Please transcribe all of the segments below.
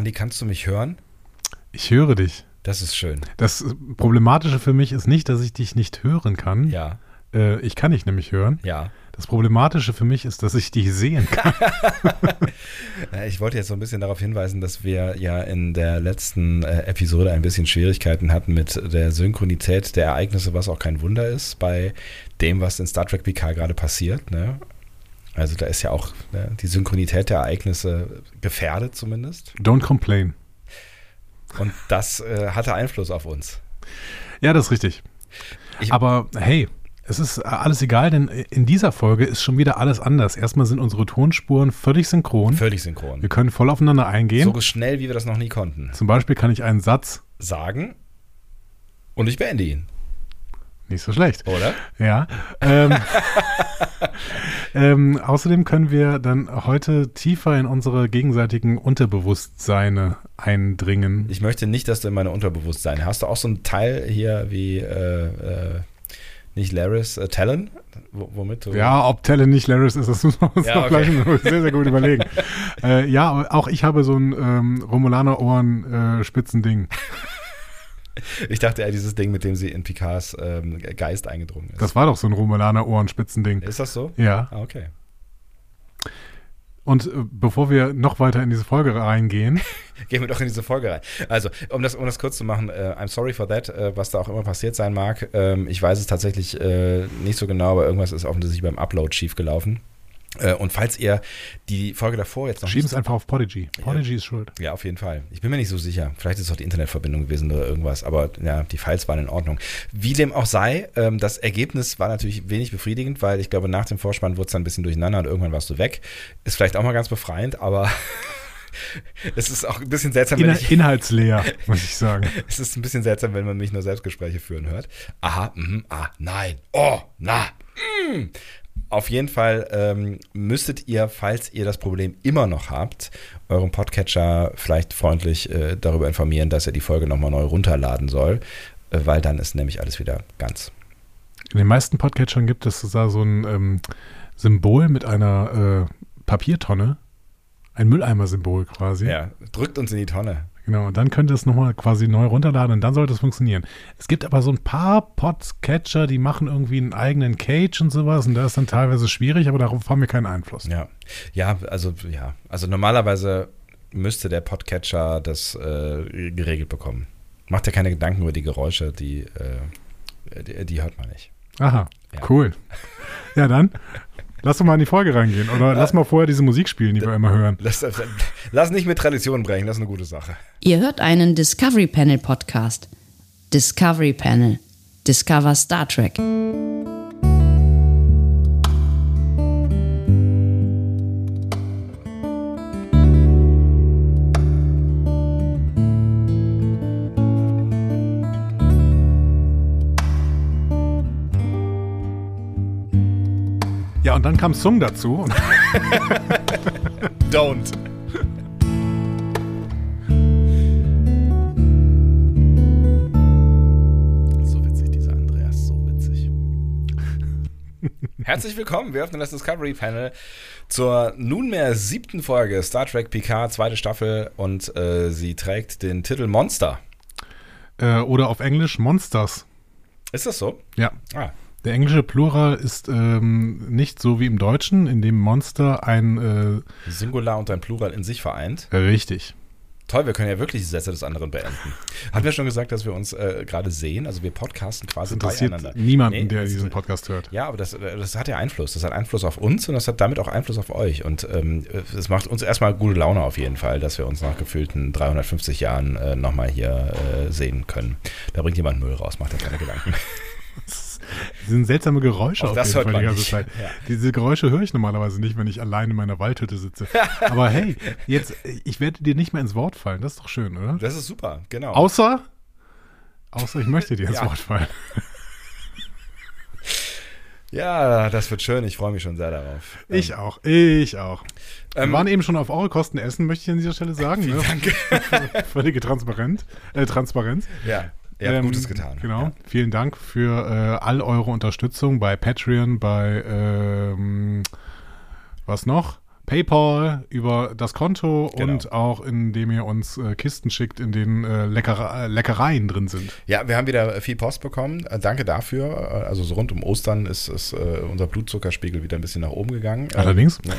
Andi, kannst du mich hören? Ich höre dich. Das ist schön. Das Problematische für mich ist nicht, dass ich dich nicht hören kann. Ja. Äh, ich kann dich nämlich hören. Ja. Das Problematische für mich ist, dass ich dich sehen kann. ich wollte jetzt so ein bisschen darauf hinweisen, dass wir ja in der letzten äh, Episode ein bisschen Schwierigkeiten hatten mit der Synchronität der Ereignisse, was auch kein Wunder ist bei dem, was in Star Trek PK gerade passiert. Ne? Also da ist ja auch ne, die Synchronität der Ereignisse gefährdet zumindest. Don't complain. Und das äh, hatte Einfluss auf uns. Ja, das ist richtig. Ich, Aber hey, es ist alles egal, denn in dieser Folge ist schon wieder alles anders. Erstmal sind unsere Tonspuren völlig synchron. Völlig synchron. Wir können voll aufeinander eingehen. So schnell, wie wir das noch nie konnten. Zum Beispiel kann ich einen Satz sagen und ich beende ihn. Nicht so schlecht. Oder? Ja. Ähm, ähm, außerdem können wir dann heute tiefer in unsere gegenseitigen Unterbewusstseine eindringen. Ich möchte nicht, dass du in meine Unterbewusstsein hast. Du auch so ein Teil hier wie äh, äh, nicht Laris, äh, Talon? womit du ja, ob Talon nicht Laris ist, das muss man uns ja, okay. gleich sehr, sehr gut überlegen. äh, ja, auch ich habe so ein ähm, Romulaner-Ohren-Spitzending. Ich dachte eher dieses Ding, mit dem sie in Picards ähm, Geist eingedrungen ist. Das war doch so ein Romulaner Ohrenspitzending. Ist das so? Ja. Ah, okay. Und äh, bevor wir noch weiter in diese Folge reingehen. Gehen wir doch in diese Folge rein. Also, um das, um das kurz zu machen, äh, I'm sorry for that, äh, was da auch immer passiert sein mag. Ähm, ich weiß es tatsächlich äh, nicht so genau, aber irgendwas ist offensichtlich beim Upload schief gelaufen. Äh, und falls ihr die Folge davor jetzt noch. Schieben es einfach auf Podigy. Podigy ja, ist schuld. Ja, auf jeden Fall. Ich bin mir nicht so sicher. Vielleicht ist es auch die Internetverbindung gewesen oder irgendwas. Aber ja, die Files waren in Ordnung. Wie dem auch sei, ähm, das Ergebnis war natürlich wenig befriedigend, weil ich glaube, nach dem Vorspann wurde es dann ein bisschen durcheinander und irgendwann warst du weg. Ist vielleicht auch mal ganz befreiend, aber. es ist auch ein bisschen seltsam. In, ich, inhaltsleer, muss ich sagen. es ist ein bisschen seltsam, wenn man mich nur Selbstgespräche führen hört. Aha, mh, ah, nein, oh, na, mh. Auf jeden Fall ähm, müsstet ihr, falls ihr das Problem immer noch habt, euren Podcatcher vielleicht freundlich äh, darüber informieren, dass er die Folge nochmal neu runterladen soll, äh, weil dann ist nämlich alles wieder ganz. In den meisten Podcatchern gibt es so ein ähm, Symbol mit einer äh, Papiertonne, ein Mülleimer-Symbol quasi. Ja, drückt uns in die Tonne. Genau, und dann könnt ihr es nochmal quasi neu runterladen und dann sollte es funktionieren. Es gibt aber so ein paar Podcatcher, die machen irgendwie einen eigenen Cage und sowas und da ist dann teilweise schwierig, aber darauf haben wir keinen Einfluss. Ja, ja, also ja, also normalerweise müsste der Podcatcher das äh, geregelt bekommen. Macht ja keine Gedanken über die Geräusche, die, äh, die, die hört man nicht. Aha, ja. cool. Ja, dann Lass doch mal in die Folge reingehen. Oder lass mal vorher diese Musik spielen, die wir immer hören. Lass, lass nicht mit Tradition brechen, das ist eine gute Sache. Ihr hört einen Discovery Panel Podcast. Discovery Panel. Discover Star Trek. Und dann kam Sung dazu. Don't. So witzig, dieser Andreas, so witzig. Herzlich willkommen, wir öffnen das Discovery Panel zur nunmehr siebten Folge Star Trek Picard, zweite Staffel und äh, sie trägt den Titel Monster. Äh, oder auf Englisch Monsters. Ist das so? Ja. Ah, der englische Plural ist ähm, nicht so wie im Deutschen, in dem Monster ein äh, Singular und ein Plural in sich vereint. Richtig. Toll, wir können ja wirklich die Sätze des anderen beenden. Haben wir schon gesagt, dass wir uns äh, gerade sehen? Also wir podcasten quasi das interessiert beieinander. Niemanden, nee, der diesen Podcast hört. Ja, aber das, das hat ja Einfluss. Das hat Einfluss auf uns und das hat damit auch Einfluss auf euch. Und ähm, es macht uns erstmal gute Laune auf jeden Fall, dass wir uns nach gefühlten 350 Jahren äh, nochmal hier äh, sehen können. Da bringt jemand Müll raus, macht er keine Gedanken. Das sind seltsame Geräusche Auch auf das jeden Fall die ganze Zeit. Ja. Diese Geräusche höre ich normalerweise nicht, wenn ich allein in meiner Waldhütte sitze. Aber hey, jetzt, ich werde dir nicht mehr ins Wort fallen. Das ist doch schön, oder? Das ist super, genau. Außer, außer ich möchte dir ins ja. Wort fallen. Ja, das wird schön. Ich freue mich schon sehr darauf. Ich ähm, auch. Ich auch. Wir ähm, waren eben schon auf eure Kosten essen, möchte ich an dieser Stelle sagen. Ne? Danke. Völlige Transparenz. Äh, Transparenz. Ja. Ihr habt ähm, Gutes getan. Genau. Ja. Vielen Dank für äh, all eure Unterstützung bei Patreon, bei ähm, was noch? PayPal, über das Konto Genau. und auch indem ihr uns äh, Kisten schickt, in denen äh, Leckere äh, Leckereien drin sind. Ja, wir haben wieder viel Post bekommen. Äh, Danke dafür. Äh, Also so rund um Ostern ist, ist äh, unser Blutzuckerspiegel wieder ein bisschen nach oben gegangen. Allerdings. Ähm,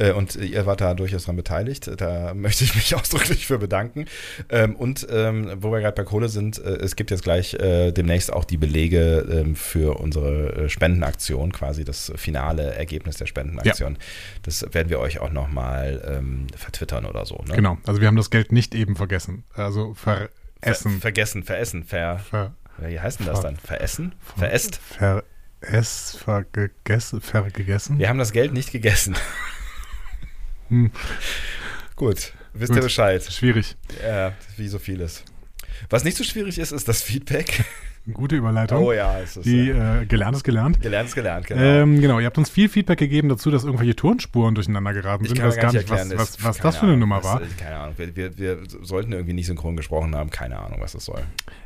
ja. Äh, Und ihr wart da durchaus dran beteiligt. Da möchte ich mich ausdrücklich für bedanken. Ähm, Und ähm, wo wir gerade bei Kohle sind, es gibt jetzt gleich demnächst auch die Belege ähm, für unsere Spendenaktion, quasi das finale Ergebnis der Spendenaktion. Das werden wir euch auch nochmal ähm, vertwittern oder so. Ne? Genau. Also wir haben das Geld nicht eben vergessen. Also veressen. Ver vergessen, veressen, ver. Ver, Wie heißt denn das dann? Veressen? Veräst? Veress, vergessen, vergegessen. Wir haben das Geld nicht gegessen. Hm. Gut, wisst Gut. ihr Bescheid. Schwierig. Ja, wie so vieles. Was nicht so schwierig ist, ist das Feedback. Gute Überleitung. Oh ja, es ist Die äh, gelernt ist gelernt. gelernt ist gelernt, genau. Ähm, genau, ihr habt uns viel Feedback gegeben dazu, dass irgendwelche Tonspuren durcheinander geraten sind. Ich weiß gar nicht, was, erklären, was, was keine das für eine Ahnung, Nummer was, war. äh, Keine Ahnung, wir, wir, wir sollten irgendwie nicht synchron gesprochen haben, keine Ahnung, was das soll.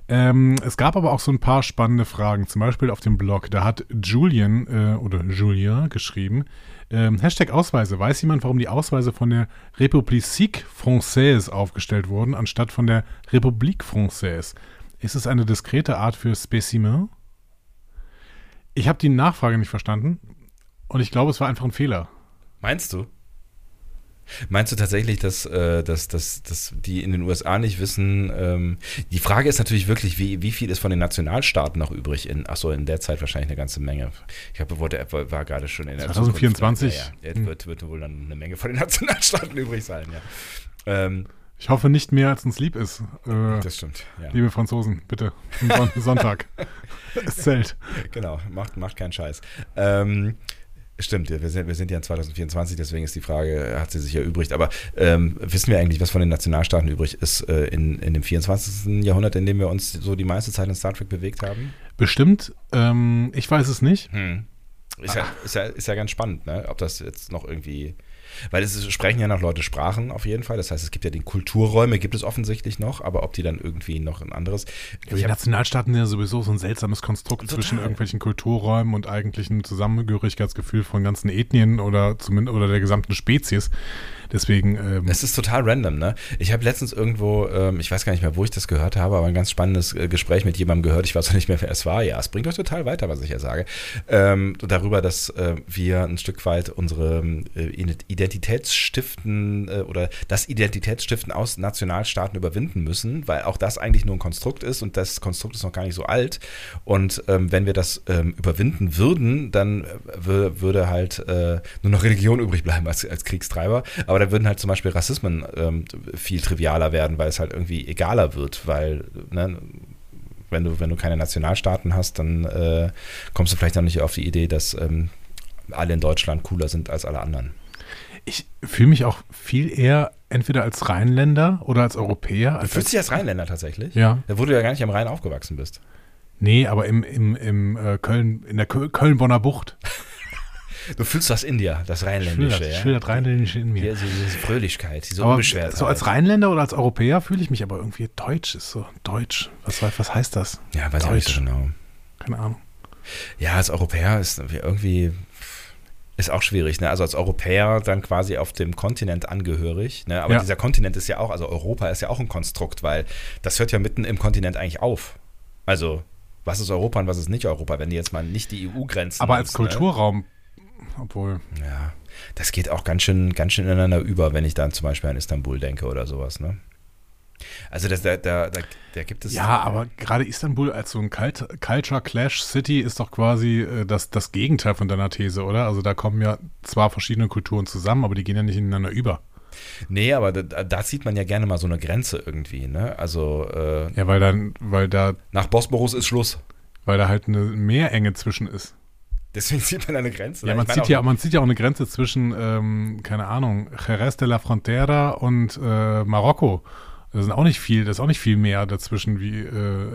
Ähm, es gab aber auch so ein paar spannende Fragen, zum Beispiel auf dem Blog. Da hat Julian äh, oder Julien geschrieben, ähm, Hashtag Ausweise. Weiß jemand, warum die Ausweise von der République Française aufgestellt wurden, anstatt von der République Française? Ist es eine diskrete Art für Spécimen? Ich habe die Nachfrage nicht verstanden und ich glaube, es war einfach ein Fehler. Meinst du? Meinst du tatsächlich, dass, äh, dass, dass, dass die in den USA nicht wissen? Ähm, die Frage ist natürlich wirklich, wie, wie viel ist von den Nationalstaaten noch übrig? In, achso, in der Zeit wahrscheinlich eine ganze Menge. Ich habe wollte, war war gerade schon in der 2024? Zukunft. Ja, ja. Wird, wird wohl dann eine Menge von den Nationalstaaten übrig sein, ja. Ähm, Ich hoffe nicht mehr, als uns lieb ist. Äh, das stimmt, ja. liebe Franzosen, bitte. Son Sonntag. Es zählt. Genau, macht, macht keinen Scheiß. Ähm, stimmt, ja, wir sind, wir sind ja in 2024, deswegen ist die Frage, hat sie sich erübrigt. Aber ähm, wissen wir eigentlich, was von den Nationalstaaten übrig ist äh, in, in dem 24. Jahrhundert, in dem wir uns so die meiste Zeit in Star Trek bewegt haben? Bestimmt. Ähm, ich weiß es nicht. Hm. Ist, ja, ist, ja, ist ja ganz spannend, ne? ob das jetzt noch irgendwie. Weil es sprechen ja noch Leute Sprachen auf jeden Fall. Das heißt, es gibt ja den Kulturräume, gibt es offensichtlich noch, aber ob die dann irgendwie noch ein anderes. Die Ich hab, Nationalstaaten sind ja sowieso so ein seltsames Konstrukt Total. zwischen irgendwelchen Kulturräumen und eigentlichem Zusammengehörigkeitsgefühl von ganzen Ethnien oder zumindest oder der gesamten Spezies. Deswegen, ähm, Es ist total random, ne? Ich habe letztens irgendwo, ähm, ich weiß gar nicht mehr, wo ich das gehört habe, aber ein ganz spannendes äh, Gespräch mit jemandem gehört. Ich weiß auch nicht mehr, wer es war. Ja, es bringt euch total weiter, was ich hier sage. Ähm, darüber, dass äh, wir ein Stück weit unsere äh, Identitätsstiften äh, oder das Identitätsstiften aus Nationalstaaten überwinden müssen, weil auch das eigentlich nur ein Konstrukt ist und das Konstrukt ist noch gar nicht so alt. Und ähm, wenn wir das ähm, überwinden würden, dann äh, wür- würde halt nur noch Religion übrig bleiben als, als Kriegstreiber. Aber da würden halt zum Beispiel Rassismen ähm, viel trivialer werden, weil es halt irgendwie egaler wird, weil ne, wenn du, wenn du keine Nationalstaaten hast, dann äh, kommst du vielleicht noch nicht auf die Idee, dass ähm, alle in Deutschland cooler sind als alle anderen. ich fühle mich auch viel eher entweder als Rheinländer oder als Europäer. Du Als, fühlst dich als Rheinländer tatsächlich? ja. Da wo du ja gar nicht am Rhein aufgewachsen bist. Nee, aber im, im, im äh, Köln, in der Kö- Köln-Bonner Bucht. Du fühlst das in dir, das Ich will Rheinländische. das, ja? ich das Rheinländische in mir. So diese Fröhlichkeit, diese aber Unbeschwertheit. so als Rheinländer oder als Europäer fühle ich mich aber irgendwie deutsch. Ist so deutsch. Was, was heißt das? Ja, weiß ich auch nicht Deutsch. genau. Keine Ahnung. Ja, als Europäer ist irgendwie ist auch schwierig, ne? Also als Europäer dann quasi auf dem Kontinent angehörig, ne? Aber Ja. dieser Kontinent ist ja auch, also Europa ist ja auch ein Konstrukt, weil das hört ja mitten im Kontinent eigentlich auf. Also was ist Europa und was ist nicht Europa, wenn du jetzt mal nicht die EU-Grenzen Aber als nimmst, ne? Obwohl. Ja, das geht auch ganz schön, ganz schön ineinander über, wenn ich dann zum Beispiel an Istanbul denke oder sowas, ne? Also das, da, da, da, da gibt es. Ja, aber gerade Istanbul als so ein Cult Culture Clash City ist doch quasi äh, das, das Gegenteil von deiner These, oder? Also da kommen ja zwar verschiedene Kulturen zusammen, aber die gehen ja nicht ineinander über. Nee, aber da, da sieht man ja gerne mal so eine Grenze irgendwie, ne? Also äh, Ja, weil dann, weil da, nach Bosporus ist Schluss. weil da halt eine Meerenge zwischen ist. Deswegen sieht man eine Grenze. Ja, man sieht ja, man sieht ja auch eine Grenze zwischen, ähm, keine Ahnung, Jerez de la Frontera und äh, Marokko. Da sind auch nicht viel, da ist auch nicht viel mehr dazwischen wie äh,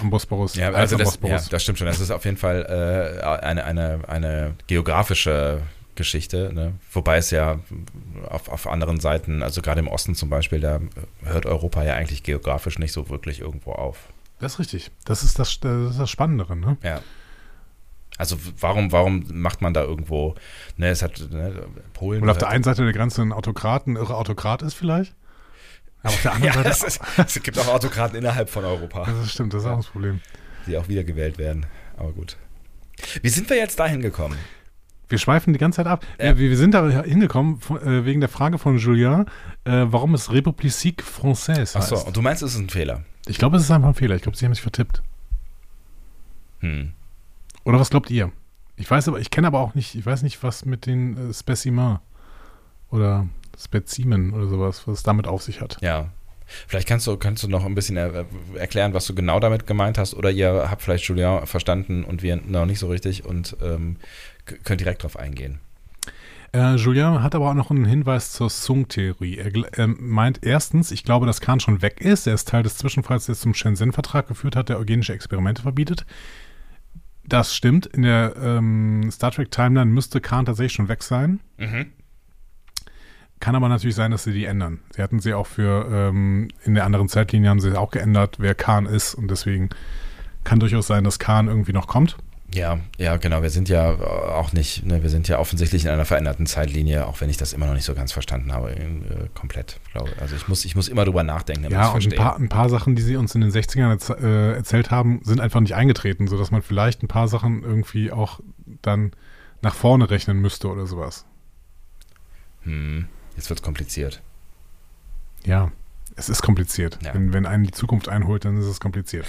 am Bosporus. Ja, als also am das, ja, das stimmt schon. Das ist auf jeden Fall äh, eine, eine, eine geografische Geschichte, ne? wobei es ja auf, auf anderen Seiten, also gerade im Osten zum Beispiel, da hört Europa ja eigentlich geografisch nicht so wirklich irgendwo auf. Das ist richtig. Das ist das, das, ist das Spannendere, ne? Ja. Also warum, warum macht man da irgendwo, ne, es hat ne, Polen. Weil auf der einen Seite der Grenze ein Autokrat, ein irrer Autokrat ist vielleicht. Aber auf der anderen ja, Seite. es, es gibt auch Autokraten innerhalb von Europa, das stimmt, das ist auch das Problem. die auch wiedergewählt werden. Aber gut. Wie sind wir jetzt dahin gekommen? Wir schweifen die ganze Zeit ab. Ja. Wir, wir sind da hingekommen äh, wegen der Frage von Julien, äh, warum es République Française heißt. Achso, und du meinst, es ist ein Fehler? Ich glaube, es ist einfach ein Fehler. Ich glaube, sie haben sich vertippt. Hm. Oder was glaubt ihr? Ich weiß aber, ich kenne aber auch nicht, ich weiß nicht, was mit den äh, Specimen oder Spezimen oder sowas, was es damit auf sich hat. Ja. Vielleicht kannst du, kannst du noch ein bisschen er, erklären, was du genau damit gemeint hast, oder ihr habt vielleicht Julien verstanden und wir noch nicht so richtig und ähm, könnt direkt drauf eingehen. Äh, Julien hat aber auch noch einen Hinweis zur Sung-Theorie. Er ähm, meint erstens, ich glaube, dass Khan schon weg ist. Er ist Teil des Zwischenfalls, der zum Shenzhen-Vertrag geführt hat, der eugenische Experimente verbietet. Das stimmt. In der ähm, Star Trek-Timeline müsste Khan tatsächlich schon weg sein. Mhm. Kann aber natürlich sein, dass sie die ändern. Sie hatten sie auch für, ähm, in der anderen Zeitlinie haben sie auch geändert, wer Khan ist. Und deswegen kann durchaus sein, dass Khan irgendwie noch kommt. Ja, ja, genau. Wir sind ja auch nicht, ne, wir sind ja offensichtlich in einer veränderten Zeitlinie, auch wenn ich das immer noch nicht so ganz verstanden habe, äh, komplett, glaube ich. Also ich muss, ich muss immer drüber nachdenken, Ja, und ein paar, ein paar Sachen, die sie uns in den 60ern erz äh, erzählt haben, sind einfach nicht eingetreten, sodass man vielleicht ein paar Sachen irgendwie auch dann nach vorne rechnen müsste oder sowas. Hm, jetzt wird's kompliziert. Ja, es ist kompliziert. Ja. Wenn, wenn einen die Zukunft einholt, dann ist es kompliziert.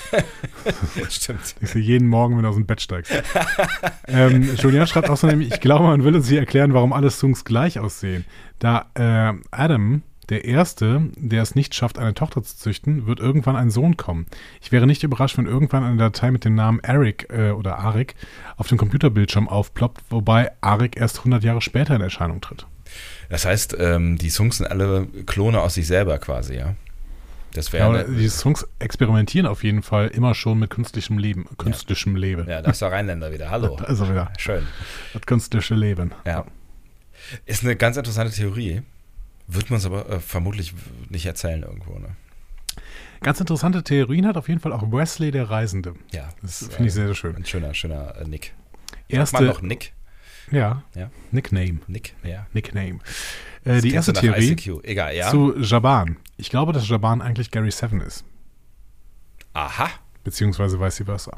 Stimmt. Ich sehe jeden Morgen, wenn du aus dem Bett steigst. ähm, Julian schreibt auch so nämlich, ich glaube, man will uns hier erklären, warum alle Songs gleich aussehen. Da äh, Adam, der Erste, der es nicht schafft, eine Tochter zu züchten, wird irgendwann ein Sohn kommen. Ich wäre nicht überrascht, wenn irgendwann eine Datei mit dem Namen Eric äh, oder Arik auf dem Computerbildschirm aufploppt, wobei Arik erst 100 Jahre später in Erscheinung tritt. Das heißt, ähm, die Songs sind alle Klone aus sich selber quasi, ja? Das Ja, wäre. aber die Songs experimentieren auf jeden Fall immer schon mit künstlichem Leben. Künstlichem Leben. ja, da ist der Rheinländer wieder. Hallo. Da ist er wieder. Schön. Das künstliche Leben. Ja. Ist eine ganz interessante Theorie. Wird man es aber äh, vermutlich nicht erzählen irgendwo, ne? Ganz interessante Theorien hat auf jeden Fall auch Wesley der Reisende. Ja. Das finde ich äh, sehr, sehr schön. Ein schöner, schöner äh, Nick. Sagt Erste, man noch Nick? Ja, Ja. Nickname. Nick, ja. Nickname. Äh, die erste Theorie ICQ. Egal, ja. zu Jaban. Ich glaube, dass Jaban eigentlich Gary Seven ist. Aha. Beziehungsweise vice versa.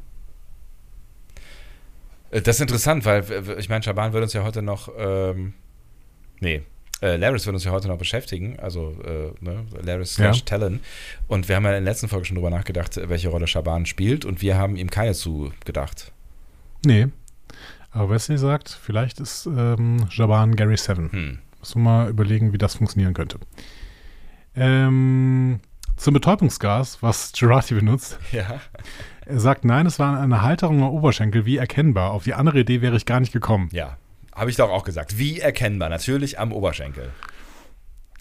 Äh, Das ist interessant, weil ich meine, Schaban wird uns ja heute noch, ähm, nee, äh, Laris wird uns ja heute noch beschäftigen, also äh, ne, Laris slash Ja. Talon. Und wir haben ja in der letzten Folge schon drüber nachgedacht, welche Rolle Schaban spielt und wir haben ihm keine zugedacht. Nee. Aber Wesley sagt, vielleicht ist ähm, Jaban Gary Seven. Hm. Muss man mal überlegen, wie das funktionieren könnte. Ähm, zum Betäubungsgas, was Girardi benutzt. Ja. Er sagt, nein, es war eine Halterung am Oberschenkel, wie erkennbar. Auf die andere Idee wäre ich gar nicht gekommen. Ja. Habe ich doch auch gesagt. Wie erkennbar? Natürlich am Oberschenkel.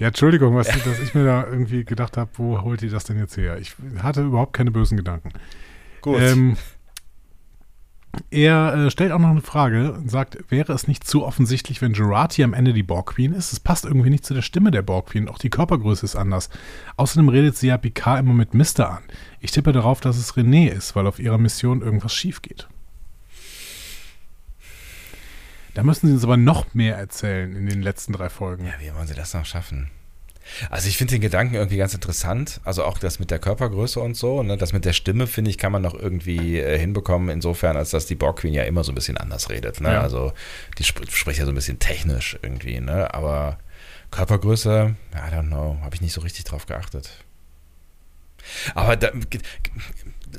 Ja, Entschuldigung, was, dass ich mir da irgendwie gedacht habe, wo holt ihr das denn jetzt her? Ich hatte überhaupt keine bösen Gedanken. Gut. Ähm, er äh, stellt auch noch eine Frage und sagt, wäre es nicht zu offensichtlich, wenn Gerati am Ende die Borg Queen ist? Es passt irgendwie nicht zu der Stimme der Borg Queen, auch die Körpergröße ist anders. Außerdem redet sie ja Picard immer mit Mister an. Ich tippe darauf, dass es René ist, weil auf ihrer Mission irgendwas schief geht. Da müssen sie uns aber noch mehr erzählen in den letzten drei Folgen. Ja, wie wollen sie das noch schaffen? Also ich finde den Gedanken irgendwie ganz interessant. Also auch das mit der Körpergröße und so. Ne? Das mit der Stimme, finde ich, kann man noch irgendwie äh, hinbekommen, insofern, als dass die Borg Queen ja immer so ein bisschen anders redet. Ne? Ja. Also die sp spricht ja so ein bisschen technisch irgendwie. Ne? Aber Körpergröße, I don't know, habe ich nicht so richtig drauf geachtet. Aber da,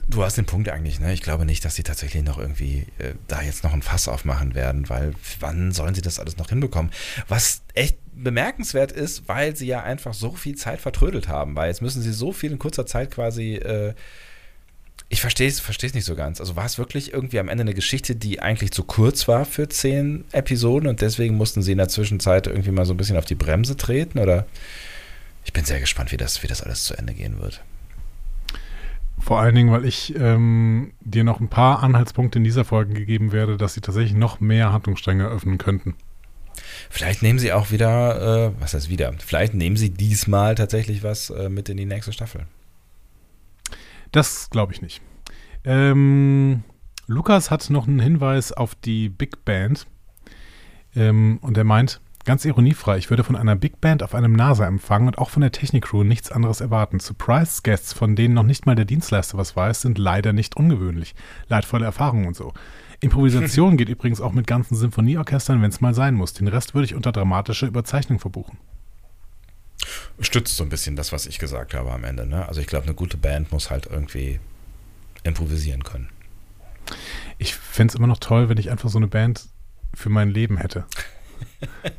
du hast den Punkt eigentlich, ne? Ich glaube nicht, dass sie tatsächlich noch irgendwie äh, da jetzt noch ein Fass aufmachen werden, weil wann sollen sie das alles noch hinbekommen? Was echt bemerkenswert ist, weil sie ja einfach so viel Zeit vertrödelt haben, weil jetzt müssen sie so viel in kurzer Zeit quasi. Äh, ich verstehe es versteh's nicht so ganz. Also war es wirklich irgendwie am Ende eine Geschichte, die eigentlich zu kurz war für zehn Episoden und deswegen mussten sie in der Zwischenzeit irgendwie mal so ein bisschen auf die Bremse treten? Oder ich bin sehr gespannt, wie das, wie das alles zu Ende gehen wird. Vor allen Dingen, weil ich ähm, dir noch ein paar Anhaltspunkte in dieser Folge gegeben werde, dass sie tatsächlich noch mehr Handlungsstränge öffnen könnten. Vielleicht nehmen sie auch wieder, äh, was heißt wieder? Vielleicht nehmen sie diesmal tatsächlich was äh, mit in die nächste Staffel. Das glaube ich nicht. Ähm, Lukas hat noch einen Hinweis auf die Big Band. Ähm, und er meint, ganz ironiefrei, ich würde von einer Big Band auf einem NASA-Empfang und auch von der Technik-Crew nichts anderes erwarten. Surprise-Guests, von denen noch nicht mal der Dienstleister was weiß, sind leider nicht ungewöhnlich. Leidvolle Erfahrungen und so. Improvisation geht übrigens auch mit ganzen Symphonieorchestern, wenn es mal sein muss. Den Rest würde ich unter dramatische Überzeichnung verbuchen. Stützt so ein bisschen das, was ich gesagt habe am Ende. Ne? Also ich glaube, eine gute Band muss halt irgendwie improvisieren können. Ich fände es immer noch toll, wenn ich einfach so eine Band für mein Leben hätte.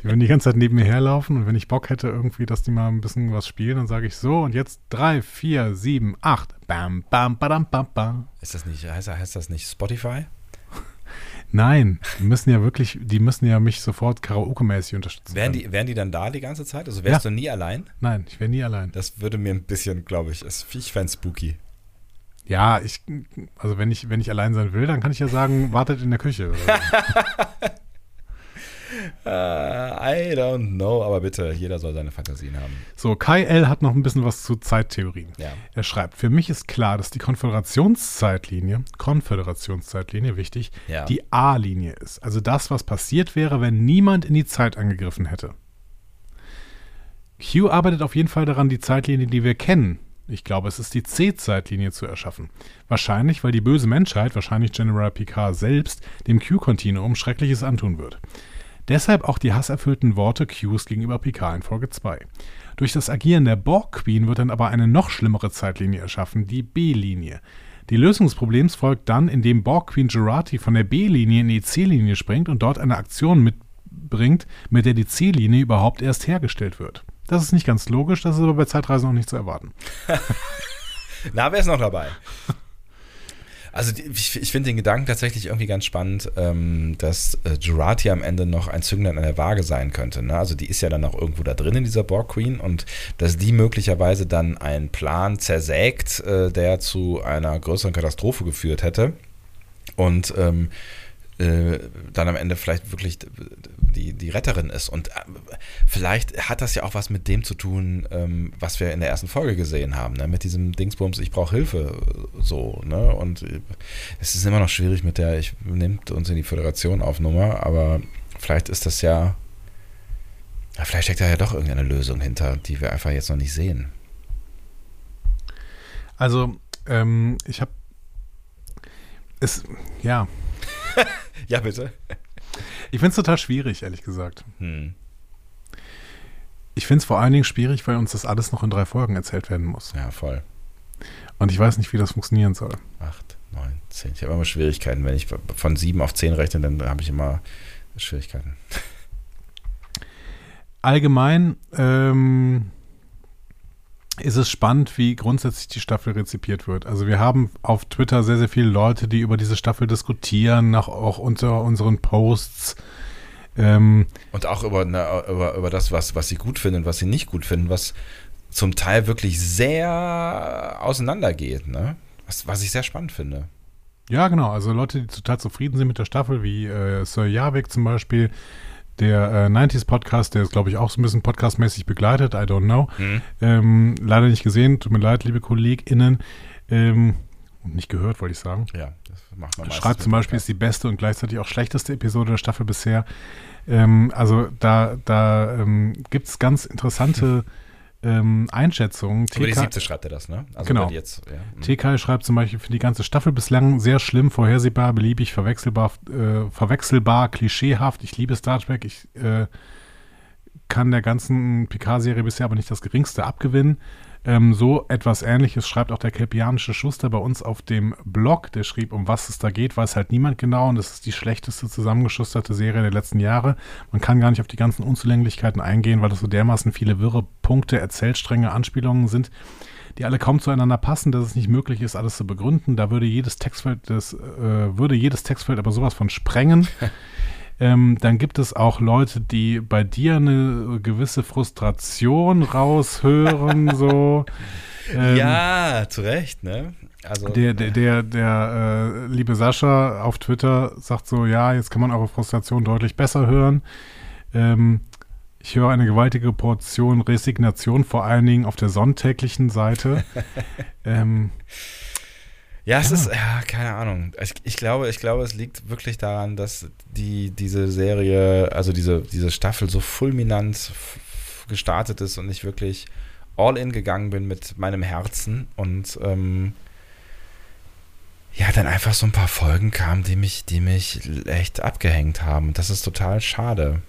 Die würden die ganze Zeit neben mir herlaufen und wenn ich Bock hätte irgendwie, dass die mal ein bisschen was spielen, dann sage ich so und jetzt drei, vier, sieben, acht. Bam, bam, badam, bam, bam. Ist das nicht, heißt, heißt das nicht Spotify? Nein, die müssen ja wirklich, die müssen ja mich sofort Karaoke-mäßig unterstützen. Wären die, wären die dann da die ganze Zeit? Also wärst Ja. du nie allein? Nein, ich wäre nie allein. Das würde mir ein bisschen, glaube ich, es- ich fände spooky. Ja, ich, also wenn ich, wenn ich allein sein will, dann kann ich ja sagen, wartet in der Küche. Äh, I don't know, aber bitte, jeder soll seine Fantasien haben. So, Kai L. hat noch ein bisschen was zu Zeittheorien. Ja. Er schreibt, für mich ist klar, dass die Konföderationszeitlinie, Konföderationszeitlinie, wichtig, Ja. die A-Linie ist. Also das, was passiert wäre, wenn niemand in die Zeit angegriffen hätte. Q arbeitet auf jeden Fall daran, die Zeitlinie, die wir kennen, ich glaube, es ist die C-Zeitlinie zu erschaffen. Wahrscheinlich, weil die böse Menschheit, wahrscheinlich General Picard selbst, dem Q-Kontinuum Schreckliches antun wird. Deshalb auch die hasserfüllten Worte Qs gegenüber Picard in Folge 2. Durch das Agieren der Borg Queen wird dann aber eine noch schlimmere Zeitlinie erschaffen, die B-Linie. Die Lösung des Problems folgt dann, indem Borg Queen Jurati von der B-Linie in die C-Linie springt und dort eine Aktion mitbringt, mit der die C-Linie überhaupt erst hergestellt wird. Das ist nicht ganz logisch, das ist aber bei Zeitreisen auch nicht zu erwarten. Na, wer ist noch dabei? Also ich, ich finde den Gedanken tatsächlich irgendwie ganz spannend, ähm, dass äh, Jurati am Ende noch ein Zünglein an der Waage sein könnte. Ne? Also die ist ja dann auch irgendwo da drin in dieser Borg Queen und dass die möglicherweise dann einen Plan zersägt, äh, der zu einer größeren Katastrophe geführt hätte. Und ähm, äh, dann am Ende vielleicht wirklich die, die Retterin ist. Und äh, vielleicht hat das ja auch was mit dem zu tun, ähm, was wir in der ersten Folge gesehen haben, ne? mit diesem Dingsbums, ich brauche Hilfe, so. Ne? Und äh, es ist immer noch schwierig mit der, ich nimmt uns in die Föderation auf Nummer, aber vielleicht ist das ja, ja, vielleicht steckt da ja doch irgendeine Lösung hinter, die wir einfach jetzt noch nicht sehen. Also, ähm, ich habe es, ja, Ja, bitte. ich finde es total schwierig, ehrlich gesagt. Hm. Ich finde es vor allen Dingen schwierig, weil uns das alles noch in drei Folgen erzählt werden muss. Ja, voll. Und ich weiß nicht, wie das funktionieren soll. Acht, neun, zehn. Ich habe immer Schwierigkeiten. Wenn ich von sieben auf zehn rechne, dann habe ich immer Schwierigkeiten. Allgemein ähm, ist es spannend, wie grundsätzlich die Staffel rezipiert wird. Also wir haben auf Twitter sehr, sehr viele Leute, die über diese Staffel diskutieren, nach, auch unter unseren Posts. Ähm, Und auch über, ne, über, über das, was, was sie gut finden, was sie nicht gut finden, was zum Teil wirklich sehr auseinandergeht, ne? Was, was ich sehr spannend finde. ja, genau. Also Leute, die total zufrieden sind mit der Staffel, wie äh, Sir Javik zum Beispiel, der äh, 90s Podcast, der ist, glaube ich, auch so ein bisschen podcastmäßig begleitet, I don't know. Hm? Ähm, leider nicht gesehen, tut mir leid, liebe KollegInnen. Ähm, nicht gehört, wollte ich sagen. Ja, das macht man Schreibt zum Beispiel, ist die beste und gleichzeitig auch schlechteste Episode der Staffel bisher. Ähm, also da, da ähm, gibt es ganz interessante ähm, Einschätzungen. Über die TK siebte schreibt er das, ne? Also Genau. jetzt, ja. hm. TK schreibt zum Beispiel für die ganze Staffel bislang sehr schlimm, vorhersehbar, beliebig, verwechselbar, äh, verwechselbar, klischeehaft. Ich liebe Star Trek. Ich äh, kann der ganzen Picard-Serie bisher aber nicht das geringste abgewinnen. Ähm, so etwas ähnliches schreibt auch der kelpianische Schuster bei uns auf dem Blog. Der schrieb, um was es da geht, weiß halt niemand genau. Und das ist die schlechteste zusammengeschusterte Serie der letzten Jahre. Man kann gar nicht auf die ganzen Unzulänglichkeiten eingehen, weil das so dermaßen viele wirre Punkte, Erzählstränge, Anspielungen sind, die alle kaum zueinander passen, dass es nicht möglich ist, alles zu begründen. Da würde jedes Textfeld, das, äh, würde jedes Textfeld aber sowas von sprengen. Ähm, dann gibt es auch Leute, die bei dir eine gewisse Frustration raushören, so. Ähm, ja, zu Recht, ne? Also, Der, der, der, der äh, liebe Sascha auf Twitter sagt so, ja, jetzt kann man eure Frustration deutlich besser hören. Ähm, ich höre eine gewaltige Portion Resignation, vor allen Dingen auf der sonntäglichen Seite. ähm, Ja, es ist, ja, keine Ahnung. Ich, ich, glaube, ich glaube, es liegt wirklich daran, dass die, diese Serie, also diese, diese Staffel so fulminant gestartet ist und ich wirklich all in gegangen bin mit meinem Herzen und ähm, ja, dann einfach so ein paar Folgen kamen, die mich, die mich echt abgehängt haben. Das ist total schade.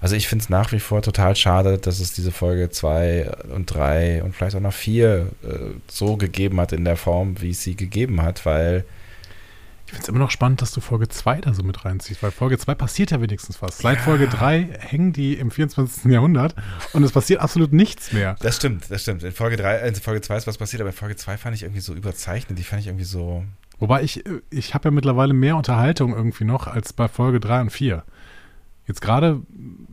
Also ich finde es nach wie vor total schade, dass es diese Folge 2 und 3 und vielleicht auch noch 4 äh, so gegeben hat in der Form, wie es sie gegeben hat, weil ich finde es immer noch spannend, dass du Folge 2 da so mit reinziehst, weil Folge 2 passiert ja wenigstens was. Seit ja. Folge 3 hängen die im 24. Jahrhundert und es passiert absolut nichts mehr. Das stimmt, das stimmt. In Folge 3, in Folge 2 ist was passiert, aber in Folge 2 fand ich irgendwie so überzeichnet, die fand ich irgendwie so. Wobei ich, ich habe ja mittlerweile mehr Unterhaltung irgendwie noch als bei Folge 3 und 4. Jetzt gerade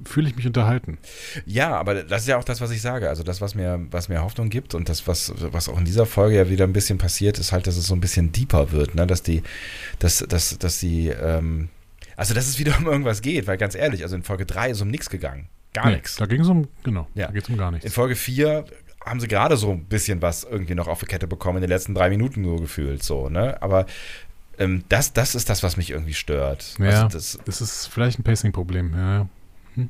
fühle ich mich unterhalten. Ja, aber das ist ja auch das, was ich sage. Also das, was mir, was mir Hoffnung gibt und das, was, was auch in dieser Folge ja wieder ein bisschen passiert, ist halt, dass es so ein bisschen deeper wird, ne? Dass die, dass, dass, dass die, ähm, also dass es wieder um irgendwas geht, weil ganz ehrlich, also in Folge 3 ist um nichts gegangen. Gar nee, nichts. Da ging es um, genau, ja. da geht es um gar nichts. In Folge 4 haben sie gerade so ein bisschen was irgendwie noch auf die Kette bekommen in den letzten drei Minuten so gefühlt, so, ne? Aber ähm, das, das ist das, was mich irgendwie stört. Ja, also das, das, ist vielleicht ein Pacing-Problem, ja. Hm.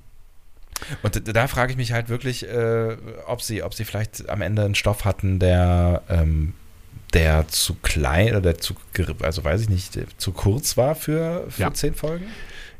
Und da frage ich mich halt wirklich, äh, ob, sie, ob sie vielleicht am Ende einen Stoff hatten, der, ähm, der zu klein oder der zu, also weiß ich nicht, zu kurz war für, für ja. zehn Folgen?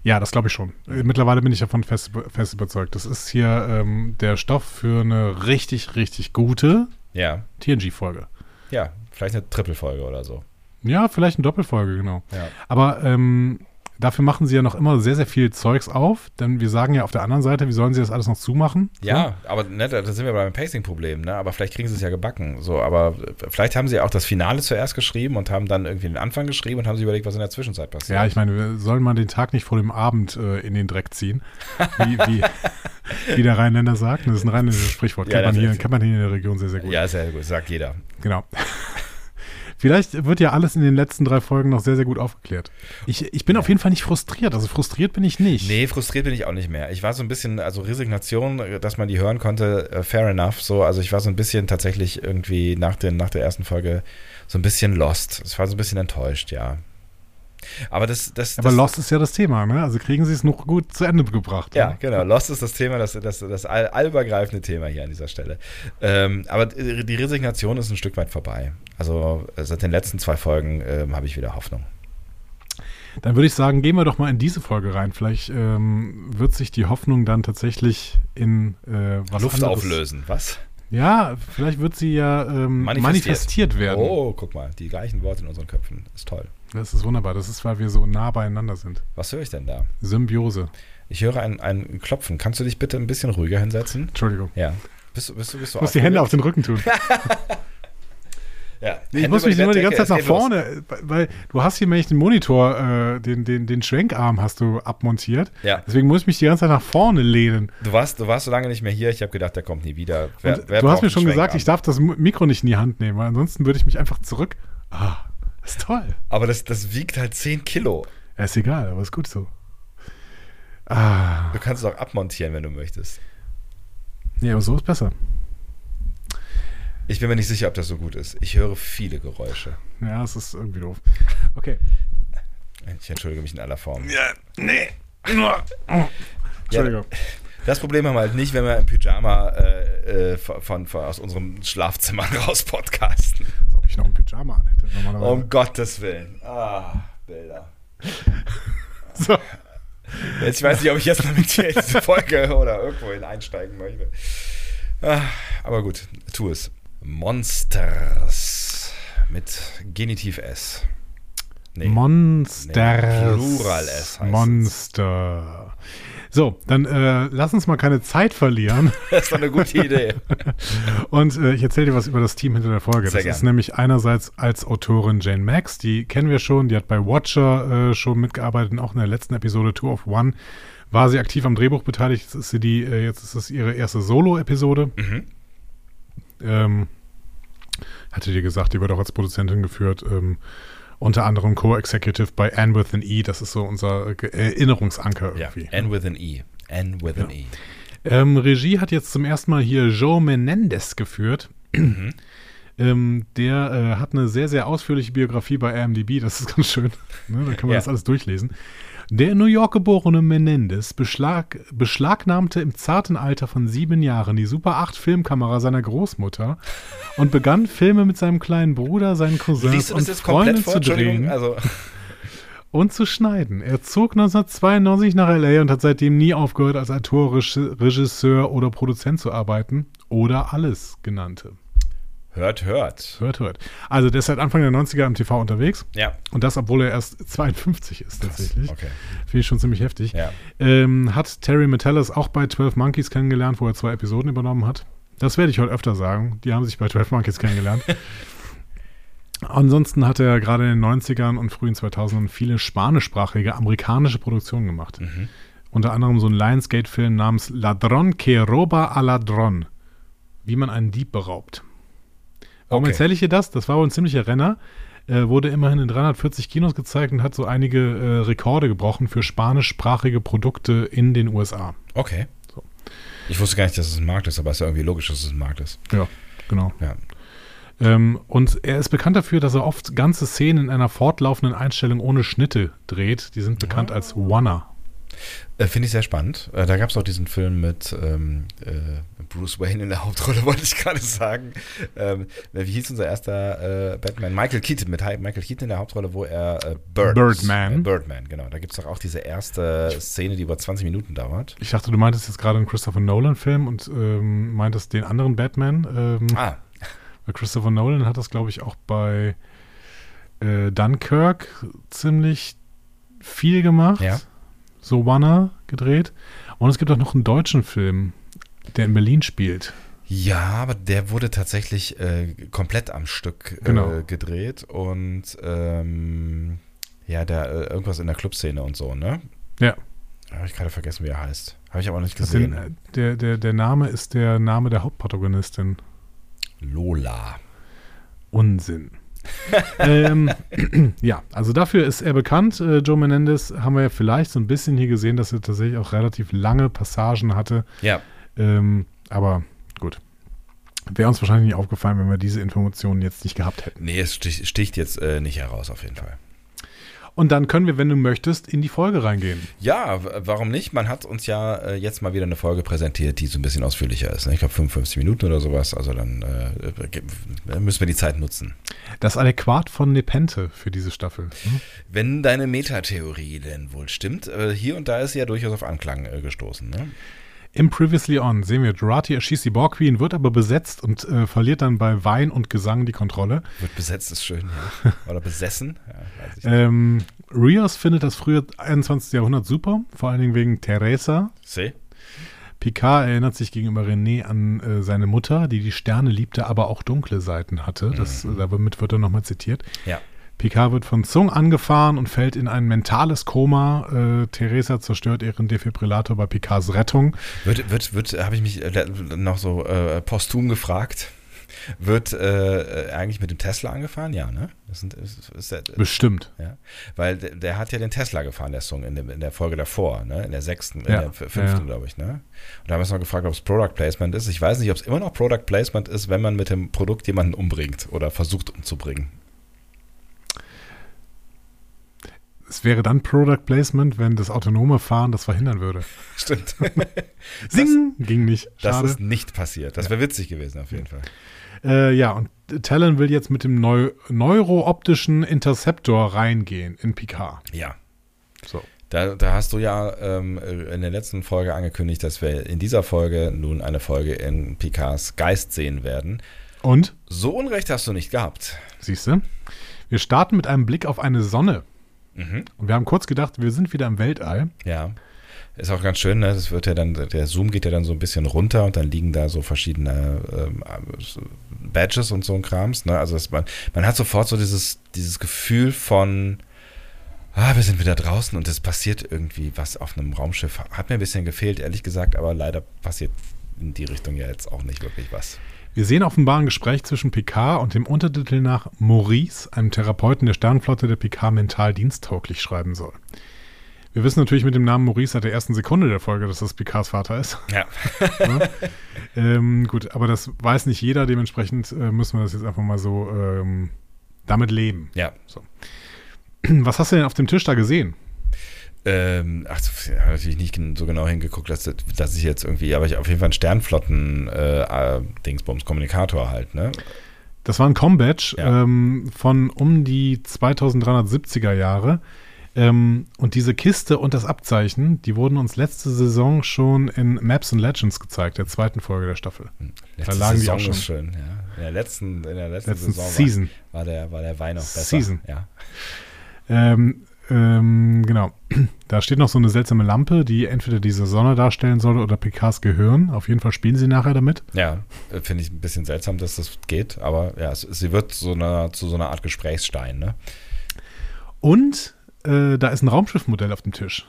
Ja, das glaube ich schon. Mittlerweile bin ich davon fest, fest überzeugt. Das ist hier ähm, der Stoff für eine richtig, richtig gute ja. TNG-Folge. Ja, vielleicht eine Triple-Folge oder so. Ja, vielleicht eine Doppelfolge, genau. Ja. Aber ähm, dafür machen sie ja noch immer sehr, sehr viel Zeugs auf, denn wir sagen ja auf der anderen Seite, wie sollen sie das alles noch zumachen? Ja, so? aber ne, da sind wir beim Pacing-Problem, ne? Aber vielleicht kriegen sie es ja gebacken. So, aber vielleicht haben sie auch das Finale zuerst geschrieben und haben dann irgendwie den Anfang geschrieben und haben sich überlegt, was in der Zwischenzeit passiert. Ja, ich meine, wir sollen mal den Tag nicht vor dem Abend äh, in den Dreck ziehen. Wie, wie, wie der Rheinländer sagt. Das ist ein rheinländisches Sprichwort. Ja, kennt, man hier, kennt man hier in der Region sehr, sehr gut. Ja, sehr gut, sagt jeder. Genau. Vielleicht wird ja alles in den letzten drei Folgen noch sehr, sehr gut aufgeklärt. Ich, ich bin ja. auf jeden Fall nicht frustriert. Also frustriert bin ich nicht. Nee, frustriert bin ich auch nicht mehr. Ich war so ein bisschen, also Resignation, dass man die hören konnte, uh, fair enough. So, also ich war so ein bisschen tatsächlich irgendwie nach, den, nach der ersten Folge so ein bisschen lost. Es war so ein bisschen enttäuscht, ja. Aber das, das, Aber Lost ist ja das Thema, ne? Also kriegen sie es noch gut zu Ende gebracht. Ja, oder? genau. Lost ist das Thema, das, das, das all, allübergreifende Thema hier an dieser Stelle. Ähm, aber die Resignation ist ein Stück weit vorbei. Also seit den letzten zwei Folgen ähm, habe ich wieder Hoffnung. Dann würde ich sagen, gehen wir doch mal in diese Folge rein. Vielleicht ähm, wird sich die Hoffnung dann tatsächlich in äh, was Luft anderes. auflösen, was? Ja, vielleicht wird sie ja ähm, manifestiert. manifestiert. werden. Oh, guck mal, die gleichen Worte in unseren Köpfen. Ist toll. Das ist wunderbar. Das ist, weil wir so nah beieinander sind. Was höre ich denn da? Symbiose. Ich höre ein, ein Klopfen. Kannst du dich bitte ein bisschen ruhiger hinsetzen? Entschuldigung. Ja. Bist, bist, bist, bist du muss die Hände auf den Rücken tun. Ja, ich muss mich immer die ganze Zeit nach vorne, los. weil du hast hier nämlich den Monitor, äh, den, den, den Schwenkarm hast du abmontiert. Ja. Deswegen muss ich mich die ganze Zeit nach vorne lehnen. Du warst, du warst so lange nicht mehr hier, ich habe gedacht, der kommt nie wieder. Wer, wer du hast mir schon gesagt, ich darf das Mikro nicht in die Hand nehmen, weil ansonsten würde ich mich einfach zurück. Ah, das ist toll. Aber das, das wiegt halt 10 Kilo. Ja, ist egal, aber ist gut so. Ah. Du kannst es auch abmontieren, wenn du möchtest. Ja, aber so ist besser. Ich bin mir nicht sicher, ob das so gut ist. Ich höre viele Geräusche. Ja, es ist irgendwie doof. Okay. Ich entschuldige mich in aller Form. Ja, nee. Entschuldigung. Ja, das Problem haben wir halt nicht, wenn wir im Pyjama äh, äh von, von, aus unserem Schlafzimmer raus podcasten. Als ob ich noch ein Pyjama anhätte. Um Gottes Willen. Ah, Bilder. So. Jetzt, ich weiß nicht, ob ich jetzt noch mit dir in diese Folge oder irgendwo hin einsteigen möchte. Ah, aber gut, tu es. Monsters mit Genitiv S. Nee, Monsters. Nee, Plural S heißt Monster. Es. So, dann äh, lass uns mal keine Zeit verlieren. Das ist eine gute Idee. Und äh, ich erzähle dir was über das Team hinter der Folge. Sehr das gern. ist nämlich einerseits als Autorin Jane Max, die kennen wir schon, die hat bei Watcher äh, schon mitgearbeitet und auch in der letzten Episode Two of One war sie aktiv am Drehbuch beteiligt. Jetzt ist sie die, äh, jetzt ist es ihre erste Solo-Episode. Mhm. Ähm, hatte dir gesagt, die wird auch als Produzentin geführt. Ähm, unter anderem Co-Executive bei Anne with an E. Das ist so unser Erinnerungsanker irgendwie. Ja, Anne with an E. Anne with ja. an E. Ähm, Regie hat jetzt zum ersten Mal hier Joe Menendez geführt. Mhm. Ähm, der äh, hat eine sehr, sehr ausführliche Biografie bei IMDb. Das ist ganz schön. ne? Da kann man Ja. das alles durchlesen. Der in New York geborene Menendez beschlag, beschlagnahmte im zarten Alter von sieben Jahren die Super 8 Filmkamera seiner Großmutter und begann Filme mit seinem kleinen Bruder, seinen Cousins und Freunden zu drehen Also, und zu schneiden. Er zog 1992 nach LA und hat seitdem nie aufgehört, als Autor, Reg- Regisseur oder Produzent zu arbeiten. Oder alles genannte. Hört, hört. Hört, hört. Also der ist seit Anfang der 90er am TV unterwegs. Ja. Und das, obwohl er erst 52 ist tatsächlich. Okay. Finde ich schon ziemlich heftig. Ja. Ähm, hat Terry Metellis auch bei 12 Monkeys kennengelernt, wo er zwei Episoden übernommen hat. Das werde ich heute öfter sagen. Die haben sich bei 12 Monkeys kennengelernt. Ansonsten hat er gerade in den 90ern und frühen 2000ern viele spanischsprachige amerikanische Produktionen gemacht. Mhm. Unter anderem so einen Lionsgate-Film namens Ladrón que roba a ladrón. Wie man einen Dieb beraubt. Warum Okay. erzähle ich dir das? Das war wohl ein ziemlicher Renner. Äh, wurde immerhin in 340 Kinos gezeigt und hat so einige äh, Rekorde gebrochen für spanischsprachige Produkte in den USA. Okay. So. Ich wusste gar nicht, dass es ein Markt ist, aber es ist ja irgendwie logisch, dass es ein Markt ist. Ja, genau. Ja. Ähm, und er ist bekannt dafür, dass er oft ganze Szenen in einer fortlaufenden Einstellung ohne Schnitte dreht. Die sind bekannt als Wanner. Äh, Finde ich sehr spannend. Äh, da gab es auch diesen Film mit ähm, äh, Bruce Wayne in der Hauptrolle, wollte ich gerade sagen. Ähm, wie hieß unser erster äh, Batman? Michael Keaton, mit Michael Keaton in der Hauptrolle, wo er äh, Bird Birdman. Äh, Birdman, genau. Da gibt es doch auch diese erste Szene, die über 20 Minuten dauert. Ich dachte, du meintest jetzt gerade einen Christopher Nolan-Film und ähm, meintest den anderen Batman. Ähm, Ah, Weil Christopher Nolan hat das, glaube ich, auch bei äh, Dunkirk ziemlich viel gemacht. Ja. So Wanner gedreht. Und es gibt auch noch einen deutschen Film, der in Berlin spielt. Ja, aber der wurde tatsächlich äh, komplett am Stück äh, Genau. gedreht und ähm, ja, der äh, irgendwas in der Clubszene und so, ne? Ja. Habe ich gerade vergessen, wie er heißt. Habe ich aber nicht Das den, gesehen. äh, der, der, der Name ist der Name der Hauptprotagonistin. Lola. Unsinn. ähm, ja, also dafür ist er bekannt. Äh, Joe Menendez haben wir ja vielleicht so ein bisschen hier gesehen, dass er tatsächlich auch relativ lange Passagen hatte. Ja, Ähm, aber gut. Wäre uns wahrscheinlich nicht aufgefallen, wenn wir diese Informationen jetzt nicht gehabt hätten. nee, es stich, sticht jetzt äh, nicht heraus auf jeden Fall. Und dann können wir, wenn du möchtest, in die Folge reingehen. Ja, warum nicht? Man hat uns ja äh, jetzt mal wieder eine Folge präsentiert, die so ein bisschen ausführlicher ist. Ne? Ich glaube 55 Minuten oder sowas. Also dann äh, ge- müssen wir die Zeit nutzen. Das Adäquat von Nepente für diese Staffel. Hm? Wenn deine Metatheorie denn wohl stimmt, äh, hier und da ist sie ja durchaus auf Anklang äh, gestoßen. Ne? Im Previously On sehen wir, Jurati erschießt die Borg Queen, wird aber besetzt und äh, verliert dann bei Wein und Gesang die Kontrolle. Wird besetzt, ist schön, ja. Oder besessen. Ja. Ähm, Rios findet das frühe 21. Jahrhundert super, vor allen Dingen wegen Teresa. Seh? Picard erinnert sich gegenüber René an äh, seine Mutter, die die Sterne liebte, aber auch dunkle Seiten hatte. Das, äh, damit wird er nochmal zitiert. Ja. Picard wird von Zung angefahren und fällt in ein mentales Koma. Äh, Teresa zerstört ihren Defibrillator bei Picards Rettung. Wird, wird, wird habe ich mich äh, noch so äh, posthum gefragt, wird äh, eigentlich mit dem Tesla angefahren? Ja, ne? Das sind, ist, ist der, Bestimmt. ja. Weil der, der hat ja den Tesla gefahren, der Song, in, dem, in der Folge davor, ne? In der sechsten, in Ja, der f- fünften, ja. glaube ich, ne? Und da haben wir uns noch gefragt, ob es Product Placement ist. Ich weiß nicht, ob es immer noch Product Placement ist, wenn man mit dem Produkt jemanden umbringt oder versucht umzubringen. Es wäre dann Product Placement, wenn das autonome Fahren das verhindern würde. Stimmt. Sing! Ging nicht. Das Schade. ist nicht passiert. Das wäre witzig gewesen, auf jeden Fall. Äh, ja, und Talon will jetzt mit dem Neu neurooptischen Interceptor reingehen in Picard. Ja. So. Da, da hast du ja ähm, in der letzten Folge angekündigt, dass wir in dieser Folge nun eine Folge in Picards Geist sehen werden. Und, So Unrecht hast du nicht gehabt. siehst du, wir starten mit einem Blick auf eine Sonne. Mhm. Und wir haben kurz gedacht, wir sind wieder im Weltall. Ja. Ist auch ganz schön, ne? Das wird ja dann, der Zoom geht ja dann so ein bisschen runter und dann liegen da so verschiedene ähm, Badges und so ein Krams, ne? Also man, man hat sofort so dieses, dieses Gefühl von, ah, wir sind wieder draußen und es passiert irgendwie was auf einem Raumschiff. Hat mir ein bisschen gefehlt, ehrlich gesagt, aber leider passiert in die Richtung ja jetzt auch nicht wirklich was. Wir sehen offenbar ein Gespräch zwischen Picard und dem Untertitel nach Maurice, einem Therapeuten der Sternenflotte, der Picard mental diensttauglich schreiben soll. Wir wissen natürlich mit dem Namen Maurice seit der ersten Sekunde der Folge, dass das Picards Vater ist. Ja. Ähm, gut, aber das weiß nicht jeder, dementsprechend äh, müssen wir das jetzt einfach mal so ähm, damit leben. Ja. Was hast du denn auf dem Tisch da gesehen? Ähm, ach, ich habe natürlich nicht so genau hingeguckt, dass, dass ich jetzt irgendwie, aber ich auf jeden Fall einen Sternflotten äh, äh, halt, ne? Das war ein Combatch Ja. ähm, von um die 2370er Jahre. Ähm, und diese Kiste und das Abzeichen, die wurden uns letzte Saison schon in Maps and Legends gezeigt, der zweiten Folge der Staffel. Letzte lagen die Saison auch schon. ist schön, ja. In der letzten, in der letzten, Letzten Saison. War, war, der, war der Wein noch besser. Season. Ja. Ähm, ähm, genau. Da steht noch so eine seltsame Lampe, die entweder diese Sonne darstellen soll oder Picards Gehirn. Auf jeden Fall spielen sie nachher damit. Ja, äh, finde ich ein bisschen seltsam, dass das geht, aber ja, es, sie wird so eine, zu so einer Art Gesprächsstein, ne? Und äh, da ist ein Raumschiffmodell auf dem Tisch.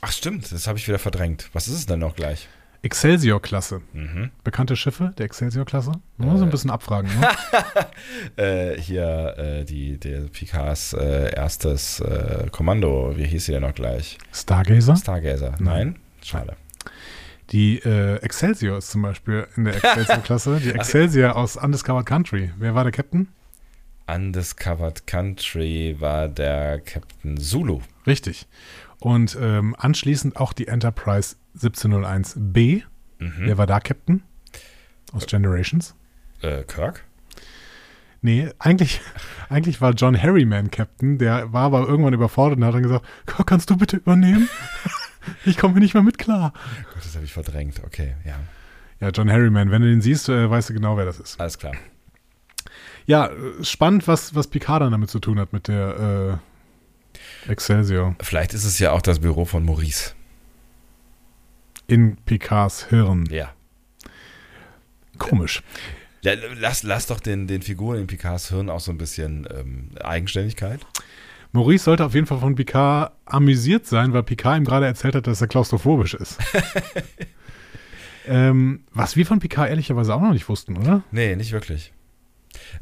Ach stimmt, das habe ich wieder verdrängt. Was ist es denn noch gleich? Excelsior-Klasse. Mhm. Bekannte Schiffe der Excelsior-Klasse. Man muss so ein bisschen abfragen. Ne? Äh, hier äh, die, der Picards äh, erstes äh, Kommando, wie hieß sie denn noch gleich? Stargazer. Stargazer. Nein? Schade. Die äh, Excelsior ist zum Beispiel in der Excelsior-Klasse. Die Excelsior aus Undiscovered Country. Wer war der Captain? Undiscovered Country war der Captain Zulu. Richtig. Und ähm, anschließend auch die Enterprise 1701B. Mhm. Wer war da Captain? Aus Generations? Äh, Kirk? Nee, eigentlich, eigentlich war John Harryman Captain. Der war aber irgendwann überfordert und hat dann gesagt, "Kirk, kannst du bitte übernehmen? ich komme hier nicht mehr mit klar. Gott, das habe ich verdrängt. Okay, ja. Ja, John Harryman, wenn du den siehst, äh, weißt du genau, wer das ist. Alles klar. Ja, äh, spannend, was, was Picard dann damit zu tun hat mit der äh, Excelsior. Vielleicht ist es ja auch das Büro von Maurice. In Picards Hirn. Ja. Komisch. Lass, lass doch den, den Figuren in Picards Hirn auch so ein bisschen ähm, Eigenständigkeit. Maurice sollte auf jeden Fall von Picard amüsiert sein, weil Picard ihm gerade erzählt hat, dass er klaustrophobisch ist. ähm, was wir von Picard ehrlicherweise auch noch nicht wussten, oder? Nee, nicht wirklich.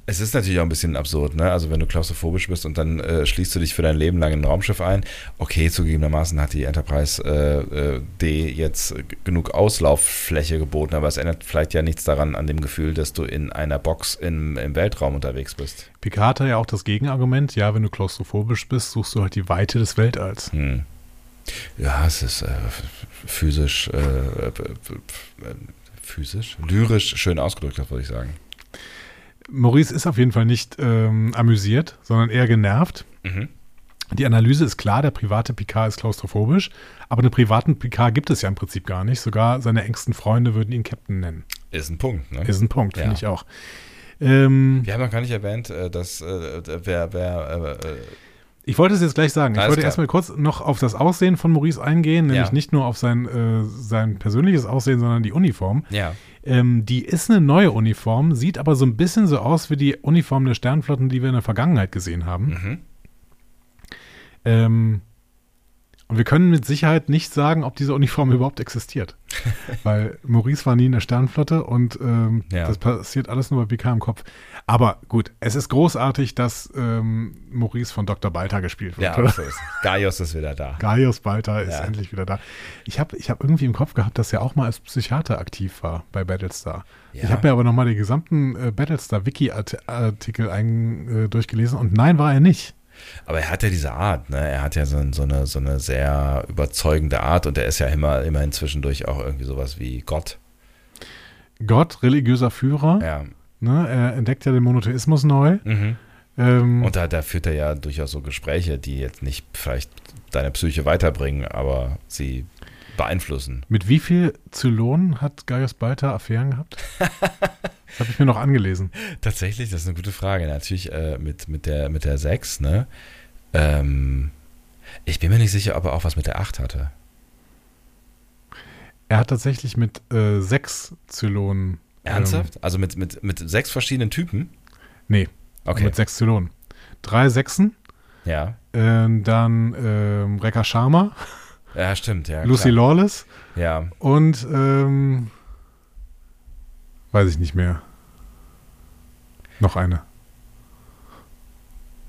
Es ist natürlich auch ein bisschen absurd, ne? Also wenn du klaustrophobisch bist und dann äh, schließt du dich für dein Leben lang in ein Raumschiff ein. Okay, zugegebenermaßen hat die Enterprise äh, äh, D jetzt genug Auslauffläche geboten, aber es ändert vielleicht ja nichts daran an dem Gefühl, dass du in einer Box im, im Weltraum unterwegs bist. Picard hat ja auch das Gegenargument, ja, wenn du klaustrophobisch bist, suchst du halt die Weite des Weltalls. Hm. Ja, es ist äh, physisch, äh, physisch, lyrisch schön ausgedrückt, das würde ich sagen. Maurice ist auf jeden Fall nicht ähm, amüsiert, sondern eher genervt. Mhm. Die Analyse ist klar, der private Picard ist klaustrophobisch, aber einen privaten Picard gibt es ja im Prinzip gar nicht. Sogar seine engsten Freunde würden ihn Captain nennen. Ist ein Punkt, ne? Ist ein Punkt, finde Ja. ich auch. Ähm, Wir haben noch gar nicht erwähnt, äh, dass äh, wer, wer äh, äh, ich wollte es jetzt gleich sagen. Ich wollte klar. erstmal kurz noch auf das Aussehen von Maurice eingehen, nämlich Ja. nicht nur auf sein, äh, sein persönliches Aussehen, sondern die Uniform. ja, Ähm, die ist eine neue Uniform, sieht aber so ein bisschen so aus wie die Uniform der Sternflotten, die wir in der Vergangenheit gesehen haben. mhm. Ähm, und wir können mit Sicherheit nicht sagen, ob diese Uniform überhaupt existiert. Weil Maurice war nie in der Sternflotte und ähm, Ja. das passiert alles nur bei Picard im Kopf. Aber gut, es ist großartig, dass ähm, Maurice von Dr. Balta gespielt wird. ja, so ist. Gaius ist wieder da. Gaius Balta ist Ja. endlich wieder da. Ich habe ich hab irgendwie im Kopf gehabt, dass er auch mal als Psychiater aktiv war bei Battlestar. Ja. Ich habe mir aber nochmal die gesamten äh, Battlestar-Wiki-Artikel äh, durchgelesen und nein, war er nicht. Aber er hat ja diese Art, ne? Er hat ja so, so, eine, so eine sehr überzeugende Art und er ist ja immer, immerhin zwischendurch auch irgendwie sowas wie Gott. Gott, religiöser Führer, Ja. Ne, er entdeckt ja den Monotheismus neu. Mhm. Ähm, Und da, da führt er ja durchaus so Gespräche, die jetzt nicht vielleicht deine Psyche weiterbringen, aber sie beeinflussen. mit wie viel Zylonen hat Gaius Balta Affären gehabt? das habe ich mir noch angelesen. Tatsächlich, das ist eine gute Frage. Natürlich äh, mit, mit, der, mit der 6, ne? Ähm, ich bin mir nicht sicher, ob er auch was mit der 8 hatte. Er hat tatsächlich mit äh, sechs Zylonen. Ernsthaft? Also mit, mit, mit sechs verschiedenen Typen? Ähm, nee, Okay. mit sechs Zylonen. Drei Sechsen, Ja. äh, dann ähm, Rekha Sharma, Ja, stimmt, ja. Lucy klar. Lawless Ja. und ähm, weiß ich nicht mehr. Noch eine.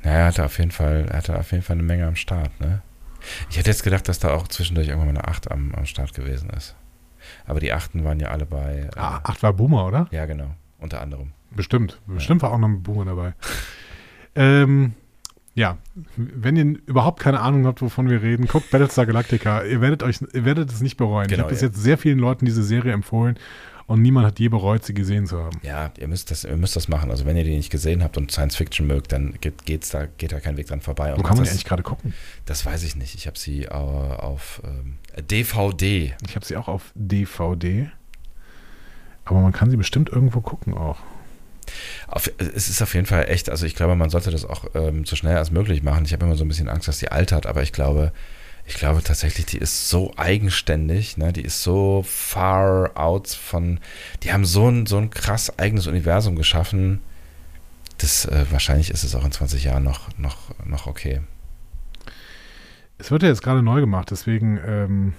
Ja, er hatte auf jeden Fall, er hatte auf jeden Fall eine Menge am Start, ne? Ich hätte jetzt gedacht, dass da auch zwischendurch irgendwann mal eine 8 am, am Start gewesen ist. Aber die Achten waren ja alle bei. Äh, Ah, acht war Boomer, oder? Ja, genau. Unter anderem. Bestimmt. Bestimmt war auch noch ein Boomer dabei. ähm, ja, wenn ihr überhaupt keine Ahnung habt, wovon wir reden, guckt Battlestar Galactica. Ihr werdet euch, ihr werdet es nicht bereuen. ich Genau, habe bis ja. jetzt sehr vielen Leuten diese Serie empfohlen und niemand hat je bereut, sie gesehen zu haben. Ja, ihr müsst das, ihr müsst das machen. Also wenn ihr die nicht gesehen habt und Science Fiction mögt, dann geht, geht's da, geht da kein Weg dran vorbei. Wo Und kann man die das, eigentlich gerade gucken? das weiß ich nicht. Ich habe sie auf ähm, DVD. Ich habe sie auch auf DVD. Aber man kann sie bestimmt irgendwo gucken auch. Auf, es ist auf jeden Fall echt, also ich glaube, man sollte das auch ähm, so schnell als möglich machen. Ich habe immer so ein bisschen Angst, dass die altert, aber ich glaube, ich glaube tatsächlich, die ist so eigenständig, ne? die ist so far out von, die haben so ein, so ein krass eigenes Universum geschaffen. Das, äh, wahrscheinlich ist es auch in 20 Jahren noch, noch, noch okay. Es wird ja jetzt gerade neu gemacht, deswegen ähm,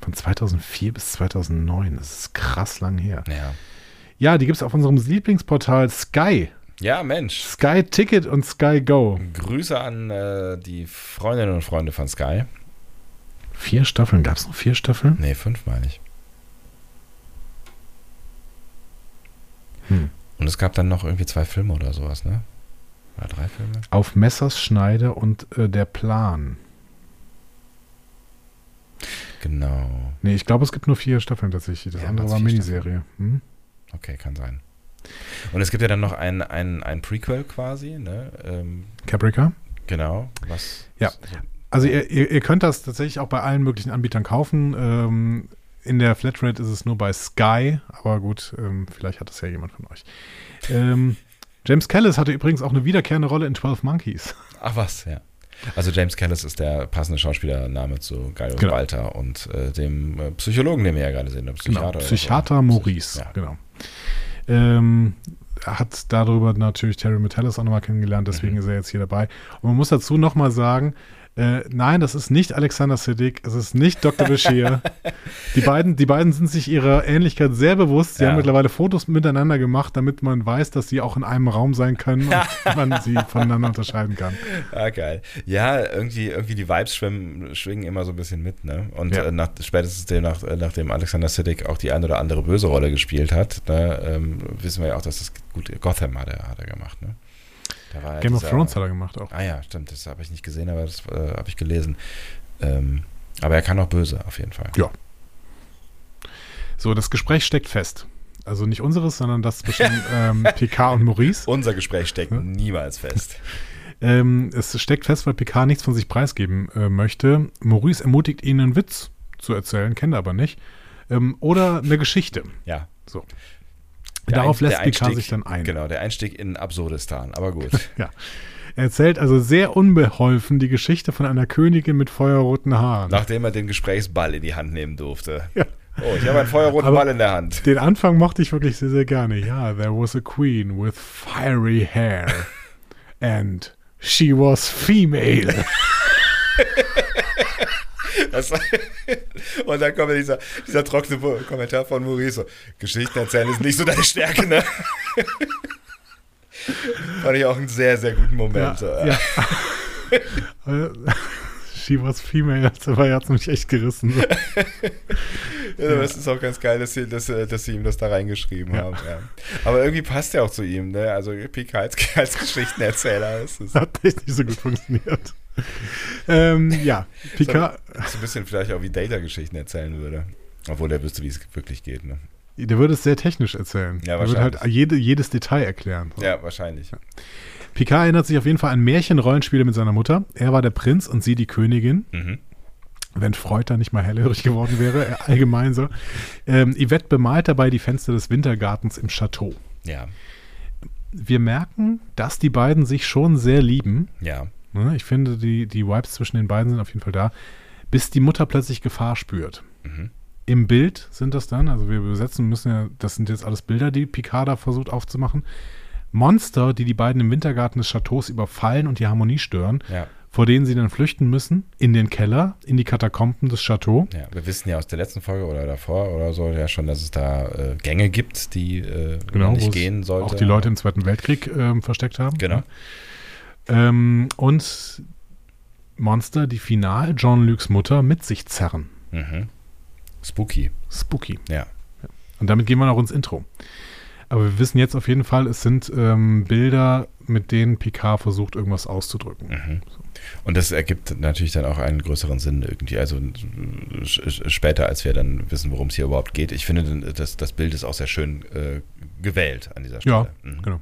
von 2004 bis 2009. Das ist krass lang her. Ja, Ja, die gibt es auf unserem Lieblingsportal Sky. ja Mensch. Sky Ticket und Sky Go. Grüße an äh, die Freundinnen und Freunde von Sky. Vier Staffeln. Gab es noch vier Staffeln? Nee, fünf meine ich. Hm. Und es gab dann noch irgendwie zwei Filme oder sowas, ne? Oder drei Filme? Auf Messers Schneide und äh, der Plan. Genau. Nee, ich glaube, es gibt nur vier Staffeln tatsächlich. Das Ja, andere war Miniserie. Hm? Okay, kann sein. Und es gibt ja dann noch ein, ein, ein Prequel quasi, ne? Ähm, Caprica. genau. Was? Ja. Also ihr, ihr, ihr könnt das tatsächlich auch bei allen möglichen Anbietern kaufen. Ähm, in der Flatrate ist es nur bei Sky, aber gut, ähm, vielleicht hat das ja jemand von euch. Ähm, James Callis hatte übrigens auch eine wiederkehrende Rolle in 12 Monkeys. Ach was, ja. Also James Callis ist der passende Schauspielername zu Gaius Genau. Balter und äh, dem äh, Psychologen, den wir ja gerade sehen. der Psychiater. oder so. Psychiater Maurice, Ja. genau. Ähm, er hat darüber natürlich Terry Metallis auch nochmal kennengelernt, deswegen Mhm. ist er jetzt hier dabei. Und man muss dazu nochmal sagen, äh, nein, das ist nicht Alexander Siddig, es ist nicht Dr. Bashir. die, beiden, die beiden sind sich ihrer Ähnlichkeit sehr bewusst. Sie Ja. haben mittlerweile Fotos miteinander gemacht, damit man weiß, dass sie auch in einem Raum sein können und man sie voneinander unterscheiden kann. Ah, geil. Ja, irgendwie, irgendwie die Vibes schwimmen, schwingen immer so ein bisschen mit, ne? Und Ja. äh, nach, spätestens dem, nach, äh, nachdem Alexander Siddig auch die eine oder andere böse Rolle gespielt hat, ne, ähm, wissen wir ja auch, dass das gut Gotham hat er, hat er gemacht, ne? Ja Game of dieser- Thrones hat er gemacht auch. Ah ja, stimmt, das habe ich nicht gesehen, aber das äh, habe ich gelesen. Ähm, aber er kann auch böse, auf jeden Fall. Ja. So, das Gespräch steckt fest. Also nicht unseres, sondern das zwischen ähm, PK und Maurice. Unser Gespräch steckt Hm? niemals fest. Ähm, es steckt fest, weil PK nichts von sich preisgeben äh, möchte. Maurice ermutigt ihn, einen Witz zu erzählen, kennt er aber nicht. Ähm, oder eine Geschichte. Ja. So. Der Darauf lässt Einstieg- sich dann ein. Genau, der Einstieg in Absurdistan, aber gut. Er erzählt also sehr unbeholfen die Geschichte von einer Königin mit feuerroten Haaren. Nachdem er den Gesprächsball in die Hand nehmen durfte. Ja. Oh, ich habe einen feuerroten Aber- Ball in der Hand. Den Anfang mochte ich wirklich sehr, sehr gerne. Ja, there was a queen with fiery hair. And she was female. Das, und dann kommt dieser, dieser trockene Kommentar von Maurice. so, Geschichten erzählen ist nicht so deine Stärke, ne? Fand ich auch einen sehr, sehr guten Moment. so. ja. She was female. Das war ja mich echt gerissen. So. Ja, aber es ist auch ganz geil, dass sie, dass, äh, dass sie ihm das da reingeschrieben Ja. haben. Ja. Aber irgendwie passt er auch zu ihm, ne? Also Pika als, als Geschichtenerzähler ist es. Hat echt nicht so gut funktioniert. ähm, ja, Picard, So ein bisschen vielleicht auch wie Data Geschichten erzählen würde. Obwohl der wüsste, wie es wirklich geht, ne? der würde es sehr technisch erzählen. Ja, er würde halt wahrscheinlich. jede, jedes Detail erklären. So. Ja, wahrscheinlich. Picard erinnert sich auf jeden Fall an Märchenrollenspiele mit seiner Mutter. Er war der Prinz und sie die Königin. Mhm. Wenn Freud da nicht mal hellhörig geworden wäre, äh, allgemein so. Ähm, Yvette bemalt dabei die Fenster des Wintergartens im Chateau. Ja, Wir merken, dass die beiden sich schon sehr lieben. ja. Ne? Ich finde, die, die Vibes zwischen den beiden sind auf jeden Fall da, bis die Mutter plötzlich Gefahr spürt. Mhm. Im Bild sind das dann, also wir übersetzen müssen ja, das sind jetzt alles Bilder, die Picard da versucht aufzumachen. Monster, die die beiden im Wintergarten des Chateaus überfallen und die Harmonie stören, Ja, vor denen sie dann flüchten müssen, in den Keller, in die Katakomben des Chateaux. ja. Wir wissen ja aus der letzten Folge oder davor oder so ja schon, dass es da äh, Gänge gibt, die äh, Genau, nicht gehen sollte. auch die Leute im Zweiten Weltkrieg ähm, versteckt haben. Genau. Ähm, und Monster, die final Jean-Lucs Mutter mit sich zerren. Mhm. Spooky. Spooky. Ja. Und damit gehen wir noch ins Intro. Aber wir wissen jetzt auf jeden Fall, es sind ähm, Bilder, mit denen Picard versucht, irgendwas auszudrücken. Mhm. Und das ergibt natürlich dann auch einen größeren Sinn irgendwie. Also später, als wir dann wissen, worum es hier überhaupt geht. Ich finde, das, das Bild ist auch sehr schön äh, gewählt an dieser Stelle. Ja, Mhm. genau.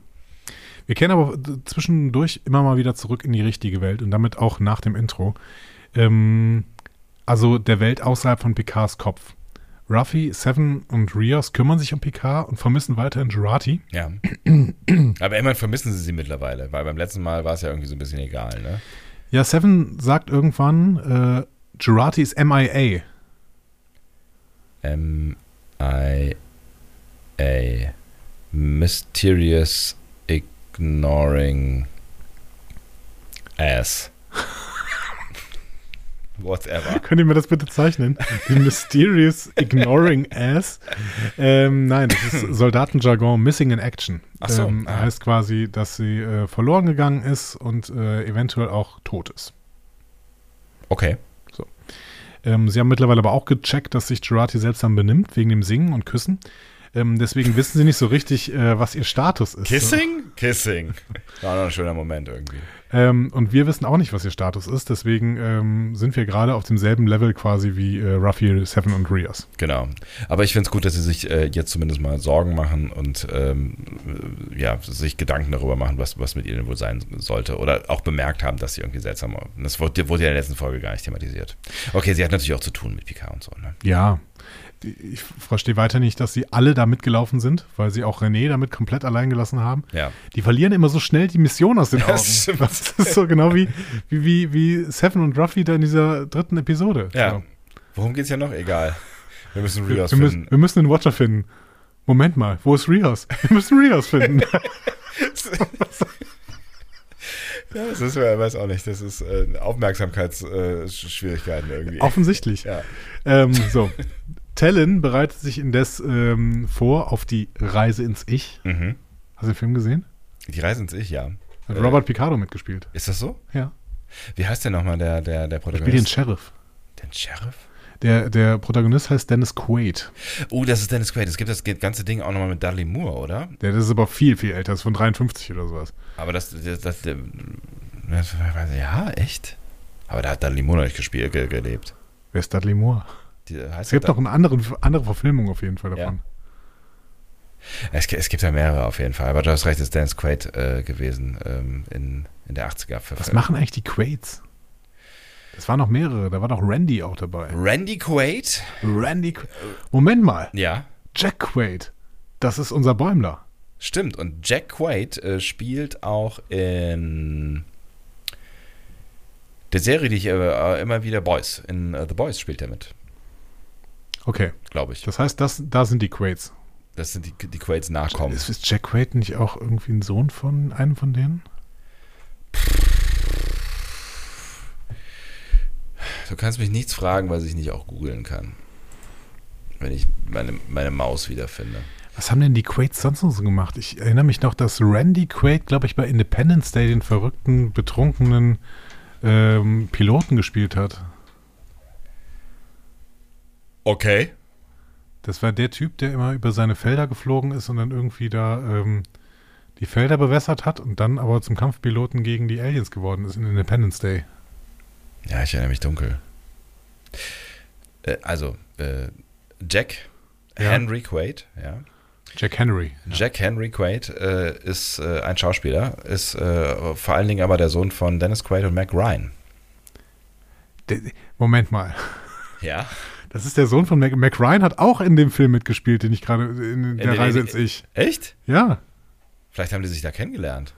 Wir kehren aber zwischendurch immer mal wieder zurück in die richtige Welt und damit auch nach dem Intro. Ähm, also der Welt außerhalb von Picards Kopf. Ruffy, Seven und Rios kümmern sich um Picard und vermissen weiterhin Jurati. Ja. Aber immerhin vermissen sie sie mittlerweile, weil beim letzten Mal war es ja irgendwie so ein bisschen egal, ne? Ja, Seven sagt irgendwann, äh, Jurati ist MIA. M-I-A. Mysterious Ignoring Ass. Whatever. Könnt ihr mir das bitte zeichnen? Die Mysterious Ignoring Ass. Ähm, nein, das ist Soldatenjargon Missing in Action. Ach so, Ähm, ah. heißt quasi, dass sie äh, verloren gegangen ist und äh, eventuell auch tot ist. Okay. Ähm, sie haben mittlerweile aber auch gecheckt, dass sich Jurati seltsam benimmt, wegen dem Singen und Küssen. Ähm, deswegen wissen sie nicht so richtig, äh, was ihr Status ist. Kissing? Kissing. War noch ein schöner Moment irgendwie. Ähm, und wir wissen auch nicht, was ihr Status ist. Deswegen ähm, sind wir gerade auf demselben Level quasi wie äh, Ruffy, Seven und Rios. Genau. Aber ich finde es gut, dass sie sich äh, jetzt zumindest mal Sorgen machen und ähm, äh, ja, sich Gedanken darüber machen, was, was mit ihr denn wohl sein sollte. Oder auch bemerkt haben, dass sie irgendwie seltsam Das wurde, wurde ja in der letzten Folge gar nicht thematisiert. Okay, sie hat natürlich auch zu tun mit Picard und so, ne? Ja, ich verstehe weiter nicht, dass sie alle da mitgelaufen sind, weil sie auch René damit komplett allein gelassen haben. Ja. Die verlieren immer so schnell die Mission aus den Augen. Das. Das ist so genau wie, wie, wie, wie Seven und Ruffy da in dieser dritten Episode. Ja. So. Worum geht's ja noch? Egal. Wir müssen Wir, Rios wir, müssen, finden. wir müssen den Watcher finden. Moment mal, wo ist Rios? Wir müssen Rios finden. Ja, das ist, ich weiß auch nicht, das ist äh, Aufmerksamkeitsschwierigkeiten irgendwie. Offensichtlich. ja. Ähm, so. Talon bereitet sich indes ähm, vor auf die Reise ins Ich. Mhm. Hast du den Film gesehen? Die Reise ins Ich, ja. Hat Äh, Robert Picardo mitgespielt. Ist das so? Ja. Wie heißt der nochmal, der, der, der Er spielt den Protagonist? Sheriff. Den Sheriff? Der, der Protagonist heißt Dennis Quaid. Oh, das ist Dennis Quaid. Es gibt das ganze Ding auch nochmal mit Dudley Moore, oder? Der das ist aber viel, viel älter. Das ist von 53 oder sowas. Aber das, das, das, das ja, echt? Aber da hat Dudley Moore noch nicht gespielt, ge, gelebt. Wer ist Dudley Moore? Die, heißt Es gibt noch eine andere, andere Verfilmung auf jeden Fall Ja. davon. Es, gibt- es gibt ja mehrere auf jeden Fall, aber du hast recht, es ist Dennis Quaid äh, gewesen ähm, in, in der 80er. Was machen eigentlich die Quaids? Das waren noch mehrere. Da war doch Randy auch dabei. Randy Quaid? Randy. Qu- Moment mal. Ja, Jack Quaid. Das ist unser Bäumler. stimmt. Und Jack Quaid äh, spielt auch in der Serie, die ich äh, immer wieder Boys, in äh, The Boys spielt er mit, Okay. glaube ich. Das heißt, das, da sind die Quaids. Das sind die, die Quaids Nachkommen. Ist, ist Jack Quaid nicht auch irgendwie ein Sohn von einem von denen? Du kannst mich nichts fragen, was ich nicht auch googeln kann. Wenn ich meine, meine Maus wiederfinde. Was haben denn die Quaids sonst noch so gemacht? Ich erinnere mich noch, dass Randy Quaid, glaube ich, bei Independence Day den verrückten, betrunkenen ähm, Piloten gespielt hat. Okay. Das war der Typ, der immer über seine Felder geflogen ist und dann irgendwie da ähm, die Felder bewässert hat und dann aber zum Kampfpiloten gegen die Aliens geworden ist in Independence Day. Ja, ich erinnere mich dunkel. Äh, also, äh, Jack Ja. Henry Quaid, ja. Jack Henry. Jack Henry Quaid äh, ist äh, ein Schauspieler, ist äh, vor allen Dingen aber der Sohn von Dennis Quaid und Mac Ryan. Der, Moment mal. Ja. Das ist der Sohn von Mac, Mac Ryan, hat auch in dem Film mitgespielt, den ich gerade in der den- Reise in- ins Ich. Echt? Ja. Vielleicht haben die sich da kennengelernt.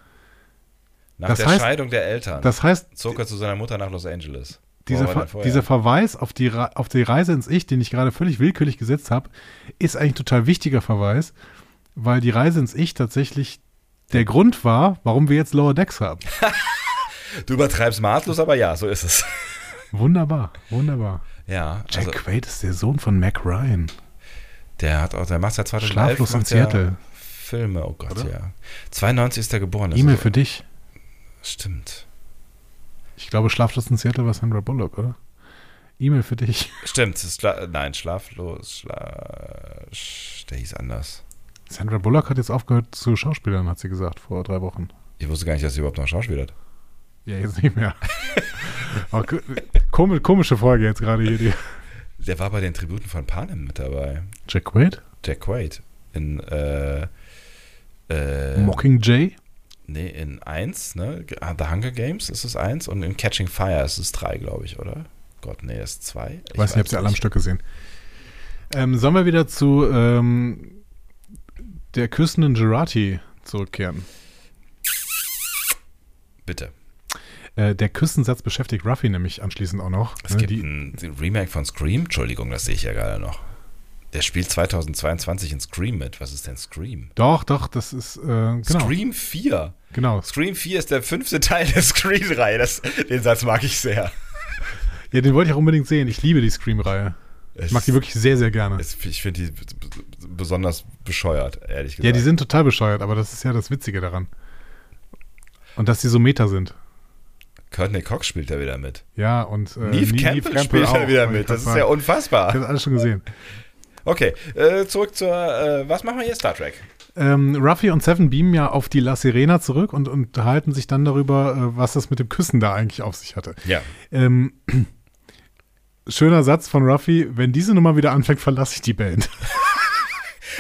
Nach Das der heißt- Scheidung der Eltern Das heißt, zog er zu seiner Mutter nach Los Angeles. Dieser, er Ver dieser Verweis auf die, auf die Reise ins Ich, den ich gerade völlig willkürlich gesetzt habe, ist eigentlich ein total wichtiger Verweis, weil die Reise ins Ich tatsächlich der Grund war, warum wir jetzt Lower Decks haben. du übertreibst maßlos, aber ja, so ist es. Wunderbar, wunderbar. Ja, Jack also Quaid ist der Sohn von Mac Ryan. der hat auch, der macht seit 2011 Schlaflos in Seattle. Filme, oh Gott, Oder? ja. 92 ist er geboren. E-Mail ist- für dich. Stimmt. Ich glaube, Schlaflos in Seattle war Sandra Bullock, oder? E-Mail für dich. Stimmt, Schla nein, schlaflos, schla der hieß anders. Sandra Bullock hat jetzt aufgehört zu Schauspielern, hat sie gesagt, vor drei Wochen. Ich wusste gar nicht, dass sie überhaupt noch schauspielert. Ja, jetzt nicht mehr. komisch, komische Folge jetzt gerade hier. Die. Der war bei den Tributen von Panem mit dabei. Jack Quaid? Jack Quaid. In äh, äh, Mockingjay? Nee, in 1, ne? The Hunger Games ist es 1 und in Catching Fire ist es 3, glaube ich, oder? Gott, nee, ist 2. Ich weiß nicht, ob sie alle am Stück gesehen. Ähm, sollen wir wieder zu ähm, der küssenden Gerati zurückkehren? Bitte. Äh, der Küssensatz beschäftigt Ruffy nämlich anschließend auch noch. Es ne, gibt ein Remake von Scream. Entschuldigung, das sehe ich ja gerade noch. Der spielt 2022 in Scream mit. Was ist denn Scream? Doch, doch, das ist, äh, genau. Scream 4. Genau. Scream 4 ist der fünfte Teil der Scream-Reihe. Den Satz mag ich sehr. Ja, den wollte ich auch unbedingt sehen. Ich liebe die Scream-Reihe. Ich mag die wirklich sehr, sehr gerne. Es, ich finde die besonders bescheuert, ehrlich gesagt. Ja, die sind total bescheuert, aber das ist ja das Witzige daran. Und dass die so Meta sind. Courtney Cox spielt da wieder mit. Ja, und äh, Neve, Neve Campbell, Campbell spielt da wieder mit. Das ist ja unfassbar. Ich habe alles schon gesehen. Okay, äh, zurück zur, äh, was machen wir hier, Star Trek? Ähm, Ruffy und Seven beamen ja auf die La Sirena zurück und unterhalten sich dann darüber, äh, was das mit dem Küssen da eigentlich auf sich hatte. Ja. Ähm, schöner Satz von Ruffy, wenn diese Nummer wieder anfängt, verlasse ich die Band.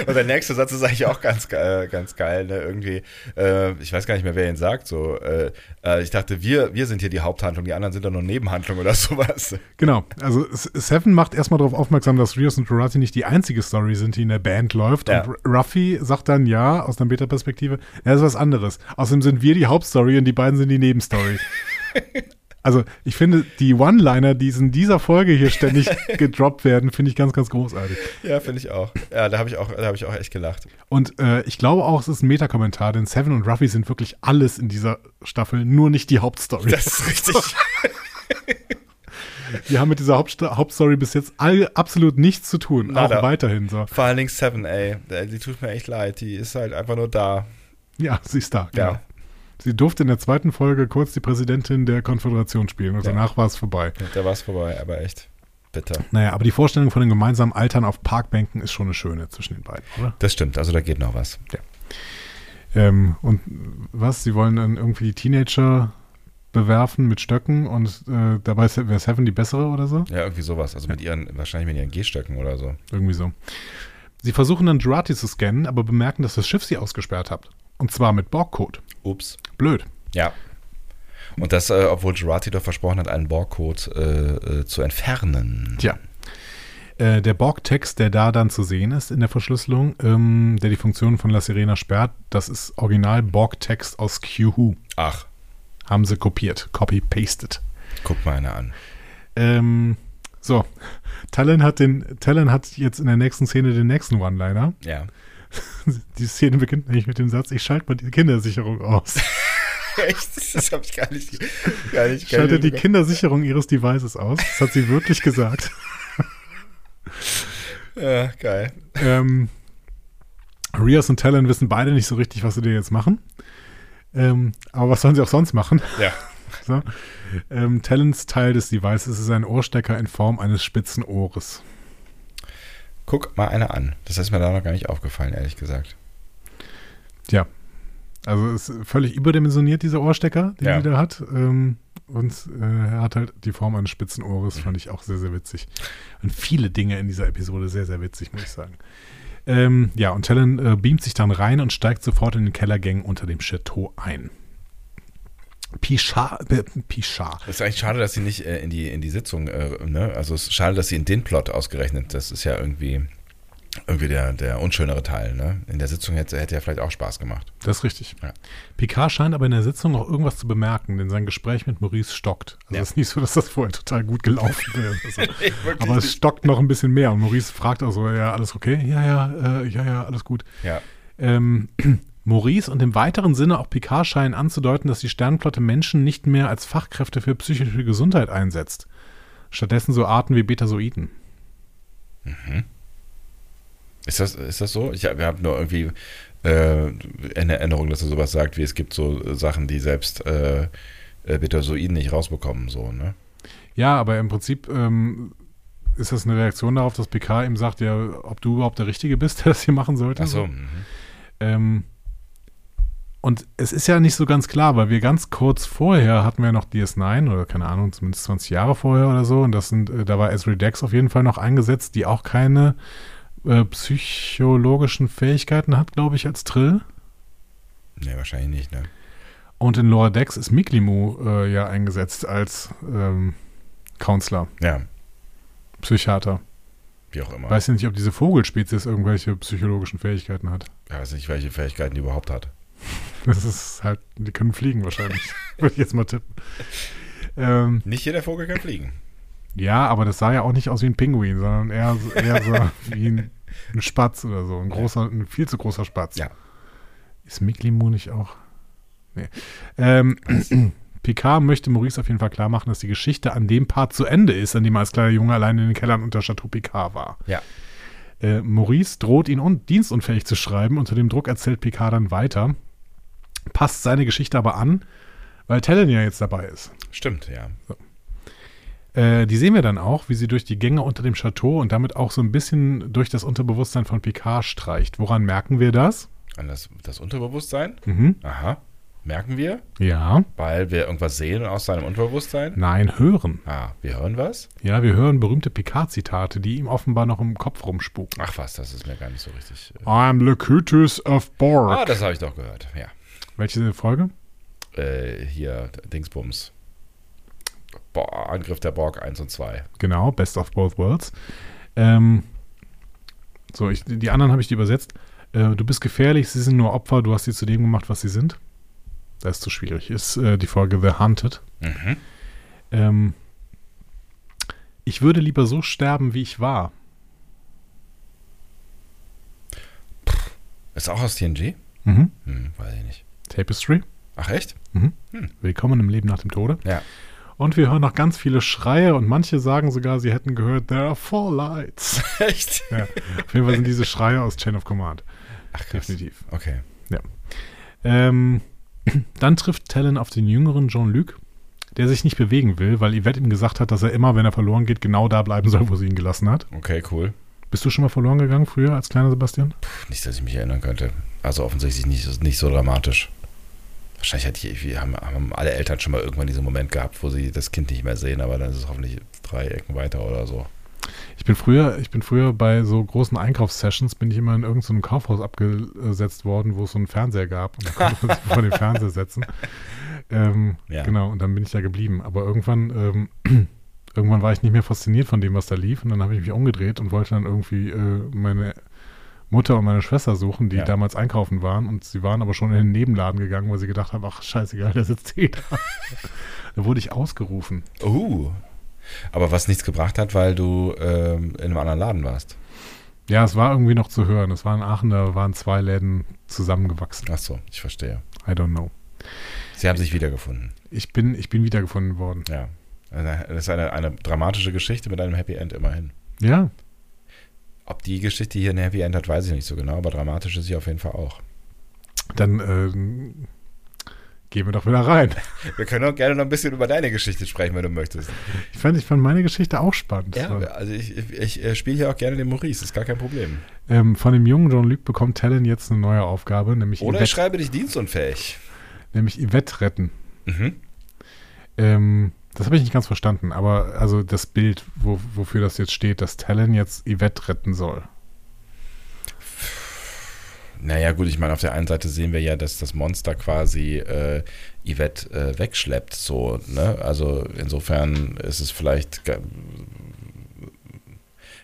Und der nächste Satz ist eigentlich auch ganz, äh, ganz geil, ne? Irgendwie, äh, ich weiß gar nicht mehr, wer ihn sagt. So, äh, äh ich dachte, wir, wir sind hier die Haupthandlung, die anderen sind dann nur Nebenhandlung oder sowas. Genau. Also Seven macht erstmal darauf aufmerksam, dass Rios und Dorati nicht die einzige Story sind, die in der Band läuft. Ja. Und Ruffy sagt dann ja, aus einer Beta-Perspektive, ja, das ist was anderes. Außerdem sind wir die Hauptstory und die beiden sind die Nebenstory. Also ich finde, die One-Liner, die in dieser Folge hier ständig gedroppt werden, finde ich ganz, ganz großartig. Ja, finde ich auch. Ja, da habe ich, auch, ich auch echt gelacht. Und äh, ich glaube auch, es ist ein Metakommentar, denn Seven und Ruffy sind wirklich alles in dieser Staffel, nur nicht die Hauptstory. Das ist richtig. Wir haben mit dieser Haupt Hauptstory bis jetzt all, absolut nichts zu tun, Nada. auch weiterhin so. Vor allen Dingen Seven, ey, die tut mir echt leid, die ist halt einfach nur da. Ja, sie ist da, genau. Ja. Sie durfte in der zweiten Folge kurz die Präsidentin der Konföderation spielen und ja. danach war es vorbei. Ja, da war es vorbei, aber echt bitter. Naja, aber die Vorstellung von den gemeinsamen Altern auf Parkbänken ist schon eine schöne zwischen den beiden, oder? Das stimmt, also da geht noch was. Ja. Ähm, und was? Sie wollen dann irgendwie die Teenager bewerfen mit Stöcken und äh, dabei wäre Seven die bessere oder so? Ja, irgendwie sowas. Also mit ihren, wahrscheinlich mit ihren G-Stöcken oder so. Irgendwie so. Sie versuchen dann Jurati zu scannen, aber bemerken, dass das Schiff sie ausgesperrt hat. Und zwar mit Borgcode. Ups. Blöd. Ja. Und das, äh, obwohl Girardi doch versprochen hat, einen Borg-Code äh, äh, zu entfernen. Tja. Äh, der Borg-Text, der da dann zu sehen ist in der Verschlüsselung, ähm, der die Funktion von La Sirena sperrt, das ist original Borg-Text aus Q-Who. Ach. Haben sie kopiert, copy-pasted. Guck mal einer an. Ähm, so, Talon hat, den, Talon hat jetzt in der nächsten Szene den nächsten One-Liner. Ja. Die Szene beginnt eigentlich mit dem Satz, ich schalte mal die Kindersicherung aus. Echt? Das habe ich gar nicht. Gar nicht Schalte die Kindersicherung ihres Devices aus. Das hat sie wirklich gesagt. Ja, geil. Ähm, Rios und Talon wissen beide nicht so richtig, was sie dir jetzt machen. Ähm, aber was sollen sie auch sonst machen? Ja. so. ähm, Talons Teil des Devices ist ein Ohrstecker in Form eines spitzen Ohres. Guck mal einer an. Das ist mir da noch gar nicht aufgefallen, ehrlich gesagt. Ja. Also ist völlig überdimensioniert, dieser Ohrstecker, den ja. sie da hat. Ähm, und äh, er hat halt die Form eines spitzen Ohres, fand ich auch sehr, sehr witzig. Und viele Dinge in dieser Episode sehr, sehr witzig, muss ich sagen. Ähm, ja, und Talon äh, beamt sich dann rein und steigt sofort in den Kellergängen unter dem Chateau ein. Pichard. Äh, Pichard. Es ist eigentlich schade, dass sie nicht äh, in, die, in die Sitzung, äh, ne? Also es ist schade, dass sie in den Plot ausgerechnet, das ist ja irgendwie, irgendwie der, der unschönere Teil, ne? In der Sitzung hätte, hätte ja vielleicht auch Spaß gemacht. Das ist richtig. Ja. Picard scheint aber in der Sitzung noch irgendwas zu bemerken, denn sein Gespräch mit Maurice stockt. Also ja. es ist nicht so, dass das vorher total gut gelaufen wäre. Also. aber es stockt noch ein bisschen mehr und Maurice fragt auch so, ja, alles okay? Ja, ja, äh, ja, ja, alles gut. Ja. Ähm, Maurice und im weiteren Sinne auch Picard scheinen anzudeuten, dass die Sternenflotte Menschen nicht mehr als Fachkräfte für psychische Gesundheit einsetzt. Stattdessen so Arten wie Betasoiden. Mhm. Ist das, ist das so? Ich habe hab nur irgendwie äh, in Erinnerung, dass er sowas sagt, wie es gibt so Sachen, die selbst äh, äh, Betazoiden nicht rausbekommen, so, ne? Ja, aber im Prinzip ähm, ist das eine Reaktion darauf, dass PK ihm sagt, ja, ob du überhaupt der Richtige bist, der das hier machen sollte. Ach so. mhm. Ähm, und es ist ja nicht so ganz klar, weil wir ganz kurz vorher hatten wir noch DS9 oder keine Ahnung, zumindest 20 Jahre vorher oder so. Und das sind, äh, da war Ezri Dex auf jeden Fall noch eingesetzt, die auch keine äh, psychologischen Fähigkeiten hat, glaube ich, als Trill. Nee, wahrscheinlich nicht, ne? Und in Lower Decks ist Miklimu äh, ja eingesetzt als ähm, Counselor, Ja, Psychiater. wie auch immer. Weiß ja nicht, ob diese Vogelspezies irgendwelche psychologischen Fähigkeiten hat. Ich weiß nicht, welche Fähigkeiten die überhaupt hat. Das ist halt, die können fliegen wahrscheinlich. Würde ich jetzt mal tippen. Ähm, Nicht jeder Vogel kann fliegen. ja, aber das sah ja auch nicht aus wie ein Pinguin, sondern eher, eher so wie ein, ein Spatz oder so. Ein großer, ein viel zu großer Spatz. Ja. Ist Miklimu nicht auch? Nee. Ähm, Picard möchte Maurice auf jeden Fall klar machen, dass die Geschichte an dem Part zu Ende ist, an dem er als kleiner Junge allein in den Kellern unter Chateau Picard war. Ja. Äh, Maurice droht ihn un dienstunfähig zu schreiben. Unter dem Druck erzählt Picard dann weiter. Passt seine Geschichte aber an, weil Talon ja jetzt dabei ist. Stimmt, ja. Äh, die sehen wir dann auch, wie sie durch die Gänge unter dem Chateau und damit auch so ein bisschen durch das Unterbewusstsein von Picard streicht. Woran merken wir das? An das, das Unterbewusstsein? Mhm. Aha. Merken wir? Ja. Weil wir irgendwas sehen aus seinem Unterbewusstsein? Nein, hören. Ah, wir hören was? Ja, wir hören berühmte Picard-Zitate, die ihm offenbar noch im Kopf rumspuken. Ach was, das ist mir gar nicht so richtig. Äh. I'm Locutus of Borg. Ah, das habe ich doch gehört. Ja. Welche Folge? Äh, hier, Dingsbums. Bo Angriff der Borg 1 und 2. Genau, Best of Both Worlds. Ähm, so, ich, die anderen habe ich übersetzt. Äh, du bist gefährlich, sie sind nur Opfer, du hast sie zu dem gemacht, was sie sind. Das ist zu schwierig. Ist äh, die Folge The Hunted. Mhm. Ähm, ich würde lieber so sterben, wie ich war. Ist auch aus TNG? Mhm. Hm, weiß ich nicht. Tapestry. Ach, echt? Willkommen im Leben nach dem Tode. Ja. Und wir hören noch ganz viele Schreie und manche sagen sogar, sie hätten gehört, there are four lights. Echt? ja, auf jeden Fall sind diese Schreie aus Chain of Command. Ach, krass. Definitiv. Okay. Ähm, dann trifft Talon auf den jüngeren Jean-Luc, der sich nicht bewegen will, weil Yvette ihm gesagt hat, dass er immer, wenn er verloren geht, genau da bleiben soll, wo sie ihn gelassen hat. Okay, cool. Bist du schon mal verloren gegangen früher als kleiner Sebastian? Puh, nicht, dass ich mich erinnern könnte. Also offensichtlich nicht, nicht so dramatisch. Wahrscheinlich hat wir haben, haben alle Eltern schon mal irgendwann diesen Moment gehabt, wo sie das Kind nicht mehr sehen, aber dann ist es hoffentlich drei Ecken weiter oder so. Ich bin früher, ich bin früher bei so großen Einkaufssessions bin ich immer in irgendeinem Kaufhaus abgesetzt worden, wo es so einen Fernseher gab und da konnte man sich vor den Fernseher setzen. Ähm, Ja. Genau, und dann bin ich da geblieben. Aber irgendwann, ähm, irgendwann war ich nicht mehr fasziniert von dem, was da lief und dann habe ich mich umgedreht und wollte dann irgendwie äh, meine Mutter und meine Schwester suchen, die Ja. damals einkaufen waren und sie waren aber schon in den Nebenladen gegangen, weil sie gedacht haben, ach scheißegal, der sitzt eh da. da wurde ich ausgerufen. Uh. Aber was nichts gebracht hat, weil du ähm, in einem anderen Laden warst. Ja, es war irgendwie noch zu hören. Es war in Aachen, da waren zwei Läden zusammengewachsen. Ach so, ich verstehe. I don't know. Sie haben sich wiedergefunden. Ich bin, ich bin wiedergefunden worden. Ja. Das ist eine, eine dramatische Geschichte mit einem Happy End immerhin. Ja, Ob die Geschichte hier ein Happy End hat, weiß ich nicht so genau, aber dramatisch ist sie auf jeden Fall auch. dann ähm, gehen wir doch wieder rein. Wir können auch gerne noch ein bisschen über deine Geschichte sprechen, wenn du möchtest. Ich fand, ich fand meine Geschichte auch spannend. Ja, So. also ich, ich, ich äh, spiele hier auch gerne den Maurice, ist gar kein Problem. Ähm, von dem jungen Jean-Luc bekommt Talon jetzt eine neue Aufgabe, nämlich, Oder ich Yvette, schreibe dich dienstunfähig. nämlich Yvette retten. Mhm. Ähm, das habe ich nicht ganz verstanden, aber also das Bild, wo, wofür das jetzt steht, dass Talon jetzt Yvette retten soll. Naja, gut, ich meine, auf der einen Seite sehen wir ja, dass das Monster quasi äh, Yvette äh, wegschleppt, so, ne? Also insofern ist es vielleicht,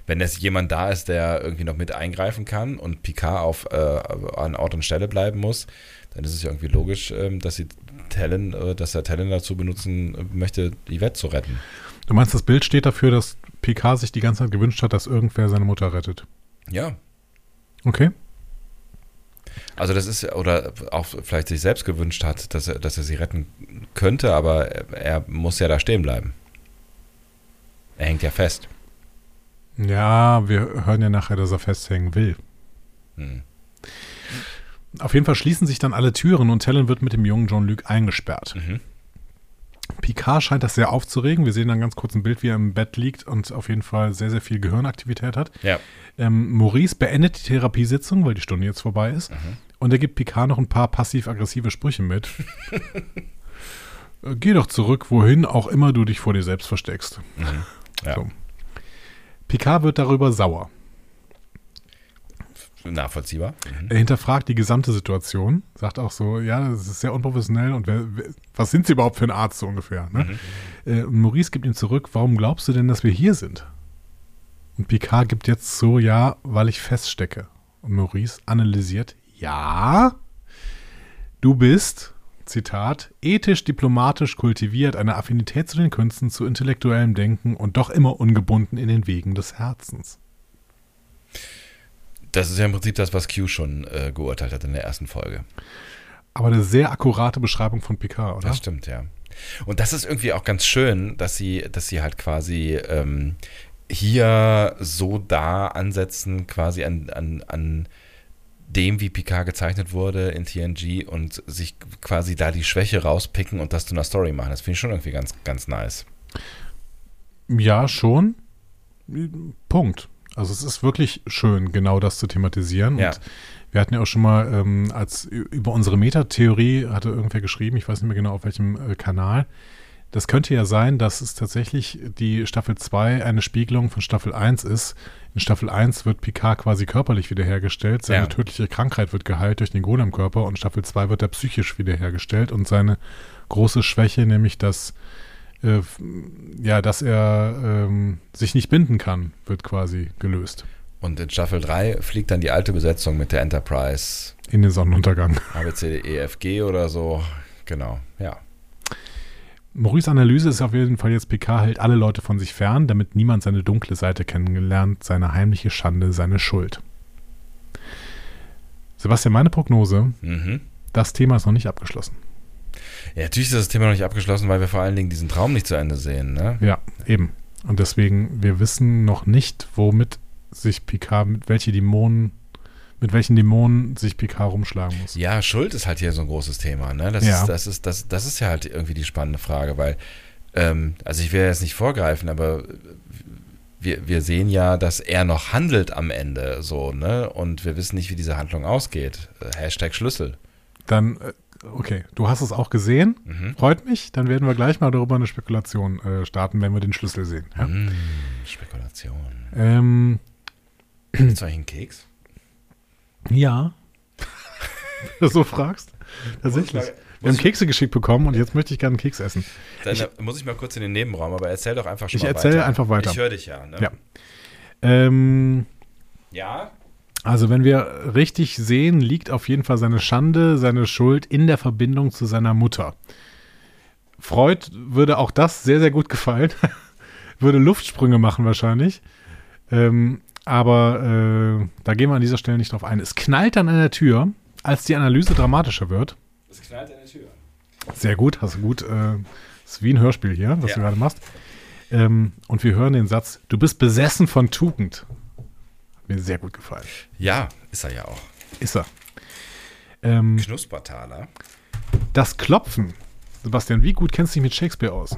wenn es jemand da ist, der irgendwie noch mit eingreifen kann und Picard auf äh, an Ort und Stelle bleiben muss, dann ist es ja irgendwie logisch, ähm, dass sie Talon, äh, dass er Talon dazu benutzen äh, möchte, Yvette zu retten. Du meinst, das Bild steht dafür, dass PK sich die ganze Zeit gewünscht hat, dass irgendwer seine Mutter rettet. Ja, Okay. Also das ist, oder auch vielleicht sich selbst gewünscht hat, dass er, dass er sie retten könnte, aber er, er muss ja da stehen bleiben. Er hängt ja fest. Ja, wir hören ja nachher, dass er festhängen will. Hm. Auf jeden Fall schließen sich dann alle Türen und Talon wird mit dem jungen Jean-Luc eingesperrt. Mhm. Picard scheint das sehr aufzuregen. Wir sehen dann ganz kurz ein Bild, wie er im Bett liegt und auf jeden Fall sehr, sehr viel Gehirnaktivität hat. Ja. Ähm, Maurice beendet die Therapiesitzung, weil die Stunde jetzt vorbei ist. Und er gibt Picard noch ein paar passiv-aggressive Sprüche mit. Geh doch zurück, wohin auch immer du dich vor dir selbst versteckst. ja. So. Picard wird darüber sauer. Nachvollziehbar. Mhm. Er hinterfragt die gesamte Situation, sagt auch so, ja, das ist sehr unprofessionell und wer, wer, was sind Sie überhaupt für ein Arzt so ungefähr? Ne? Äh, und Maurice gibt ihm zurück, warum glaubst du denn, dass wir hier sind? Und Picard gibt jetzt so, ja, weil ich feststecke. Und Maurice analysiert, ja, du bist, Zitat, ethisch, diplomatisch kultiviert, eine Affinität zu den Künsten, zu intellektuellem Denken und doch immer ungebunden in den Wegen des Herzens. Das ist ja im Prinzip das, was Q schon äh, geurteilt hat in der ersten Folge. Aber eine sehr akkurate Beschreibung von Picard, oder? Das stimmt, ja. Und das ist irgendwie auch ganz schön, dass sie, dass sie halt quasi ähm, hier so da ansetzen, quasi an, an, an dem, wie Picard gezeichnet wurde in TNG und sich quasi da die Schwäche rauspicken und das zu einer Story machen. Das finde ich schon irgendwie ganz, ganz nice. Ja, schon. Punkt. Also es ist wirklich schön, genau das zu thematisieren. Ja. Und wir hatten ja auch schon mal, ähm, als über unsere Metatheorie hatte irgendwer geschrieben, ich weiß nicht mehr genau auf welchem äh, Kanal. Das könnte ja sein, dass es tatsächlich die Staffel 2 eine Spiegelung von Staffel 1 ist. In Staffel 1 wird Picard quasi körperlich wiederhergestellt, seine Ja. tödliche Krankheit wird geheilt durch den Golem-Körper und Staffel 2 wird er psychisch wiederhergestellt und seine große Schwäche, nämlich dass, äh, ja, dass er ähm, sich nicht binden kann, wird quasi gelöst. Und in Staffel 3 fliegt dann die alte Besetzung mit der Enterprise In den Sonnenuntergang. ABCDEFG oder so. Genau, ja. Maurice Analyse ist auf jeden Fall jetzt, Picard hält alle Leute von sich fern, damit niemand seine dunkle Seite kennengelernt, seine heimliche Schande, seine Schuld. Sebastian, meine Prognose, Mhm. das Thema ist noch nicht abgeschlossen. Ja, natürlich ist das Thema noch nicht abgeschlossen, weil wir vor allen Dingen diesen Traum nicht zu Ende sehen. Ne? Ja, eben. Und deswegen, wir wissen noch nicht, womit sich Picard, mit welche Dämonen, mit welchen Dämonen sich Picard rumschlagen muss. Ja, Schuld ist halt hier so ein großes Thema. Ne? Das, Ja. ist, das, ist, das, das ist ja halt irgendwie die spannende Frage, weil, ähm, also ich will jetzt nicht vorgreifen, aber wir, wir sehen ja, dass er noch handelt am Ende so, ne? Und wir wissen nicht, wie diese Handlung ausgeht. Hashtag Schlüssel. Dann, äh, okay, du hast es auch gesehen. Mhm. Freut mich. Dann werden wir gleich mal darüber eine Spekulation äh, starten, wenn wir den Schlüssel sehen. Ja? Mm, Spekulation. Ähm, du eigentlich einen Keks? Ja. Wenn du so fragst. Tatsächlich. Ich Wir haben ich- Kekse geschickt bekommen und jetzt möchte ich gerne einen Keks essen. Dann äh, muss ich mal kurz in den Nebenraum, aber erzähl doch einfach schon Ich mal erzähle weiter. einfach weiter. Ich höre dich ja. Ne? Ja. Ähm, Ja? Also wenn wir richtig sehen, liegt auf jeden Fall seine Schande, seine Schuld in der Verbindung zu seiner Mutter. Freud würde auch das sehr, sehr gut gefallen. würde Luftsprünge machen wahrscheinlich. Ähm, aber äh, da gehen wir an dieser Stelle nicht drauf ein. Es knallt dann an der Tür, als die Analyse dramatischer wird. Es knallt an der Tür. Sehr gut, hast du gut. Äh, ist wie ein Hörspiel hier, was Ja. du gerade machst. Ähm, und wir hören den Satz: Du bist besessen von Tugend. Mir sehr gut gefallen. Ja, ist er ja auch. Ist er. Ähm, Knuspertaler. das Klopfen. Sebastian, wie gut kennst du dich mit Shakespeare aus?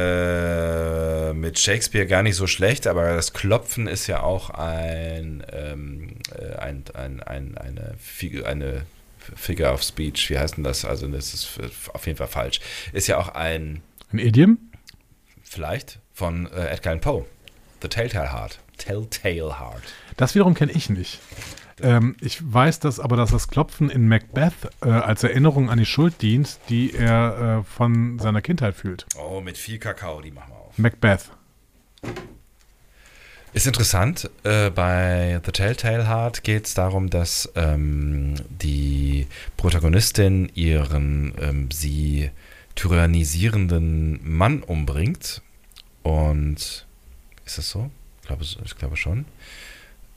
Äh, mit Shakespeare gar nicht so schlecht, aber das Klopfen ist ja auch ein, ähm, äh, ein, ein, ein, eine, Figur, eine Figure of Speech. Wie heißt denn das? Also, das ist auf jeden Fall falsch. Ist ja auch ein, Ein Idiom? vielleicht, von äh, Edgar Allan Poe. The Telltale Heart. Telltale Heart. Das wiederum kenne ich nicht. Ähm, ich weiß, dass aber dass das Klopfen in Macbeth äh, als Erinnerung an die Schuld dient, die er äh, von seiner Kindheit fühlt. Oh, mit viel Kakao, die machen wir auf. Macbeth. Ist interessant, äh, bei The Telltale Heart geht es darum, dass ähm, die Protagonistin ihren ähm, sie tyrannisierenden Mann umbringt. Und ist das so? Ich glaube, ich glaube schon.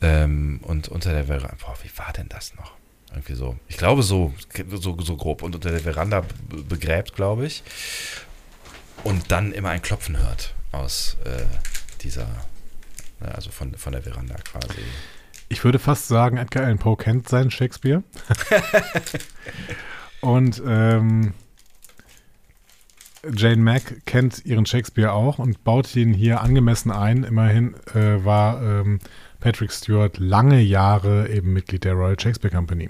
Ähm, und unter der Veranda, boah, wie war denn das noch? Irgendwie so. Ich glaube so, so, so grob. Und unter der Veranda be- begräbt, glaube ich. Und dann immer ein Klopfen hört aus äh, dieser ja, also von, von der Veranda quasi. Ich würde fast sagen, Edgar Allan Poe kennt seinen Shakespeare. Und ähm, Jane Mack kennt ihren Shakespeare auch und baut ihn hier angemessen ein. Immerhin äh, war ähm, Patrick Stewart lange Jahre eben Mitglied der Royal Shakespeare Company.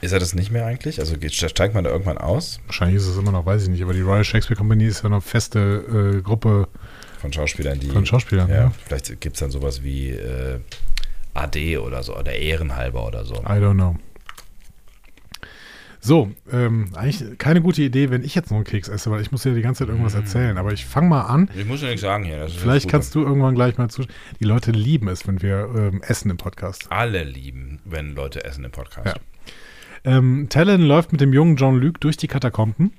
Ist er das nicht mehr eigentlich? Also geht, steigt man da irgendwann aus? Wahrscheinlich ist es immer noch, weiß ich nicht, aber die Royal Shakespeare Company ist ja eine feste äh, Gruppe von Schauspielern, die. Von Schauspielern, ja. ja. Vielleicht gibt es dann sowas wie äh, AD oder so, oder Ehrenhalber oder so. I don't know. So, ähm, eigentlich keine gute Idee, wenn ich jetzt noch einen Keks esse, weil ich muss ja die ganze Zeit irgendwas erzählen. Aber ich fange mal an. Ich muss ja nichts sagen hier. Vielleicht kannst du irgendwann gleich mal zu. Die Leute lieben es, wenn wir ähm, essen im Podcast. Alle lieben, wenn Leute essen im Podcast. Ja. Ähm, Talon läuft mit dem jungen John Luke durch die Katakomben.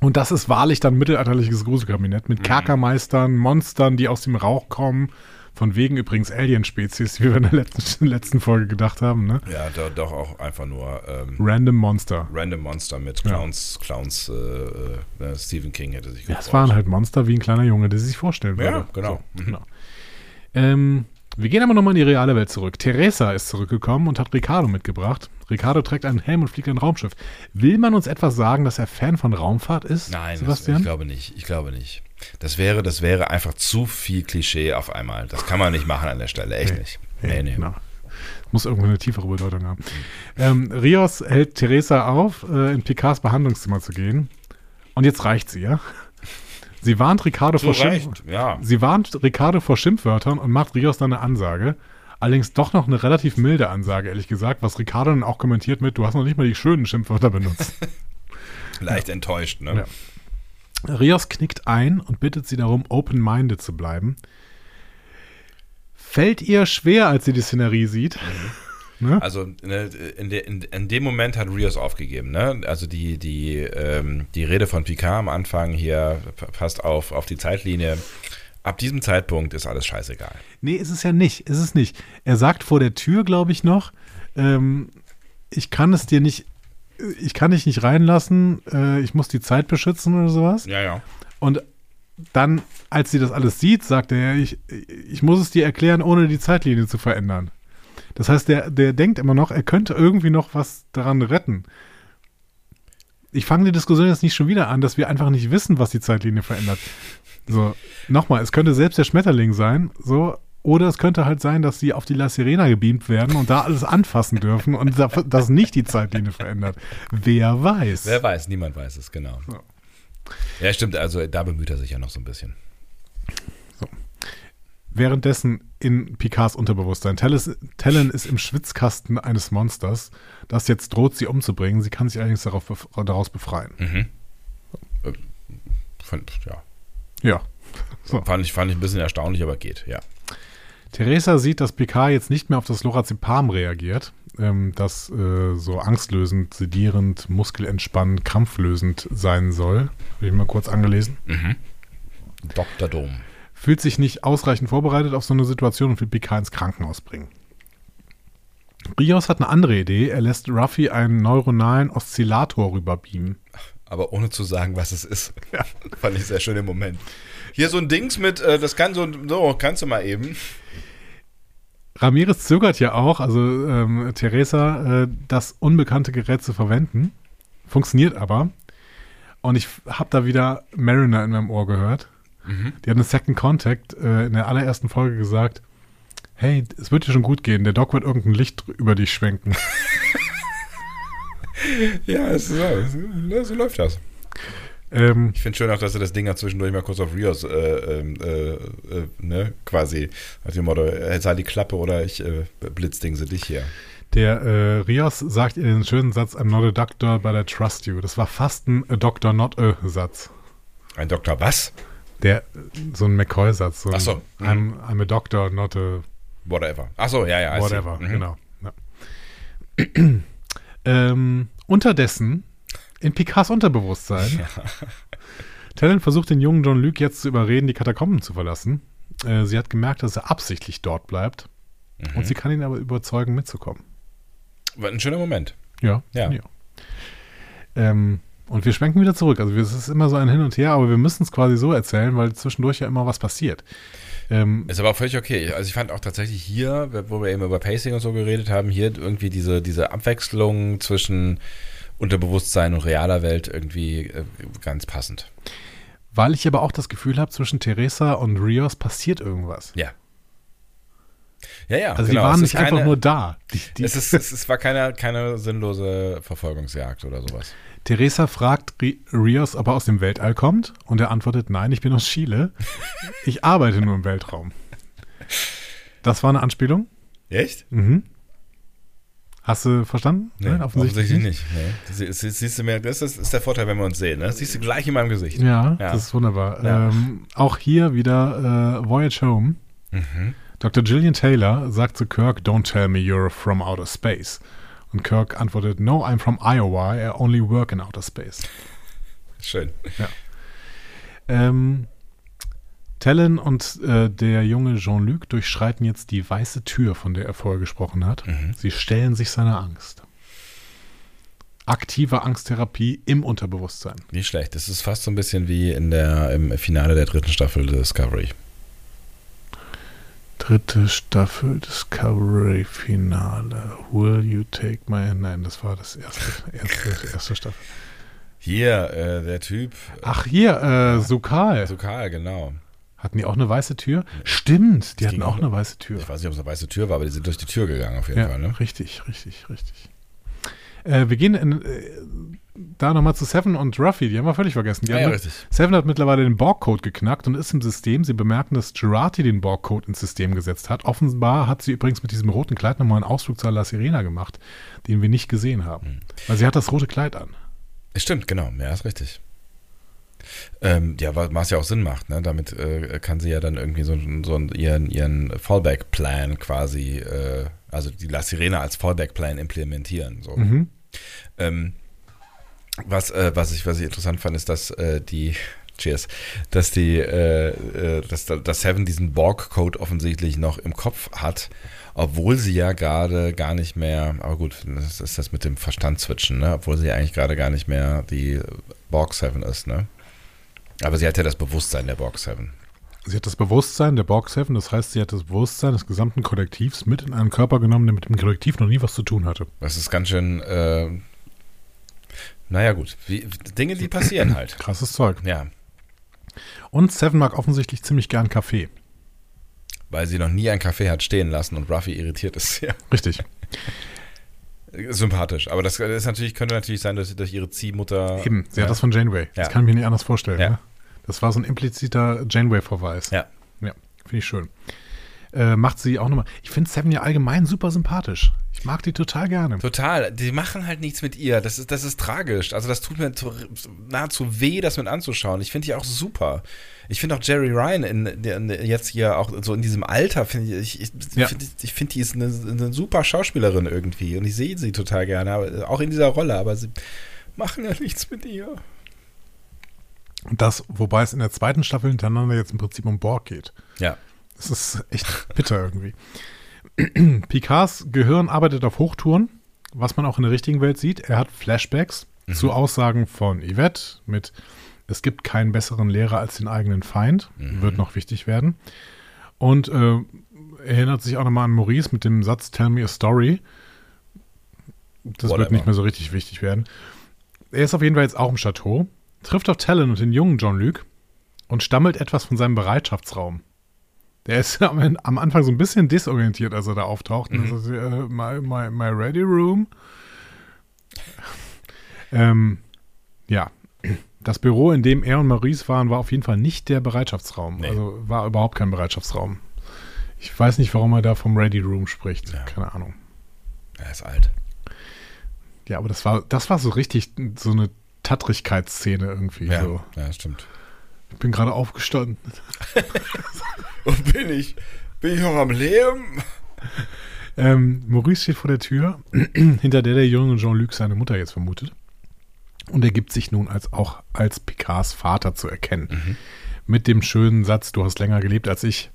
Und das ist wahrlich dann mittelalterliches Gruselkabinett mit Kerkermeistern, Monstern, die aus dem Rauch kommen. Von wegen übrigens Alien-Spezies, wie wir in der letzten, letzten Folge gedacht haben. Ne? Ja, do, doch auch einfach nur ähm, Random Monster. Random Monster mit Clowns, Clowns, äh, äh, Stephen King hätte sich Ja, es waren halt Monster wie ein kleiner Junge, der sie sich vorstellen würde. Ja, genau. So, Mhm. genau. Ähm, wir gehen aber nochmal in die reale Welt zurück. Teresa ist zurückgekommen und hat Ricardo mitgebracht. Ricardo trägt einen Helm und fliegt ein Raumschiff. Will man uns etwas sagen, dass er Fan von Raumfahrt ist, Nein, das, Sebastian? ich glaube nicht. Ich glaube nicht. Das wäre, das wäre einfach zu viel Klischee auf einmal. Das kann man nicht machen an der Stelle. Echt nicht. Nee, nee. Genau. Muss irgendwo eine tiefere Bedeutung haben. Ähm, Rios hält Teresa auf, äh, in Picards Behandlungszimmer zu gehen. Und jetzt reicht sie, ja? Sie warnt Ricardo vor Schimpf Recht, ja. Sie warnt Ricardo vor Schimpfwörtern und macht Rios dann eine Ansage. Allerdings doch noch eine relativ milde Ansage, ehrlich gesagt, was Ricardo dann auch kommentiert mit, du hast noch nicht mal die schönen Schimpfwörter benutzt. Leicht enttäuscht, ne? Ja. Rios knickt ein und bittet sie darum, open-minded zu bleiben. Fällt ihr schwer, als sie die Szenerie sieht. Ne? Also ne, in, de, in, in dem Moment hat Rios aufgegeben. Ne? Also die, die, ähm, die Rede von Picard am Anfang hier passt auf, auf die Zeitlinie. Ab diesem Zeitpunkt ist alles scheißegal. Nee, ist es ja nicht. Ist es nicht. Er sagt vor der Tür, glaube ich, noch, ähm, ich kann es dir nicht, ich kann dich nicht reinlassen, äh, ich muss die Zeit beschützen oder sowas. Ja, ja. Und dann, als sie das alles sieht, sagt er, ich, ich muss es dir erklären, ohne die Zeitlinie zu verändern. Das heißt, der, der denkt immer noch, er könnte irgendwie noch was daran retten. Ich fange die Diskussion jetzt nicht schon wieder an, dass wir einfach nicht wissen, was die Zeitlinie verändert. So, nochmal, es könnte selbst der Schmetterling sein, so, oder es könnte halt sein, dass sie auf die La Sirena gebeamt werden und da alles anfassen dürfen und da- das nicht die Zeitlinie verändert. Wer weiß. Wer weiß, niemand weiß es, genau. So. Ja, stimmt, also da bemüht er sich ja noch so ein bisschen. Währenddessen in Picards Unterbewusstsein. Talon ist im Schwitzkasten eines Monsters, das jetzt droht, sie umzubringen. Sie kann sich allerdings darauf, daraus befreien. Mhm. Äh, Fand, ja. Ja. So. Fand, ich, fand ich ein bisschen erstaunlich, aber geht, ja. Theresa sieht, dass Picard jetzt nicht mehr auf das Lorazepam reagiert, ähm, das äh, so angstlösend, sedierend, muskelentspannend, krampflösend sein soll. Habe ich mal kurz angelesen. Dr. Dom. Fühlt sich nicht ausreichend vorbereitet auf so eine Situation und will Picard ins Krankenhaus bringen. Rios hat eine andere Idee. Er lässt Ruffy einen neuronalen Oszillator rüberbeamen. Aber ohne zu sagen, was es ist. Ja. Fand ich sehr schön im Moment. Hier so ein Dings mit, äh, das kann so, so, kannst du mal eben. Ramirez zögert ja auch, also ähm, Teresa, äh, das unbekannte Gerät zu verwenden. Funktioniert aber. Und ich habe da wieder Mariner in meinem Ohr gehört. Die hat eine Second Contact äh, in der allerersten Folge gesagt, hey, es wird dir schon gut gehen, der Doc wird irgendein Licht über dich schwenken. Ja, es ist, so, so läuft das. ähm, Ich finde schön auch, dass er das Ding ja zwischendurch mal kurz auf Rios, äh, ähm, äh, äh, ne, quasi, nach dem Motto, jetzt halt die Klappe oder ich äh, blitzding sie dich hier. der äh, Rios sagt ihr den schönen Satz, I'm not a doctor, but I trust you. Das war fast ein a Doctor, not a Satz. Ein Doktor was? Der, so ein McCoy-Satz. So Ach so, mhm. I'm, I'm a doctor, not a Whatever. Achso, ja, ja. Whatever. Mhm. Genau. Ja. ähm, unterdessen in Picards Unterbewusstsein. Talon versucht den jungen John Luke jetzt zu überreden, die Katakomben zu verlassen. Äh, sie hat gemerkt, dass er absichtlich dort bleibt. Mhm. Und sie kann ihn aber überzeugen, mitzukommen. War ein schöner Moment. Ja. Ja. Ähm, und wir schwenken wieder zurück. Also es ist immer so ein Hin und Her, aber wir müssen es quasi so erzählen, weil zwischendurch ja immer was passiert. Ähm, Ist aber auch völlig okay. Also ich fand auch tatsächlich hier, wo wir eben über Pacing und so geredet haben, hier irgendwie diese, diese Abwechslung zwischen Unterbewusstsein und realer Welt irgendwie äh, ganz passend. Weil ich aber auch das Gefühl habe, zwischen Teresa und Rios passiert irgendwas. Ja. Ja, ja. Also genau. die waren nicht ist einfach keine- nur da. Die, die, Es, ist, es war keine, keine sinnlose Verfolgungsjagd oder sowas. Teresa fragt Ri Rios, ob er aus dem Weltall kommt und er antwortet, nein, ich bin aus Chile. Ich arbeite nur im Weltraum. Das war eine Anspielung. Echt? Mhm. Hast du verstanden? Nee, Nein, offensichtlich, nicht. Nee. Das, das, das siehst du mir, das ist, ist der Vorteil, wenn wir uns sehen. Ne? Das siehst du gleich in meinem Gesicht. Ja, Ja. das ist wunderbar. Ja. Ähm, auch hier wieder äh, Voyage Home. Mhm. Dr. Gillian Taylor sagt zu Kirk, Don't tell me you're from outer space. Und Kirk antwortet, No, I'm from Iowa. I only work in outer space. Schön. Ähm, Talon und äh, der junge Jean-Luc durchschreiten jetzt die weiße Tür, von der er vorher gesprochen hat. Mhm. Sie stellen sich seiner Angst. Aktive Angsttherapie im Unterbewusstsein. Nicht schlecht. Das ist fast so ein bisschen wie in der, im Finale der dritten Staffel Discovery. Dritte Staffel Discovery Finale. Will you take my... Nein, das war das erste, erste, erste Staffel. Hier, äh, der Typ, Ach, hier, äh, Sokal. Sokal, genau. Hatten die auch eine weiße Tür? Stimmt, die hatten auch- eine weiße Tür. Ich weiß nicht, ob es eine weiße Tür war, aber die sind durch die Tür gegangen auf jeden Ja, Fall. Ne? richtig, richtig, richtig. Äh, wir gehen in, äh, da nochmal zu Seven und Ruffy, die haben wir völlig vergessen. Ja, mit-. Seven hat mittlerweile den Borg-Code geknackt und ist im System. Sie bemerken, dass Girardi den Borg-Code ins System gesetzt hat. Offenbar hat sie übrigens mit diesem roten Kleid nochmal einen Ausflug zur La Sirena gemacht, den wir nicht gesehen haben. Hm. Weil sie hat das rote Kleid an. Stimmt, genau. Ja, ist richtig. Ähm, ja, wa- was ja auch Sinn macht, ne? Damit äh, kann sie ja dann irgendwie so, so ihren, ihren Fallback-Plan quasi, äh, also die La Sirena als Fallback-Plan implementieren. So. Mhm. Ähm, was, äh, was, ich, was ich interessant fand, ist, dass äh, die, cheers, dass die, äh, äh, dass, dass Seven diesen Borg-Code offensichtlich noch im Kopf hat, obwohl sie ja gerade gar nicht mehr, aber gut, das ist das mit dem Verstand switchen, ne? Obwohl sie ja eigentlich gerade gar nicht mehr die Borg Seven ist, ne? Aber sie hat ja das Bewusstsein der Borg Seven. Sie hat das Bewusstsein der Borg Seven, das heißt, sie hat das Bewusstsein des gesamten Kollektivs mit in einen Körper genommen, der mit dem Kollektiv noch nie was zu tun hatte. Das ist ganz schön, äh, naja gut, wie, Dinge, die passieren halt. Krasses Zeug. Ja, Und Seven mag offensichtlich ziemlich gern Kaffee. weil sie noch nie einen Kaffee hat stehen lassen und Ruffy irritiert ist. Ja. Richtig. Sympathisch. Aber das, ist natürlich, könnte natürlich sein, dass sie durch ihre Ziehmutter. Eben, sie ja. hat das von Janeway. Das Ja. kann ich mir nicht anders vorstellen. Ja. Ne? Das war so ein impliziter Janeway-Verweis. Ja. Ja, finde ich schön. Äh, macht sie auch nochmal. Ich finde Seven ja allgemein super sympathisch. Ich mag die total gerne. Total. Die machen halt nichts mit ihr. Das ist, das ist tragisch. Also das tut mir zu, nahezu weh, das mit anzuschauen. Ich finde die auch super. Ich finde auch Jerry Ryan in, in, jetzt hier auch so in diesem Alter, finde ich, ich, Ja. finde, ich finde, die ist eine, eine super Schauspielerin irgendwie. Und ich sehe sie total gerne, auch in dieser Rolle. Aber sie machen ja nichts mit ihr. Und das, wobei es in der zweiten Staffel hintereinander jetzt im Prinzip um Borg geht. Ja. Das ist echt bitter irgendwie. Picards Gehirn arbeitet auf Hochtouren, was man auch in der richtigen Welt sieht. Er hat Flashbacks zu Aussagen von Yvette mit Es gibt keinen besseren Lehrer als den eigenen Feind. Wird noch wichtig werden. Und äh, erinnert sich auch nochmal an Maurice mit dem Satz Tell me a story. Das Whatever. wird nicht mehr so richtig wichtig werden. Er ist auf jeden Fall jetzt auch im Chateau, trifft auf Talon und den jungen John Luke und stammelt etwas von seinem Bereitschaftsraum. Der ist am, am Anfang so ein bisschen desorientiert, als er da auftaucht. Und so, äh, my, my, my ready room. ähm, ja, das Büro, in dem er und Maurice waren, war auf jeden Fall nicht der Bereitschaftsraum. Nee. Also war überhaupt kein Bereitschaftsraum. Ich weiß nicht, warum er da vom Ready Room spricht. Ja. Keine Ahnung. Er ist alt. Ja, aber das war, das war so richtig so eine Tattrigkeitsszene irgendwie. Ja, So. ja stimmt. Ich bin gerade aufgestanden. Und bin ich, bin ich noch am Leben? Ähm, Maurice steht vor der Tür, hinter der der junge Jean-Luc seine Mutter jetzt vermutet. Und er gibt sich nun als auch als Picards Vater zu erkennen. Mit dem schönen Satz, du hast länger gelebt als ich,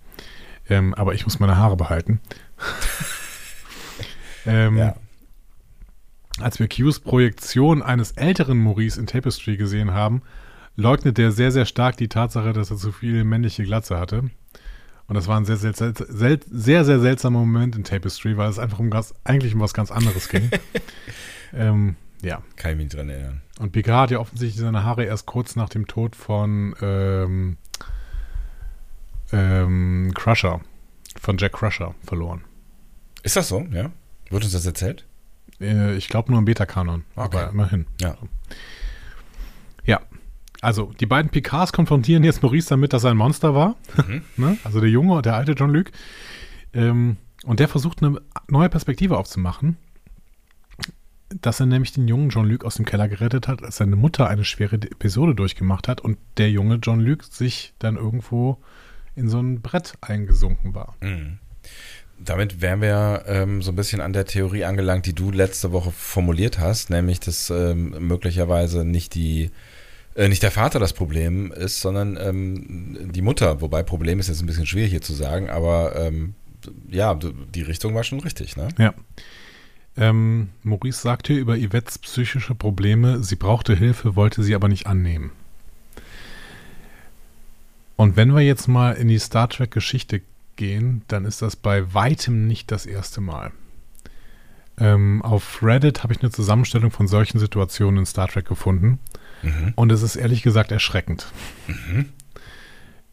ähm, aber ich muss meine Haare behalten. ähm, Ja. Als wir Qs Projektion eines älteren Maurice in Tapestry gesehen haben, leugnet er sehr, sehr stark die Tatsache, dass er zu viel männliche Glatze hatte. Und das war ein sehr, sehr, sel sehr, sehr seltsamer Moment in Tapestry, weil es einfach um ganz, eigentlich um was ganz anderes ging. ähm, Ja. Kann ich mich dran erinnern. Und Picard hat ja offensichtlich seine Haare erst kurz nach dem Tod von ähm, ähm, Crusher, von Jack Crusher verloren. Ist das so? Ja. Wird uns das erzählt? Äh, ich glaube nur im Beta-Kanon, Okay. aber immerhin. Ja. Ja. Also, die beiden Picards konfrontieren jetzt Maurice damit, dass er ein Monster war. Mhm. ne? Also der Junge und der alte John Luke. Ähm, und der versucht eine neue Perspektive aufzumachen. Dass er nämlich den jungen John Luke aus dem Keller gerettet hat, als seine Mutter eine schwere Episode durchgemacht hat und der junge John Luke sich dann irgendwo in so ein Brett eingesunken war. Mhm. Damit wären wir ähm, so ein bisschen an der Theorie angelangt, die du letzte Woche formuliert hast, nämlich dass ähm, möglicherweise nicht die äh, nicht der Vater das Problem ist, sondern ähm, die Mutter. Wobei Problem ist jetzt ein bisschen schwierig hier zu sagen, aber ähm, ja, die Richtung war schon richtig, ne? Ja. Ähm, Maurice sagte über Yvettes psychische Probleme, sie brauchte Hilfe, wollte sie aber nicht annehmen. Und wenn wir jetzt mal in die Star Trek-Geschichte gehen, dann ist das bei weitem nicht das erste Mal. Ähm, auf Reddit habe ich eine Zusammenstellung von solchen Situationen in Star Trek gefunden. Mhm. Und es ist ehrlich gesagt erschreckend.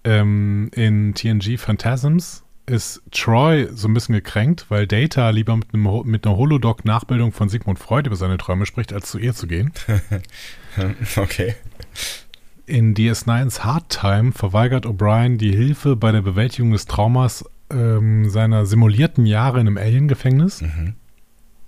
Ähm, in TNG Phantasms ist Troy so ein bisschen gekränkt, weil Data lieber mit, einem, mit einer Holodoc-Nachbildung von Sigmund Freud über seine Träume spricht, als zu ihr zu gehen. Okay. In DS9s Hard Time verweigert O'Brien die Hilfe bei der Bewältigung des Traumas ähm, seiner simulierten Jahre in einem Alien-Gefängnis. Mhm.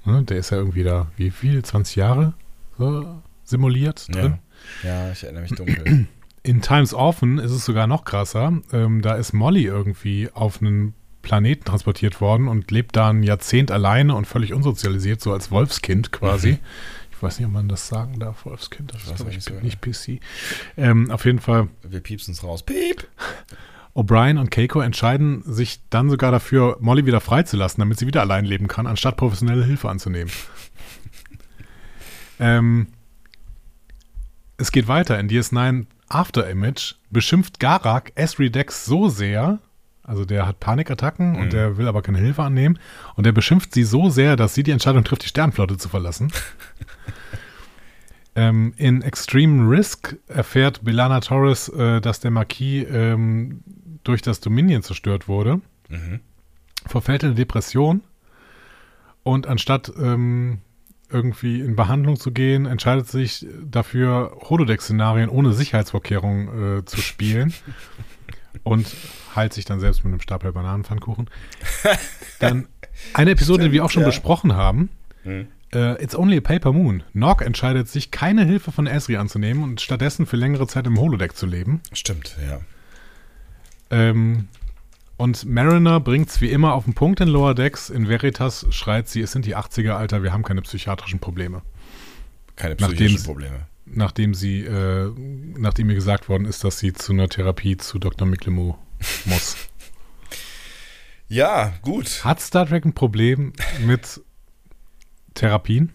Ne, der ist ja irgendwie da, wie viel? 20 Jahre so, simuliert drin. Ja. Ja, ich erinnere mich dunkel. In Times Often ist es sogar noch krasser. Ähm, da ist Molly irgendwie auf einen Planeten transportiert worden und lebt da ein Jahrzehnt alleine und völlig unsozialisiert, so als Wolfskind quasi. Mhm. Ich weiß nicht, ob man das sagen darf, Wolfskind. Das Ich ist, nicht so, nicht PC. Ähm, auf jeden Fall, Wir piepsen es raus. Piep! O'Brien und Keiko entscheiden sich dann sogar dafür, Molly wieder freizulassen, damit sie wieder allein leben kann, anstatt professionelle Hilfe anzunehmen. ähm, es geht weiter. In DS9 After Image beschimpft Garak Esri Dex so sehr, also der hat Panikattacken Mhm. und der will aber keine Hilfe annehmen, und der beschimpft sie so sehr, dass sie die Entscheidung trifft, die Sternflotte zu verlassen. ähm, in Extreme Risk erfährt Belana Torres, äh, dass der Marquis ähm, durch das Dominion zerstört wurde, Mhm. verfällt in eine Depression und anstatt ähm, irgendwie in Behandlung zu gehen, entscheidet sich dafür, Holodeck-Szenarien ohne Sicherheitsvorkehrungen äh, zu spielen und heilt sich dann selbst mit einem Stapel Bananenpfannkuchen. Dann eine Episode, die wir auch schon ja. besprochen haben. Mhm. Äh, It's Only a Paper Moon. Nog entscheidet sich, keine Hilfe von Esri anzunehmen und stattdessen für längere Zeit im Holodeck zu leben. Stimmt, ja. Ähm, und Mariner bringt es wie immer auf den Punkt in Lower Decks. In Veritas schreit sie, es sind die 80er, Alter, wir haben keine psychiatrischen Probleme. Keine Nachdem psychischen sie- Probleme. Nachdem sie, äh, nachdem ihr gesagt worden ist, dass sie zu einer Therapie zu Dr. Micklemu muss. Ja, gut. Hat Star Trek ein Problem mit Therapien?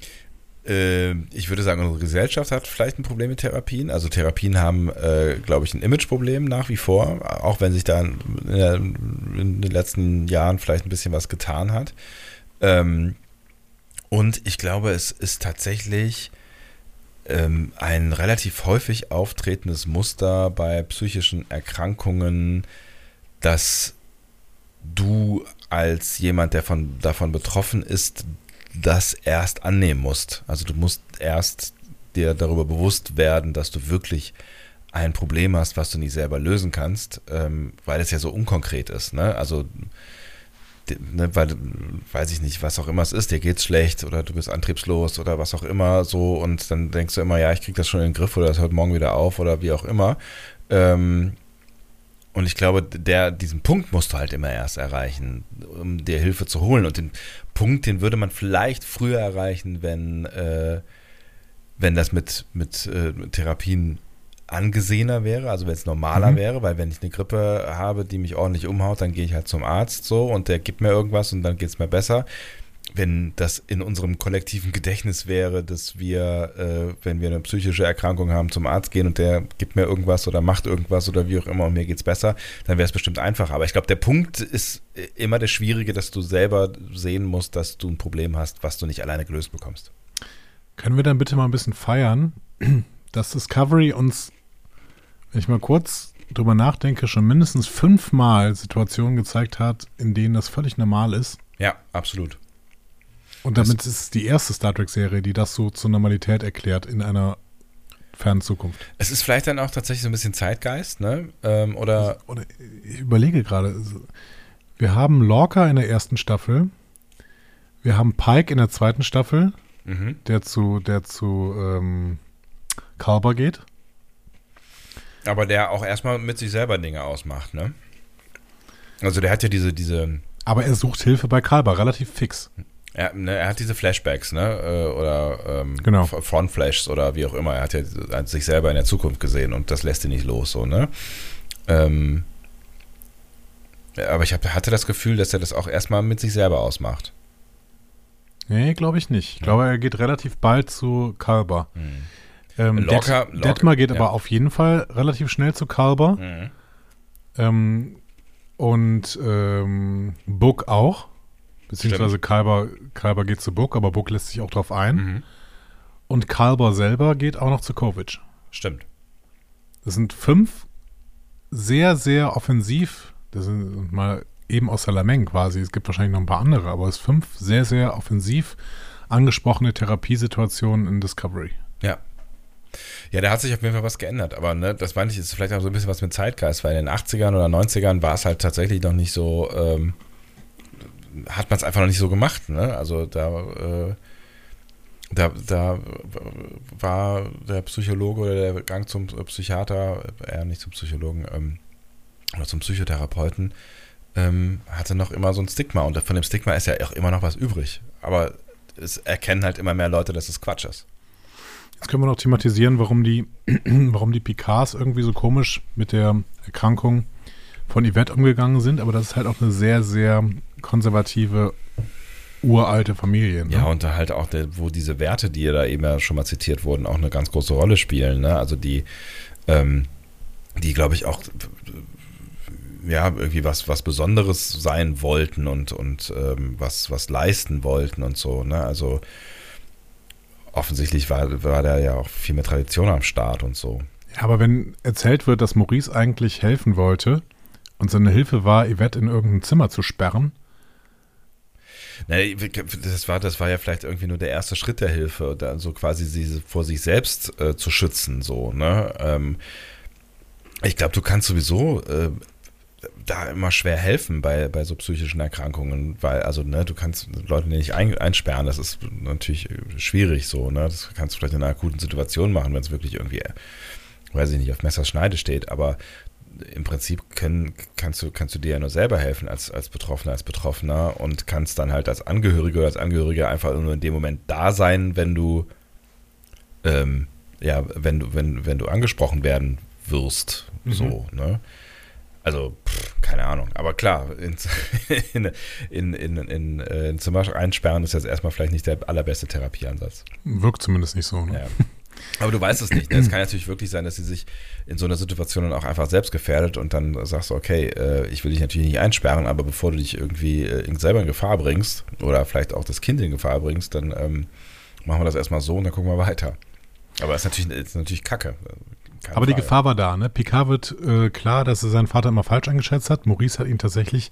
Äh, ich würde sagen, unsere Gesellschaft hat vielleicht ein Problem mit Therapien. Also Therapien haben, äh, glaube ich, ein Imageproblem nach wie vor, auch wenn sich da in, in den letzten Jahren vielleicht ein bisschen was getan hat. Ähm, und ich glaube, es ist tatsächlich ähm, ein relativ häufig auftretendes Muster bei psychischen Erkrankungen, dass du als jemand, der von, davon betroffen ist, das erst annehmen musst. Also du musst erst dir darüber bewusst werden, dass du wirklich ein Problem hast, was du nicht selber lösen kannst, ähm, weil es ja so unkonkret ist. Ne? Also, ne, weil, weiß ich nicht, was auch immer es ist, dir geht's schlecht oder du bist antriebslos oder was auch immer so und dann denkst du immer, ja, ich krieg das schon in den Griff oder das hört morgen wieder auf oder wie auch immer. Ähm, und ich glaube, der, diesen Punkt musst du halt immer erst erreichen, um dir Hilfe zu holen. Und den Punkt, den würde man vielleicht früher erreichen, wenn, äh, wenn das mit, mit, äh, mit Therapien angesehener wäre, also wenn es normaler Mhm. wäre, weil wenn ich eine Grippe habe, die mich ordentlich umhaut, dann gehe ich halt zum Arzt so und der gibt mir irgendwas und dann geht es mir besser. Wenn das in unserem kollektiven Gedächtnis wäre, dass wir, äh, wenn wir eine psychische Erkrankung haben, zum Arzt gehen und der gibt mir irgendwas oder macht irgendwas oder wie auch immer und mir geht's besser, dann wäre es bestimmt einfacher. Aber ich glaube, der Punkt ist immer der schwierige, dass du selber sehen musst, dass du ein Problem hast, was du nicht alleine gelöst bekommst. Können wir dann bitte mal ein bisschen feiern, dass Discovery uns, wenn ich mal kurz drüber nachdenke, schon mindestens fünfmal Situationen gezeigt hat, in denen das völlig normal ist. Ja, absolut. Und damit das ist es die erste Star Trek-Serie, die das so zur Normalität erklärt in einer fernen Zukunft. Es ist vielleicht dann auch tatsächlich so ein bisschen Zeitgeist, ne? Ähm, oder, oder ich überlege gerade, wir haben Lorca in der ersten Staffel, wir haben Pike in der zweiten Staffel, mhm. der zu, der zu ähm, Kalber geht. Aber der auch erstmal mit sich selber Dinge ausmacht, ne? Also der hat ja diese, diese. Aber er sucht Hilfe bei Kalber, relativ fix. Er, ne, er hat diese Flashbacks, ne? Äh, oder ähm, genau. Frontflashs oder wie auch immer. Er hat ja sich selber in der Zukunft gesehen und das lässt ihn nicht los, so, ne? Ähm, aber ich hab, hatte das Gefühl, dass er das auch erstmal mit sich selber ausmacht. Nee, glaube ich nicht. Ich glaube, er geht relativ bald zu Kalber. Hm. Ähm, locker, Det Detmar geht ja. aber auf jeden Fall relativ schnell zu Kalber. Mhm. Ähm, und ähm, Book auch. Beziehungsweise Kalber, Kalber geht zu Book, aber Book lässt sich auch drauf ein. Mhm. Und Kalber selber geht auch noch zu Kovic. Stimmt. Das sind fünf sehr, sehr offensiv, das sind mal eben aus der Lameng quasi, es gibt wahrscheinlich noch ein paar andere, aber es sind fünf sehr, sehr offensiv angesprochene Therapiesituationen in Discovery. Ja. Ja, da hat sich auf jeden Fall was geändert, aber ne, das meine ich, ist vielleicht auch so ein bisschen was mit Zeitgeist, weil in den 80ern oder 90ern war es halt tatsächlich noch nicht so, ähm, hat man es einfach noch nicht so gemacht. Ne? Also da, äh, da, da war der Psychologe oder der Gang zum Psychiater, eher nicht zum Psychologen, ähm, oder zum Psychotherapeuten, ähm, hatte noch immer so ein Stigma und von dem Stigma ist ja auch immer noch was übrig. Aber es erkennen halt immer mehr Leute, dass es Quatsch ist. Jetzt können wir noch thematisieren, warum die, warum die Picards irgendwie so komisch mit der Erkrankung von Yvette umgegangen sind, aber das ist halt auch eine sehr, sehr konservative, uralte Familie. Ne? Ja, und da halt auch, der, wo diese Werte, die ja da eben ja schon mal zitiert wurden, auch eine ganz große Rolle spielen. Ne? Also die, ähm, die glaube ich auch ja, irgendwie was, was Besonderes sein wollten und, und ähm, was, was leisten wollten und so. Ne? Also offensichtlich war, war da ja auch viel mehr Tradition am Start und so. Ja, aber wenn erzählt wird, dass Maurice eigentlich helfen wollte und seine Hilfe war, Yvette in irgendein Zimmer zu sperren. Nee, das war, das war ja vielleicht irgendwie nur der erste Schritt der Hilfe, da so quasi sie vor sich selbst äh, zu schützen, so, ne? Ähm, ich glaube, du kannst sowieso äh, da immer schwer helfen bei, bei so psychischen Erkrankungen, weil, also, ne, du kannst Leute nicht ein, einsperren, das ist natürlich schwierig so, ne? Das kannst du vielleicht in einer akuten Situation machen, wenn es wirklich irgendwie, weiß ich nicht, auf Messers Schneide steht, aber im Prinzip können, kannst, du, kannst du dir ja nur selber helfen als, als Betroffener, als Betroffener und kannst dann halt als Angehörige oder als Angehörige einfach nur in dem Moment da sein, wenn du, ähm, ja, wenn du, wenn, wenn du angesprochen werden wirst, mhm. so, ne? Also, pff, keine Ahnung. Aber klar, in, in, in, in, in, äh, in zum Beispiel einsperren ist jetzt erstmal vielleicht nicht der allerbeste Therapieansatz. Wirkt zumindest nicht so. Ne? Ja. Aber du weißt es nicht. Ne? Es kann natürlich wirklich sein, dass sie sich in so einer Situation dann auch einfach selbst gefährdet und dann sagst du, okay, äh, ich will dich natürlich nicht einsperren, aber bevor du dich irgendwie äh, selber in Gefahr bringst oder vielleicht auch das Kind in Gefahr bringst, dann ähm, machen wir das erstmal so und dann gucken wir weiter. Aber es ist natürlich, ist natürlich Kacke. Keine Aber Frage. die Gefahr war da, ne? Picard wird äh, klar, dass er seinen Vater immer falsch eingeschätzt hat. Maurice hat ihn tatsächlich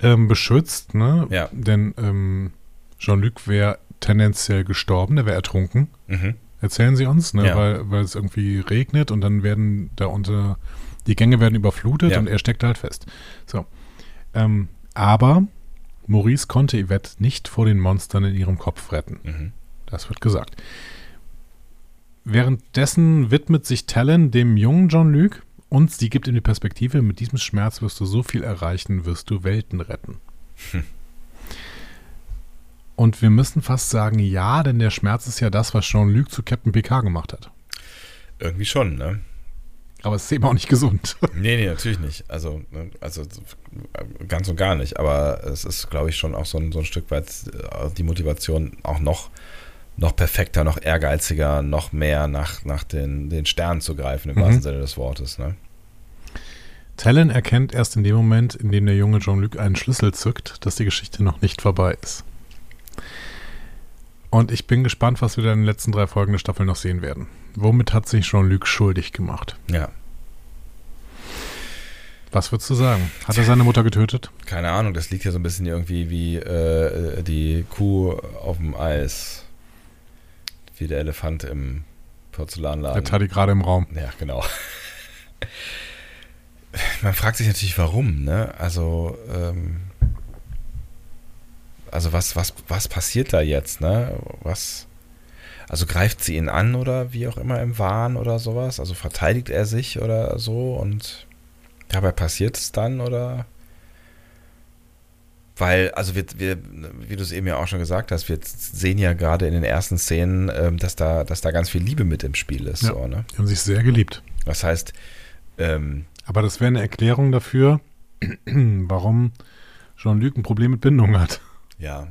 ähm, beschützt, ne? Ja. Denn ähm, Jean-Luc wäre tendenziell gestorben, der wäre ertrunken. Mhm. Erzählen Sie uns, ne? Ja. Weil, weil es irgendwie regnet und dann werden da unter, die Gänge werden überflutet Ja. und er steckt halt fest. So. Ähm, aber Maurice konnte Yvette nicht vor den Monstern in ihrem Kopf retten. Mhm. Das wird gesagt. Währenddessen widmet sich Talon dem jungen Jean-Luc und sie gibt ihm die Perspektive, mit diesem Schmerz wirst du so viel erreichen, wirst du Welten retten. Hm. Und wir müssen fast sagen, ja, denn der Schmerz ist ja das, was Jean-Luc zu Captain Picard gemacht hat. Irgendwie schon, ne? Aber es ist eben auch nicht gesund. Nee, nee, natürlich nicht. Also, ne, also ganz und gar nicht. Aber es ist, glaube ich, schon auch so ein, so ein Stück weit äh, die Motivation auch noch, noch perfekter, noch ehrgeiziger, noch mehr nach, nach den, den Sternen zu greifen, im Mhm. wahrsten Sinne des Wortes. Ne? Talon erkennt erst in dem Moment, in dem der junge Jean-Luc einen Schlüssel zückt, dass die Geschichte noch nicht vorbei ist. Und ich bin gespannt, was wir dann in den letzten drei Folgen der Staffel noch sehen werden. Womit hat sich Jean-Luc schuldig gemacht? Ja. Was würdest du sagen? Hat er seine Mutter getötet? Keine Ahnung, das liegt ja so ein bisschen irgendwie wie äh, die Kuh auf dem Eis. Wie der Elefant im Porzellanladen. Hat die gerade im Raum. Ja, genau. Man fragt sich natürlich, warum, ne? Also, ähm, also was, was, was passiert da jetzt, ne? Was, also greift sie ihn an oder wie auch immer im Wahn oder sowas? Also verteidigt er sich oder so und dabei passiert es dann oder? Weil, also wir, wir wie du es eben ja auch schon gesagt hast, wir sehen ja gerade in den ersten Szenen, ähm, dass da, dass da ganz viel Liebe mit im Spiel ist. Ja, so, ne? Die haben sich sehr geliebt. Das heißt, ähm, Aber das wäre eine Erklärung dafür, warum Jean-Luc ein Problem mit Bindung hat. Ja.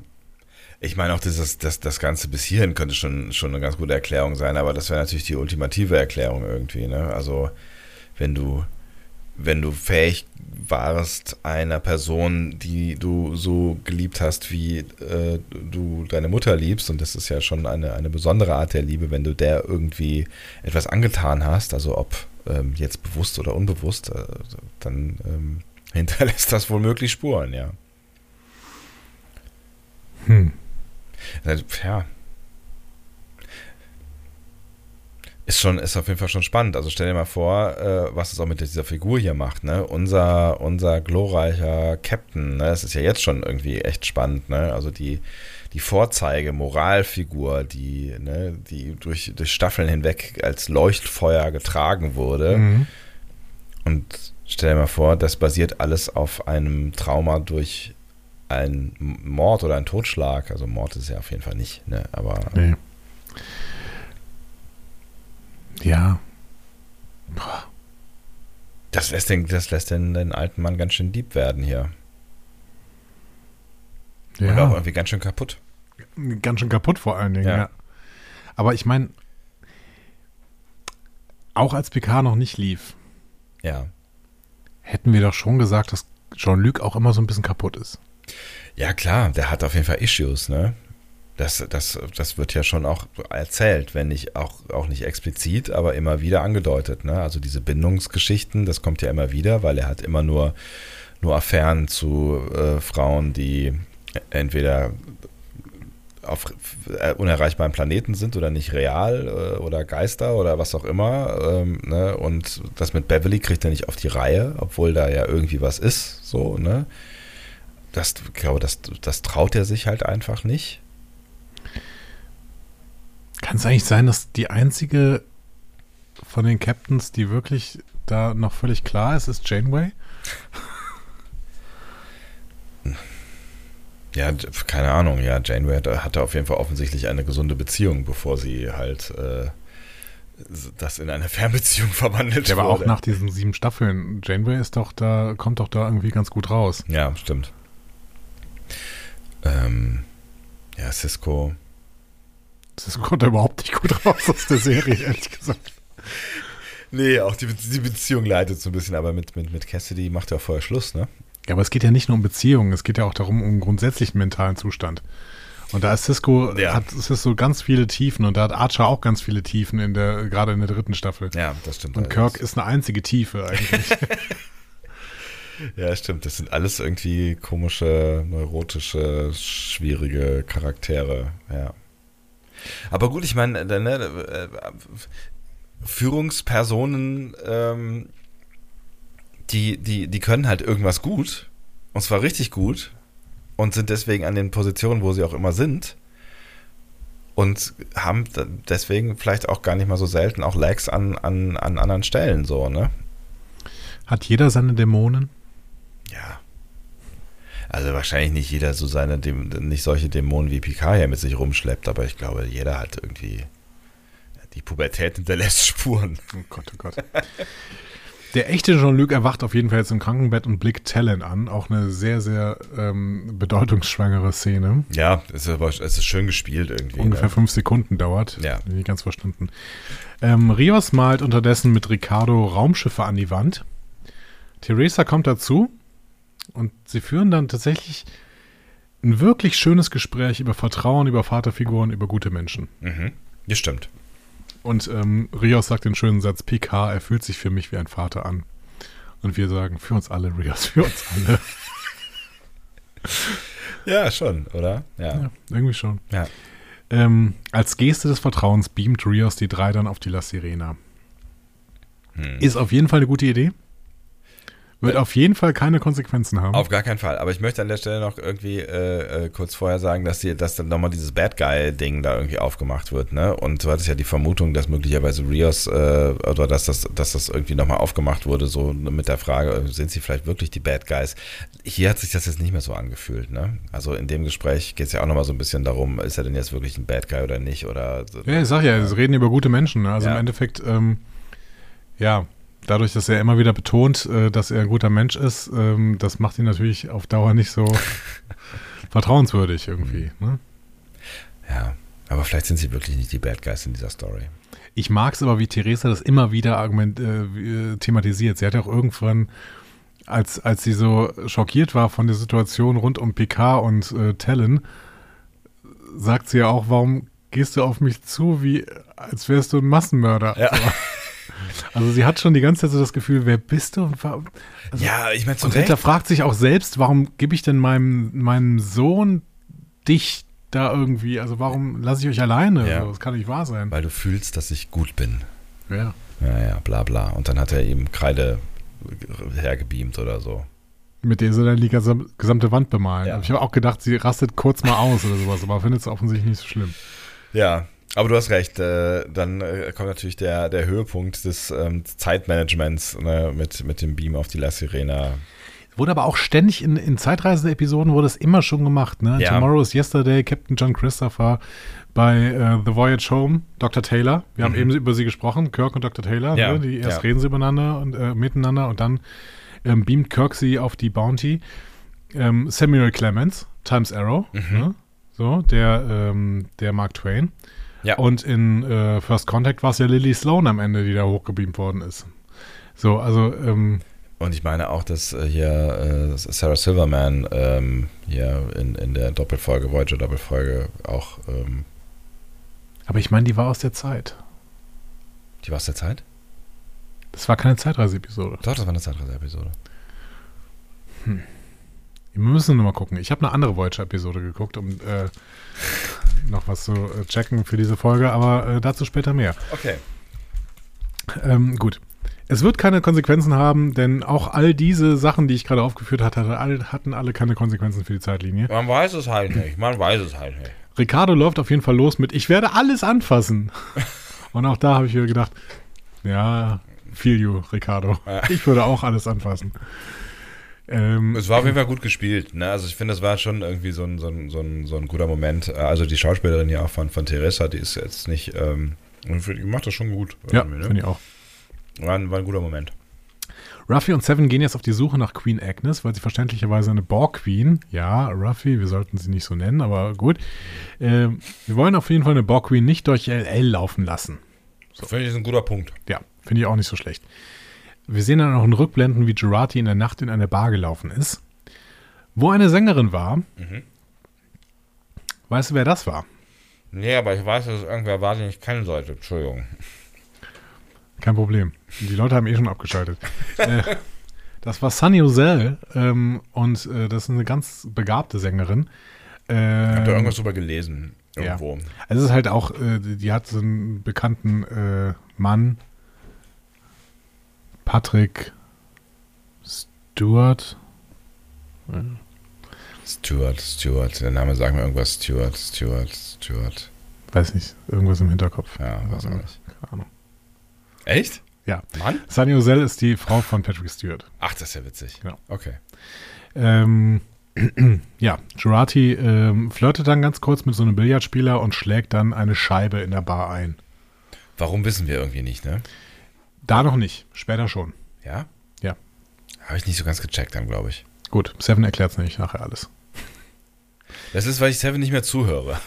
Ich meine auch, dieses, das, das Ganze bis hierhin könnte schon, schon eine ganz gute Erklärung sein, aber das wäre natürlich die ultimative Erklärung irgendwie. Ne? Also wenn du, wenn du fähig warst, einer Person, die du so geliebt hast, wie äh, du deine Mutter liebst, und das ist ja schon eine, eine besondere Art der Liebe, wenn du der irgendwie etwas angetan hast, also ob ähm, jetzt bewusst oder unbewusst, äh, dann ähm, hinterlässt das womöglich Spuren, ja. Hm. Also, Ja. Ist schon, ist auf jeden Fall schon spannend. Also stell dir mal vor, äh, was es auch mit dieser Figur hier macht, ne? Unser, unser glorreicher Captain, ne? Das ist ja jetzt schon irgendwie echt spannend, ne? Also die, die Vorzeige, Moralfigur, die, ne, die durch, durch Staffeln hinweg als Leuchtfeuer getragen wurde. Mhm. Und stell dir mal vor, das basiert alles auf einem Trauma durch einen Mord oder einen Totschlag. Also Mord ist ja auf jeden Fall nicht, ne? Aber Nee. Ja. Boah. das lässt den, das lässt den, den alten Mann ganz schön deep werden hier. Und auch Ja. irgendwie ganz schön kaputt. Ganz schön kaputt vor allen Dingen, Ja. ja. Aber ich meine, auch als PK noch nicht lief, Ja. hätten wir doch schon gesagt, dass Jean-Luc auch immer so ein bisschen kaputt ist. Ja, klar, der hat auf jeden Fall Issues, ne? Das, das, das wird ja schon auch erzählt, wenn nicht auch, auch nicht explizit, aber immer wieder angedeutet. Ne? Also diese Bindungsgeschichten, das kommt ja immer wieder, weil er hat immer nur, nur Affären zu äh, Frauen, die entweder auf äh, unerreichbaren Planeten sind oder nicht real äh, oder Geister oder was auch immer. Ähm, ne? Und das mit Beverly kriegt er nicht auf die Reihe, obwohl da ja irgendwie was ist. So, ne? Das, ich glaube, das, das traut er sich halt einfach nicht. Kann es eigentlich sein, dass die einzige von den Captains, die wirklich da noch völlig klar ist, ist Janeway? Ja, keine Ahnung. Ja, Janeway hatte, auf jeden Fall offensichtlich eine gesunde Beziehung, bevor sie halt äh, das in eine Fernbeziehung verwandelt Der war auch wurde. nach diesen sieben Staffeln. Janeway ist doch da, kommt doch da irgendwie ganz gut raus. Ja, stimmt. Ähm, ja, Cisco. Das kommt da überhaupt nicht gut raus aus der Serie, ehrlich gesagt. Nee, auch die, die Beziehung leidet so ein bisschen, aber mit, mit, mit Cassidy macht er vorher Schluss, ne? Ja, aber es geht ja nicht nur um Beziehungen, es geht ja auch darum, um einen grundsätzlichen mentalen Zustand. Und da ist Cisco, Ja. hat Cisco ganz viele Tiefen und da hat Archer auch ganz viele Tiefen in der, gerade in der dritten Staffel. Ja, das stimmt. Und Kirk ist eine einzige Tiefe eigentlich. Ja, stimmt. Das sind alles irgendwie komische, neurotische, schwierige Charaktere. Ja. Aber gut, ich meine, ne, äh, Führungspersonen, ähm, die, die, die können halt irgendwas gut. Und zwar richtig gut. Und sind deswegen an den Positionen, wo sie auch immer sind. Und haben deswegen vielleicht auch gar nicht mal so selten auch Lags an, an, an anderen Stellen so, ne? hat jeder seine Dämonen? Ja. Also wahrscheinlich nicht jeder so seine, nicht solche Dämonen wie Picard hier mit sich rumschleppt, aber ich glaube, jeder hat irgendwie die Pubertät hinterlässt Spuren. Oh Gott, oh Gott. Der echte Jean-Luc erwacht auf jeden Fall jetzt im Krankenbett und blickt Talon an. Auch eine sehr, sehr ähm, bedeutungsschwangere Szene. Ja, es ist, aber, es ist schön gespielt irgendwie. Ungefähr ne? fünf Sekunden dauert. Ja. Nicht ganz verstanden. Ähm, Rios malt unterdessen mit Ricardo Raumschiffe an die Wand. Theresa kommt dazu und sie führen dann tatsächlich ein wirklich schönes Gespräch über Vertrauen, über Vaterfiguren, über gute Menschen. Mhm. Das stimmt. Und ähm, Rios sagt den schönen Satz, PK, er fühlt sich für mich wie ein Vater an. Und wir sagen, für uns alle, Rios, für uns alle. Ja, schon, oder? Ja. ja, irgendwie schon. Ja. Ähm, als Geste des Vertrauens beamt Rios die drei dann auf die La Sirena. Hm. Ist auf jeden Fall eine gute Idee. Wird auf jeden Fall keine Konsequenzen haben. Auf gar keinen Fall. Aber ich möchte an der Stelle noch irgendwie äh, äh, kurz vorher sagen, dass, die, dass dann nochmal dieses Bad Guy-Ding da irgendwie aufgemacht wird. Ne? Und du hattest ja die Vermutung, dass möglicherweise Rios äh, oder dass das, dass das irgendwie nochmal aufgemacht wurde, so mit der Frage, sind sie vielleicht wirklich die Bad Guys? Hier hat sich das jetzt nicht mehr so angefühlt. Ne? Also in dem Gespräch geht es ja auch nochmal so ein bisschen darum, ist er denn jetzt wirklich ein Bad Guy oder nicht? Oder, ja, ich sag ja, sie reden über gute Menschen. Ne? Also Ja. im Endeffekt, ähm, ja, dadurch, dass er immer wieder betont, äh, dass er ein guter Mensch ist, ähm, das macht ihn natürlich auf Dauer nicht so vertrauenswürdig irgendwie. Ne? Ja, aber vielleicht sind sie wirklich nicht die Bad Guys in dieser Story. Ich mag es aber, wie Theresa das immer wieder argument, äh, äh, thematisiert. Sie hat ja auch irgendwann, als, als sie so schockiert war von der Situation rund um Picard und äh, Talon, sagt sie ja auch, warum gehst du auf mich zu, wie als wärst du ein Massenmörder. Ja. So. Also sie hat schon die ganze Zeit so das Gefühl, wer bist du? Und, wa- Ja, ich meine, und Recht. hinterfragt sich auch selbst, warum gebe ich denn meinem, meinem Sohn dich da irgendwie, also warum lasse ich euch alleine? Ja. Das kann nicht wahr sein. Weil du fühlst, dass ich gut bin. Ja. Ja, ja, bla bla. Und dann hat er ihm Kreide hergebeamt oder so. Mit der sie dann die gesamte Wand bemalen. Ja. Ich habe auch gedacht, sie rastet kurz mal aus oder sowas, aber findet es offensichtlich nicht so schlimm. Ja, aber du hast recht. Äh, dann äh, kommt natürlich der, der Höhepunkt des ähm, Zeitmanagements ne, mit, mit dem Beam auf die La Sirena. Wurde aber auch ständig in, in Zeitreise-Episoden wurde es immer schon gemacht. Ne? Ja. Tomorrow is Yesterday, Captain John Christopher bei äh, The Voyage Home, Dr. Taylor. Wir haben eben über sie gesprochen, Kirk und Dr. Taylor. Mhm. Ja, Ne? Die erst ja. reden sie übereinander und äh, miteinander und dann ähm, beamt Kirk sie auf die Bounty. Ähm, Samuel Clemens, Times Arrow, Mhm. ne? so der ähm, der Mark Twain. Ja. Und in äh, First Contact war es ja Lily Sloan am Ende, die da hochgebeamt worden ist. So, also ähm, Und ich meine auch, dass äh, hier äh, Sarah Silverman ähm, hier in, in der Doppelfolge, Voyager Doppelfolge auch, ähm, aber ich meine, die war aus der Zeit. die war aus der Zeit? Das war keine Zeitreise-Episode. Doch, das war eine Zeitreise-Episode. Wir müssen nur mal gucken. Ich habe eine andere Voyager-Episode geguckt, um äh, noch was zu äh, checken für diese Folge, aber äh, dazu später mehr. Okay. Ähm, gut. Es wird keine Konsequenzen haben, denn auch all diese Sachen, die ich gerade aufgeführt hatte, hatten alle keine Konsequenzen für die Zeitlinie. Man weiß es halt nicht. Man weiß es halt nicht. Ricardo läuft auf jeden Fall los mit, ich werde alles anfassen. Und auch da habe ich wieder gedacht, ja, feel you, Ricardo. Ich würde auch alles anfassen. Ähm, Es war auf jeden Fall gut gespielt. Ne? Also ich finde, es war schon irgendwie so ein, so, ein, so, ein, so ein guter Moment. Also die Schauspielerin ja auch von, von Teresa, die ist jetzt nicht, ähm, die macht das schon gut. ja, ne? finde ich auch. War, ein, war ein guter Moment. Ruffy und Seven gehen jetzt auf die Suche nach Queen Agnes, weil sie verständlicherweise eine Borg-Queen, ja, Ruffy, wir sollten sie nicht so nennen, aber gut. Ähm, wir wollen auf jeden Fall eine Borg-Queen nicht durch LL laufen lassen. So. Finde ich, ist ein guter Punkt. Ja, finde ich auch nicht so schlecht. Wir sehen dann auch in Rückblenden, wie Gerati in der Nacht in eine Bar gelaufen ist, wo eine Sängerin war. Mhm. Weißt du, wer das war? Nee, aber ich weiß, dass es irgendwer war, den ich kennen sollte. Entschuldigung. Kein Problem. Die Leute haben eh schon abgeschaltet. äh, das war Sunny Ozell ähm, und äh, das ist eine ganz begabte Sängerin. Ich habe da Ähm, irgendwas drüber gelesen. Irgendwo. Also es ist halt auch, äh, die, die hat so einen bekannten äh, Mann, Patrick Stewart. Stuart, Stuart. Der Name sagt mir irgendwas. Stuart, Stuart, Stuart. Weiß nicht, irgendwas im Hinterkopf. Ja, weiß auch nicht. Keine Ahnung. Echt? Ja. Mann? Sunny Ozell ist die Frau von Patrick Stewart. Ach, das ist ja witzig. Genau. Okay. Ähm, ja, Girardi ähm, flirtet dann ganz kurz mit so einem Billardspieler und schlägt dann eine Scheibe in der Bar ein. Warum wissen wir irgendwie nicht, ne? Da noch nicht, später schon. Ja? Ja. Habe ich nicht so ganz gecheckt dann, glaube ich. Gut, Seven erklärt es nämlich nachher alles. Das ist, weil ich Seven nicht mehr zuhöre.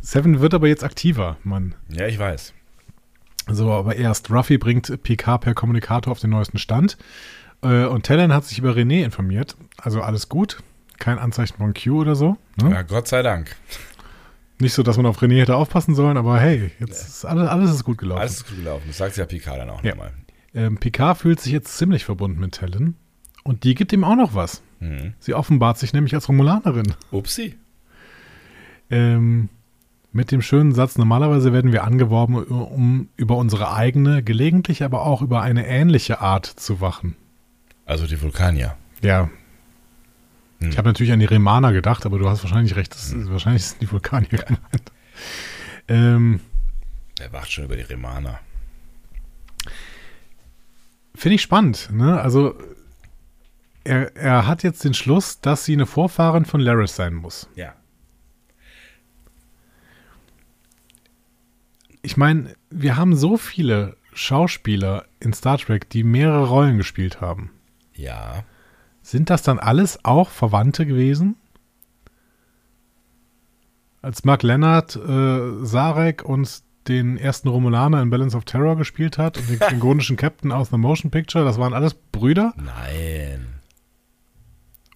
Seven wird aber jetzt aktiver, Mann. Ja, ich weiß. So, aber erst Ruffy bringt PK per Kommunikator auf den neuesten Stand. Äh, und Talon hat sich über René informiert. Also alles gut. kein Anzeichen von Q oder so. Ne? Ja, Gott sei Dank. Nicht so, dass man auf René hätte aufpassen sollen, aber hey, jetzt ist alles, alles ist gut gelaufen. Alles ist gut gelaufen. Das sagt ja Picard dann auch Ja. nochmal. Ähm, Picard fühlt sich jetzt ziemlich verbunden mit Talon und die gibt ihm auch noch was. Mhm. Sie offenbart sich nämlich als Romulanerin. Upsi. Ähm, mit dem schönen Satz, normalerweise werden wir angeworben, um über unsere eigene, gelegentlich aber auch über eine ähnliche Art zu wachen. Also die Vulkanier. Ja. Hm. Ich habe natürlich an die Remaner gedacht, aber du hast wahrscheinlich recht. Das ist, wahrscheinlich sind die Vulkanier gemeint. Ähm, Der wacht schon über die Remaner. Finde ich spannend. Ne? Also er, er hat jetzt den Schluss, dass sie eine Vorfahrin von Laris sein muss. Ja. Ich meine, wir haben so viele Schauspieler in Star Trek, die mehrere Rollen gespielt haben. Ja. Sind das dann alles auch Verwandte gewesen? Als Mark Leonard äh, Sarek und den ersten Romulaner in Balance of Terror gespielt hat und den klingonischen Captain aus The Motion Picture, das waren alles Brüder? Nein.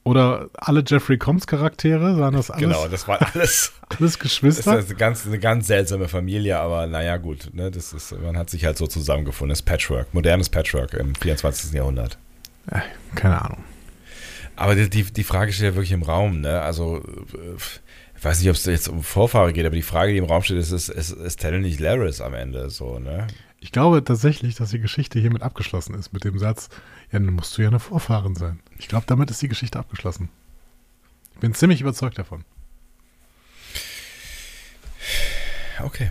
Oder alle Jeffrey Combs Charaktere? Waren das alles, Genau, das war alles. alles Das ist Geschwister? eine ganz, eine ganz seltsame Familie, aber naja, gut. Ne, das ist, man hat sich halt so zusammengefunden. Das ist Patchwork, modernes Patchwork im 24. Jahrhundert. Äh, keine Ahnung. Aber die, die, die Frage steht ja wirklich im Raum. Ne? Also, äh, ich weiß nicht, ob es jetzt um Vorfahre geht, aber die Frage, die im Raum steht, ist, ist, ist, ist Talon nicht Laris am Ende? So, ne? Ich glaube tatsächlich, dass die Geschichte hiermit abgeschlossen ist, mit dem Satz, ja, dann musst du ja eine Vorfahrin sein. Ich glaube, damit ist die Geschichte abgeschlossen. Ich bin ziemlich überzeugt davon. Okay.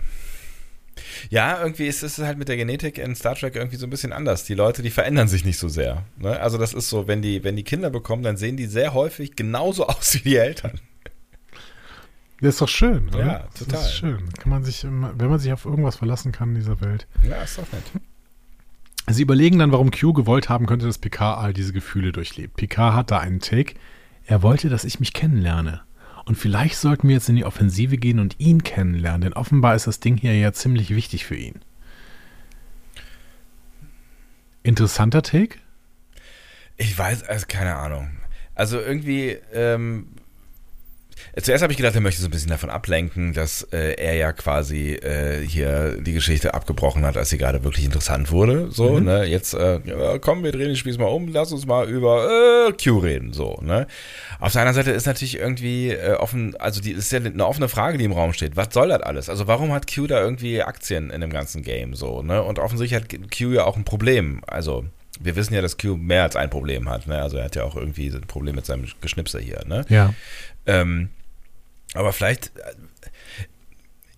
Ja, irgendwie ist es halt mit der Genetik in Star Trek irgendwie so ein bisschen anders. Die Leute, die verändern sich nicht so sehr. Ne? Also das ist so, wenn die, wenn die Kinder bekommen, dann sehen die sehr häufig genauso aus wie die Eltern. Das ist doch schön, oder? Ja, Das total. ist schön. Kann man sich, wenn man sich auf irgendwas verlassen kann in dieser Welt. Ja, ist doch nett. Sie überlegen dann, warum Q gewollt haben könnte, dass Picard all diese Gefühle durchlebt. Picard hat da einen Take. Er wollte, dass ich mich kennenlerne. Und vielleicht sollten wir jetzt in die Offensive gehen und ihn kennenlernen, denn offenbar ist das Ding hier ja ziemlich wichtig für ihn. Interessanter Take? Ich weiß, also keine Ahnung. Also irgendwie, ähm, zuerst habe ich gedacht, er möchte so ein bisschen davon ablenken, dass äh, er ja quasi äh, hier die Geschichte abgebrochen hat, als sie gerade wirklich interessant wurde. So, Mhm. ne, jetzt, äh, komm, wir drehen den Spieß mal um, lass uns mal über äh, Q reden, so, ne. Auf der anderen Seite ist natürlich irgendwie äh, offen, also die ist ja eine offene Frage, die im Raum steht. Was soll das alles? Also warum hat Q da irgendwie Aktien in dem ganzen Game, so, ne? Und offensichtlich hat Q ja auch ein Problem, also wir wissen ja, dass Q mehr als ein Problem hat. Ne? Also er hat ja auch irgendwie ein Problem mit seinem Geschnipser hier. Ne? Ja. Ähm, aber vielleicht, äh,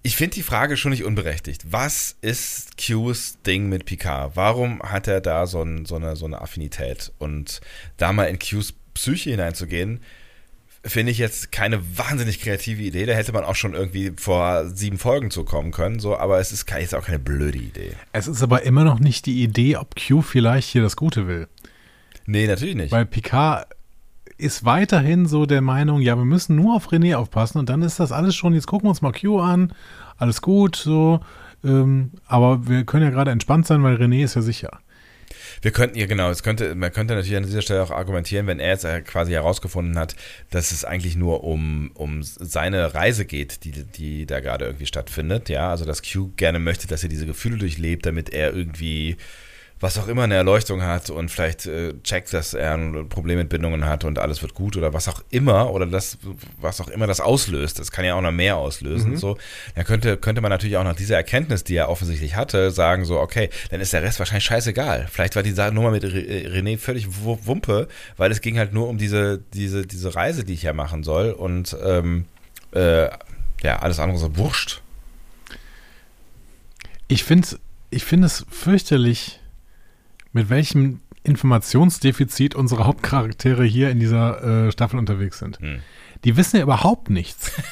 ich finde die Frage schon nicht unberechtigt. Was ist Qs Ding mit Picard? Warum hat er da so, ein, so, eine, so eine Affinität? Und da mal in Qs Psyche hineinzugehen, finde ich jetzt keine wahnsinnig kreative Idee. Da hätte man auch schon irgendwie vor sieben Folgen zukommen können. So, aber es ist jetzt auch keine blöde Idee. Es ist aber immer noch nicht die Idee, ob Q vielleicht hier das Gute will. Nee, natürlich nicht. Weil Picard ist weiterhin so der Meinung, ja, wir müssen nur auf René aufpassen und dann ist das alles schon, jetzt gucken wir uns mal Q an, alles gut, so. Ähm, aber wir können ja gerade entspannt sein, weil René ist ja sicher. Wir könnten, ja genau, es könnte, man könnte natürlich an dieser Stelle auch argumentieren, wenn er jetzt äh, quasi herausgefunden hat, dass es eigentlich nur um, um seine Reise geht, die, die da gerade irgendwie stattfindet, ja, also dass Q gerne möchte, dass er diese Gefühle durchlebt, damit er irgendwie was auch immer eine Erleuchtung hat und vielleicht äh, checkt, dass er ein Problem mit Bindungen hat und alles wird gut oder was auch immer oder das, was auch immer das auslöst. Das kann ja auch noch mehr auslösen. So, dann könnte, könnte man natürlich auch nach dieser Erkenntnis, die er offensichtlich hatte, sagen so, okay, dann ist der Rest wahrscheinlich scheißegal. Vielleicht war die Sache Nummer mit Re- René völlig wu- Wumpe, weil es ging halt nur um diese, diese, diese Reise, die ich ja machen soll und ähm, äh, ja, alles andere ist wurscht. Ich finde ich find es fürchterlich, mit welchem Informationsdefizit unsere Hauptcharaktere hier in dieser äh, Staffel unterwegs sind. Hm. Die wissen ja überhaupt nichts.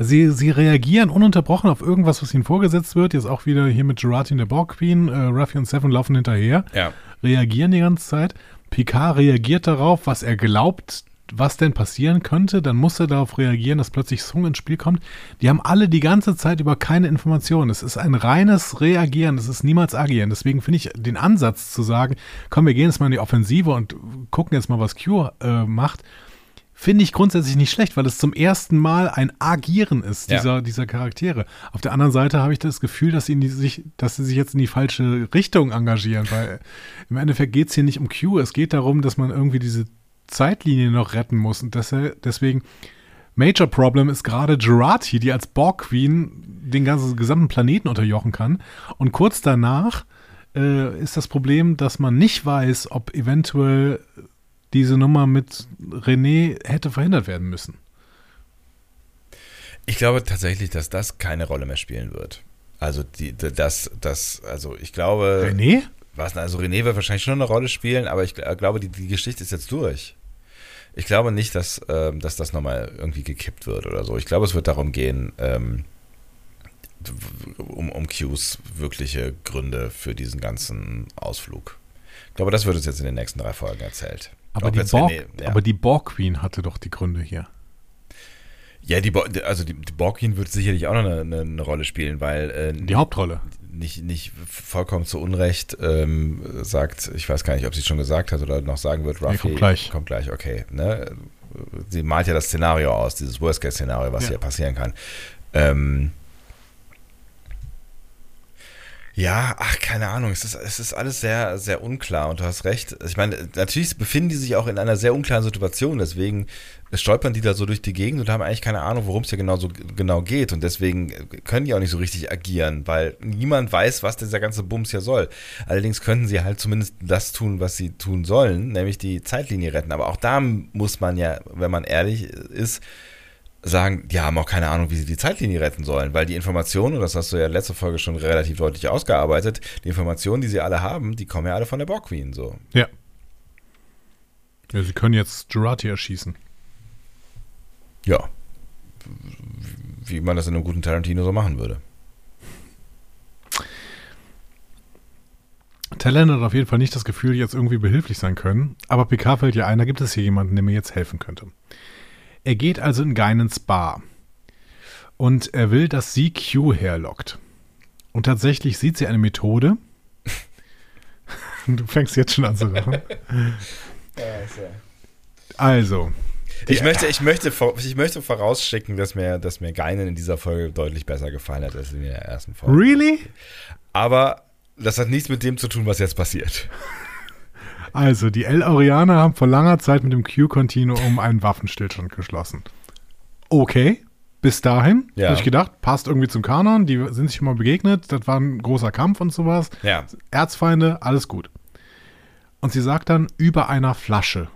Sie, sie reagieren ununterbrochen auf irgendwas, was ihnen vorgesetzt wird. Jetzt auch wieder hier mit Gerati und der Borg Queen. Äh, Ruffy und Seven laufen hinterher, Ja. reagieren die ganze Zeit. Picard reagiert darauf, was er glaubt, was denn passieren könnte. Dann muss er darauf reagieren, dass plötzlich Sung ins Spiel kommt. Die haben alle die ganze Zeit über keine Informationen. Es ist ein reines Reagieren, es ist niemals Agieren. Deswegen finde ich den Ansatz zu sagen, komm, wir gehen jetzt mal in die Offensive und gucken jetzt mal, was Q äh, macht, finde ich grundsätzlich nicht schlecht, weil es zum ersten Mal ein Agieren ist, Ja. dieser, dieser Charaktere. Auf der anderen Seite habe ich das Gefühl, dass die, sich, dass sie sich jetzt in die falsche Richtung engagieren, weil im Endeffekt geht es hier nicht um Q, es geht darum, dass man irgendwie diese Zeitlinie noch retten muss und deswegen Major Problem ist gerade Jurati, die als Borg Queen den ganzen gesamten Planeten unterjochen kann. Und kurz danach äh, ist das Problem, dass man nicht weiß, ob eventuell diese Nummer mit René hätte verhindert werden müssen. Ich glaube tatsächlich, dass das keine Rolle mehr spielen wird. Also die, das, das, also ich glaube. René? Was, also René wird wahrscheinlich schon eine Rolle spielen, aber ich gl- glaube, die, die Geschichte ist jetzt durch. Ich glaube nicht, dass, ähm, dass das nochmal irgendwie gekippt wird oder so. Ich glaube, es wird darum gehen, ähm, um, um Qs wirkliche Gründe für diesen ganzen Ausflug. Ich glaube, das wird uns jetzt in den nächsten drei Folgen erzählt. Aber Ob die, Borg, René- ja. aber die Borg Queen hatte doch die Gründe hier. Ja, die, Bo also die, die Borgin wird sicherlich auch noch eine, eine, eine Rolle spielen, weil äh, Die Hauptrolle. Nicht, nicht vollkommen zu Unrecht ähm, sagt, ich weiß gar nicht, ob sie es schon gesagt hat oder noch sagen wird, Ruffy kommt gleich. Kommt gleich, okay. Ne? Sie malt ja das Szenario aus, dieses Worst-Case-Szenario, was Ja. hier passieren kann. Ähm, ja, ach, keine Ahnung. Es ist, es ist alles sehr, sehr unklar und du hast recht. Ich meine, natürlich befinden die sich auch in einer sehr unklaren Situation, deswegen stolpern die da so durch die Gegend und haben eigentlich keine Ahnung, worum es hier genau so genau geht. Und deswegen können die auch nicht so richtig agieren, weil niemand weiß, was dieser ganze Bums hier soll. Allerdings könnten sie halt zumindest das tun, was sie tun sollen, nämlich die Zeitlinie retten. Aber auch da muss man ja, wenn man ehrlich ist, sagen, die haben auch keine Ahnung, wie sie die Zeitlinie retten sollen, weil die Informationen, und das hast du ja letzte Folge schon relativ deutlich ausgearbeitet, die Informationen, die sie alle haben, die kommen ja alle von der Borg Queen, so. Ja. Ja, sie können jetzt Jurati erschießen. Ja. Wie man das in einem guten Tarantino so machen würde. Talent hat auf jeden Fall nicht das Gefühl, jetzt irgendwie behilflich sein können, aber Picard fällt ja ein, da gibt es hier jemanden, der mir jetzt helfen könnte. Er geht also in Geinens Bar und er will, dass sie Q herlockt. Und tatsächlich sieht sie eine Methode. Du fängst jetzt schon an zu lachen. Also, Ich möchte, ich, möchte, ich möchte vorausschicken, dass mir, dass mir Geinen in dieser Folge deutlich besser gefallen hat als in der ersten Folge. really? Aber das hat nichts mit dem zu tun, was jetzt passiert. Also, die El Orianer haben vor langer Zeit mit dem Q-Kontinuum einen Waffenstillstand geschlossen. Okay, bis dahin Ja. habe ich gedacht, passt irgendwie zum Kanon, die sind sich schon mal begegnet, das war ein großer Kampf und sowas. Ja. Erzfeinde, alles gut. Und sie sagt dann über einer Flasche.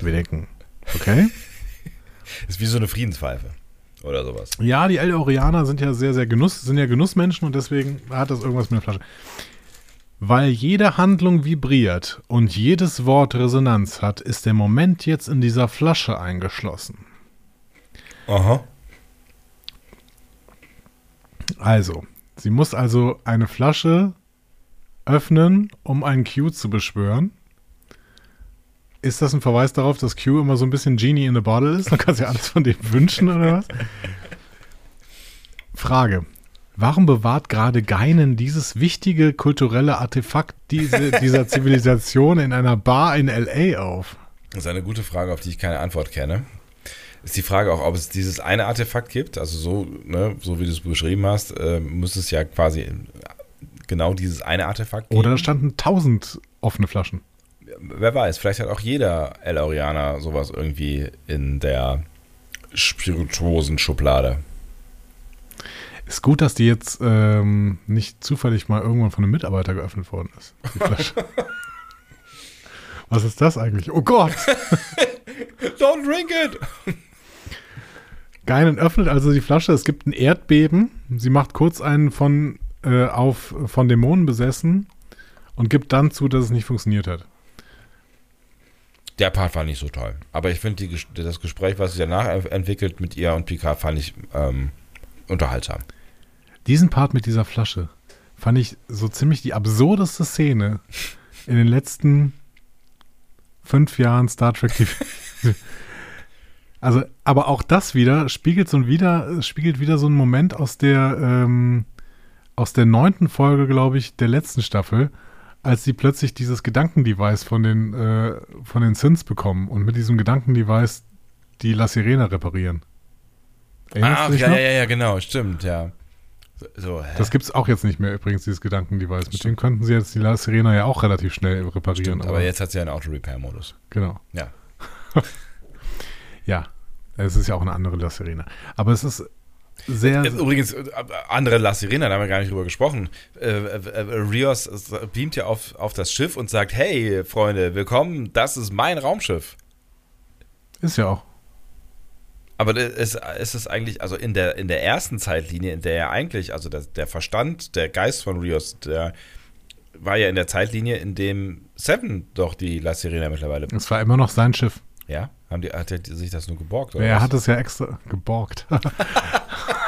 Wir denken, okay. Ist wie so eine Friedenspfeife. Oder sowas. Ja, die El Orianer sind ja sehr, sehr Genuss, sind ja Genussmenschen und deswegen hat das irgendwas mit der Flasche. Weil jede Handlung vibriert und jedes Wort Resonanz hat, ist der Moment jetzt in dieser Flasche eingeschlossen. Aha. Also, sie muss also eine Flasche öffnen, um einen Q zu beschwören. Ist das ein Verweis darauf, dass Q immer so ein bisschen Genie in the Bottle ist? Man kann sich alles von dem wünschen, oder was? Frage. Warum bewahrt gerade Geinen dieses wichtige kulturelle Artefakt diese, dieser Zivilisation in einer Bar in L.A. auf? Das ist eine gute Frage, auf die ich keine Antwort kenne. Ist die Frage auch, ob es dieses eine Artefakt gibt, also so, ne, so wie du es beschrieben hast, äh, muss es ja quasi genau dieses eine Artefakt geben. Oder da standen tausend offene Flaschen. Wer weiß, vielleicht hat auch jeder El Orianer sowas irgendwie in der Spirituosen-Schublade. Ist gut, dass die jetzt ähm, nicht zufällig mal irgendwann von einem Mitarbeiter geöffnet worden ist. Die Flasche. Was ist das eigentlich? Oh Gott! Don't drink it! Geinen öffnet also die Flasche. Es gibt ein Erdbeben. Sie macht kurz einen von, äh, auf, von Dämonen besessen und gibt dann zu, dass es nicht funktioniert hat. Der Part war nicht so toll. Aber ich finde das Gespräch, was sich danach en- entwickelt mit ihr und Picard, fand ich ähm, unterhaltsam. Diesen Part mit dieser Flasche fand ich so ziemlich die absurdeste Szene in den letzten fünf Jahren Star Trek TV. Also, aber auch das wieder spiegelt so ein wieder, spiegelt wieder so einen Moment aus der, ähm, aus der neunten Folge, glaube ich, der letzten Staffel, als sie plötzlich dieses Gedankendevice von den, äh, von den Sins bekommen und mit diesem Gedankendevice die La Sirena reparieren. Erinnerst Ach, noch? ja, ja, ja, genau, stimmt, ja. So, hä? Das gibt es auch jetzt nicht mehr übrigens, dieses Gedankendevice. Mit dem könnten sie jetzt die La Sirena ja auch relativ schnell reparieren. stimmt, aber jetzt hat sie einen Auto-Repair-Modus. Genau. Ja. Ja, es ist ja auch eine andere La Sirena. Aber es ist sehr. Äh, Übrigens, äh, andere La Sirena, da haben wir gar nicht drüber gesprochen. Äh, Rios beamt ja auf, auf das Schiff und sagt, hey, Freunde, willkommen, das ist mein Raumschiff. ist ja auch. Aber es, es ist eigentlich, also in der, in der ersten Zeitlinie, in der er eigentlich, also der, der Verstand, der Geist von Rios, der war ja in der Zeitlinie, in dem Seven doch die La Sirena mittlerweile. Es war immer noch sein Schiff. Ja? Haben die, hat er sich das nur geborgt? er was? hat es ja extra geborgt.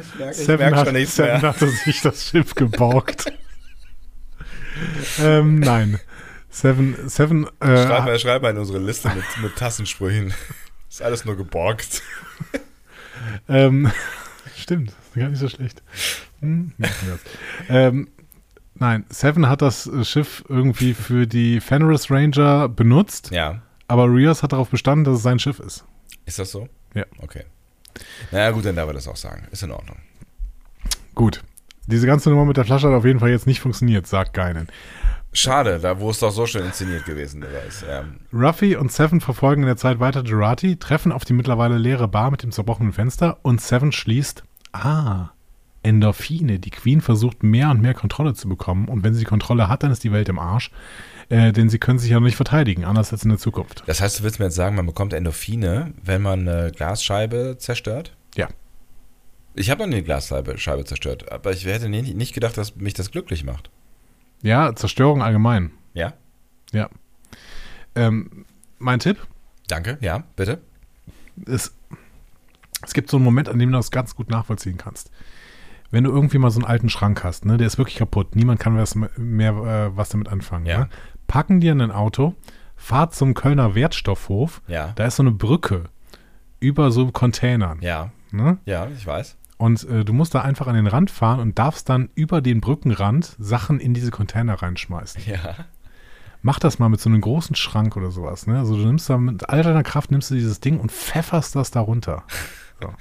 ich merke Seven, hat, schon nichts Seven mehr. hatte sich das Schiff geborgt. ähm, nein. Seven, Seven, äh, Schreib mal, schreib mal in unsere Liste mit, mit Tassensprüchen. Ist alles nur geborgt. ähm, stimmt, gar nicht so schlecht. Hm, ähm, nein, Seven hat das Schiff irgendwie für die Fenris Ranger benutzt, Ja. aber Rios hat darauf bestanden, dass es sein Schiff ist. Ist das so? Ja. Okay. Naja, gut, dann darf er das auch sagen. Ist in Ordnung. Gut. Diese ganze Nummer mit der Flasche hat auf jeden Fall jetzt nicht funktioniert, sagt Geinen. Schade, da wo es doch so schön inszeniert gewesen ist. Ähm, Ruffy und Seven verfolgen in der Zeit weiter Jurati, treffen auf die mittlerweile leere Bar mit dem zerbrochenen Fenster und Seven schließt, ah, Endorphine. Die Queen versucht mehr und mehr Kontrolle zu bekommen und wenn sie die Kontrolle hat, dann ist die Welt im Arsch. Äh, denn sie können sich ja noch nicht verteidigen, anders als in der Zukunft. das heißt, du willst mir jetzt sagen, man bekommt Endorphine, wenn man eine Glasscheibe zerstört? Ja. Ich habe noch nie eine Glasscheibe Scheibe zerstört, aber ich hätte nicht gedacht, dass mich das glücklich macht. Ja, Zerstörung allgemein. Ja? Ja. Ähm, mein Tipp Danke, ja, bitte. ist, es gibt so einen Moment, an dem du das ganz gut nachvollziehen kannst. Wenn du irgendwie mal so einen alten Schrank hast, ne, der ist wirklich kaputt, niemand kann was mehr äh, was damit anfangen. Ja. Ne? Packen dir in ein Auto, fahr zum Kölner Wertstoffhof, Ja. da ist so eine Brücke über so Containern. Ja, Ne? ja, ich weiß. Und äh, du musst da einfach an den Rand fahren und darfst dann über den Brückenrand Sachen in diese Container reinschmeißen. Ja. Mach das mal mit so einem großen Schrank oder sowas. Ne? Also du nimmst da mit all deiner Kraft nimmst du dieses Ding und pfefferst das da runter. So.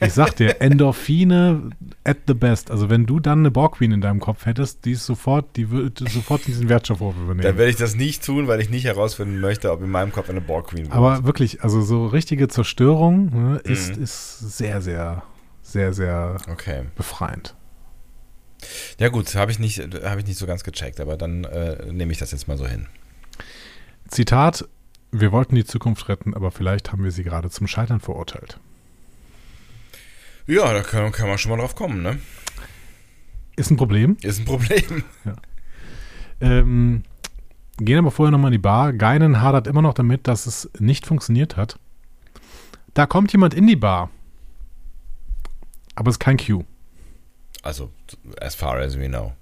Ich sag dir, Endorphine at the best. Also wenn du dann eine Borg-Queen in deinem Kopf hättest, die ist sofort, die würde sofort diesen Wertstoffhof Dann übernehmen. werde ich das nicht tun, weil ich nicht herausfinden möchte, ob in meinem Kopf eine Borg Queen wohnt. Aber wirklich, also so richtige Zerstörung ne, ist, Mhm. ist sehr, sehr, sehr, sehr Okay. befreiend. Ja gut, habe ich, nicht- hab ich nicht so ganz gecheckt, aber dann äh, nehme ich das jetzt mal so hin. Zitat, wir wollten die Zukunft retten, aber vielleicht haben wir sie gerade zum Scheitern verurteilt. Ja, da kann, kann man schon mal drauf kommen, ne? Ist ein Problem. Ist ein Problem. Ähm, gehen aber vorher nochmal in die Bar. Geinen hadert immer noch damit, dass es nicht funktioniert hat. Da kommt jemand in die Bar. Aber es ist kein Q. Also, as far as we know.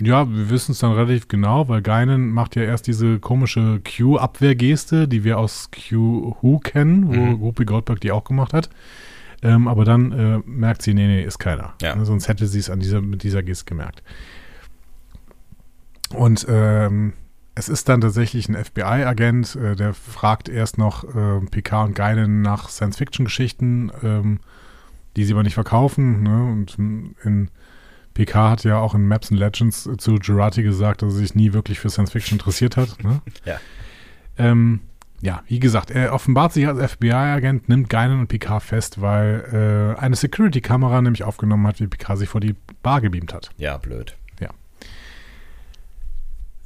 Ja, wir wissen es dann relativ genau, weil Geinen macht ja erst diese komische Q-Abwehrgeste, die wir aus Q-Who kennen, wo Mhm. Whoopi Goldberg die auch gemacht hat. Ähm, aber dann äh, merkt sie, nee, nee, ist keiner. Ja. Ne, Sonst hätte sie es an dieser, mit dieser Geste gemerkt. Und ähm, es ist dann tatsächlich ein FBI-Agent, äh, der fragt erst noch äh, Picard und Geinen nach Science-Fiction-Geschichten, ähm, die sie aber nicht verkaufen. Ne? Und in Picard hat ja auch in Maps and Legends zu Jurati gesagt, dass er sich nie wirklich für Science-Fiction interessiert hat. Ne? Ja. Ähm, ja, wie gesagt, er offenbart sich als FBI-Agent, nimmt Geinen und Picard fest, weil äh, eine Security-Kamera nämlich aufgenommen hat, wie Picard sich vor die Bar gebeamt hat. Ja, blöd.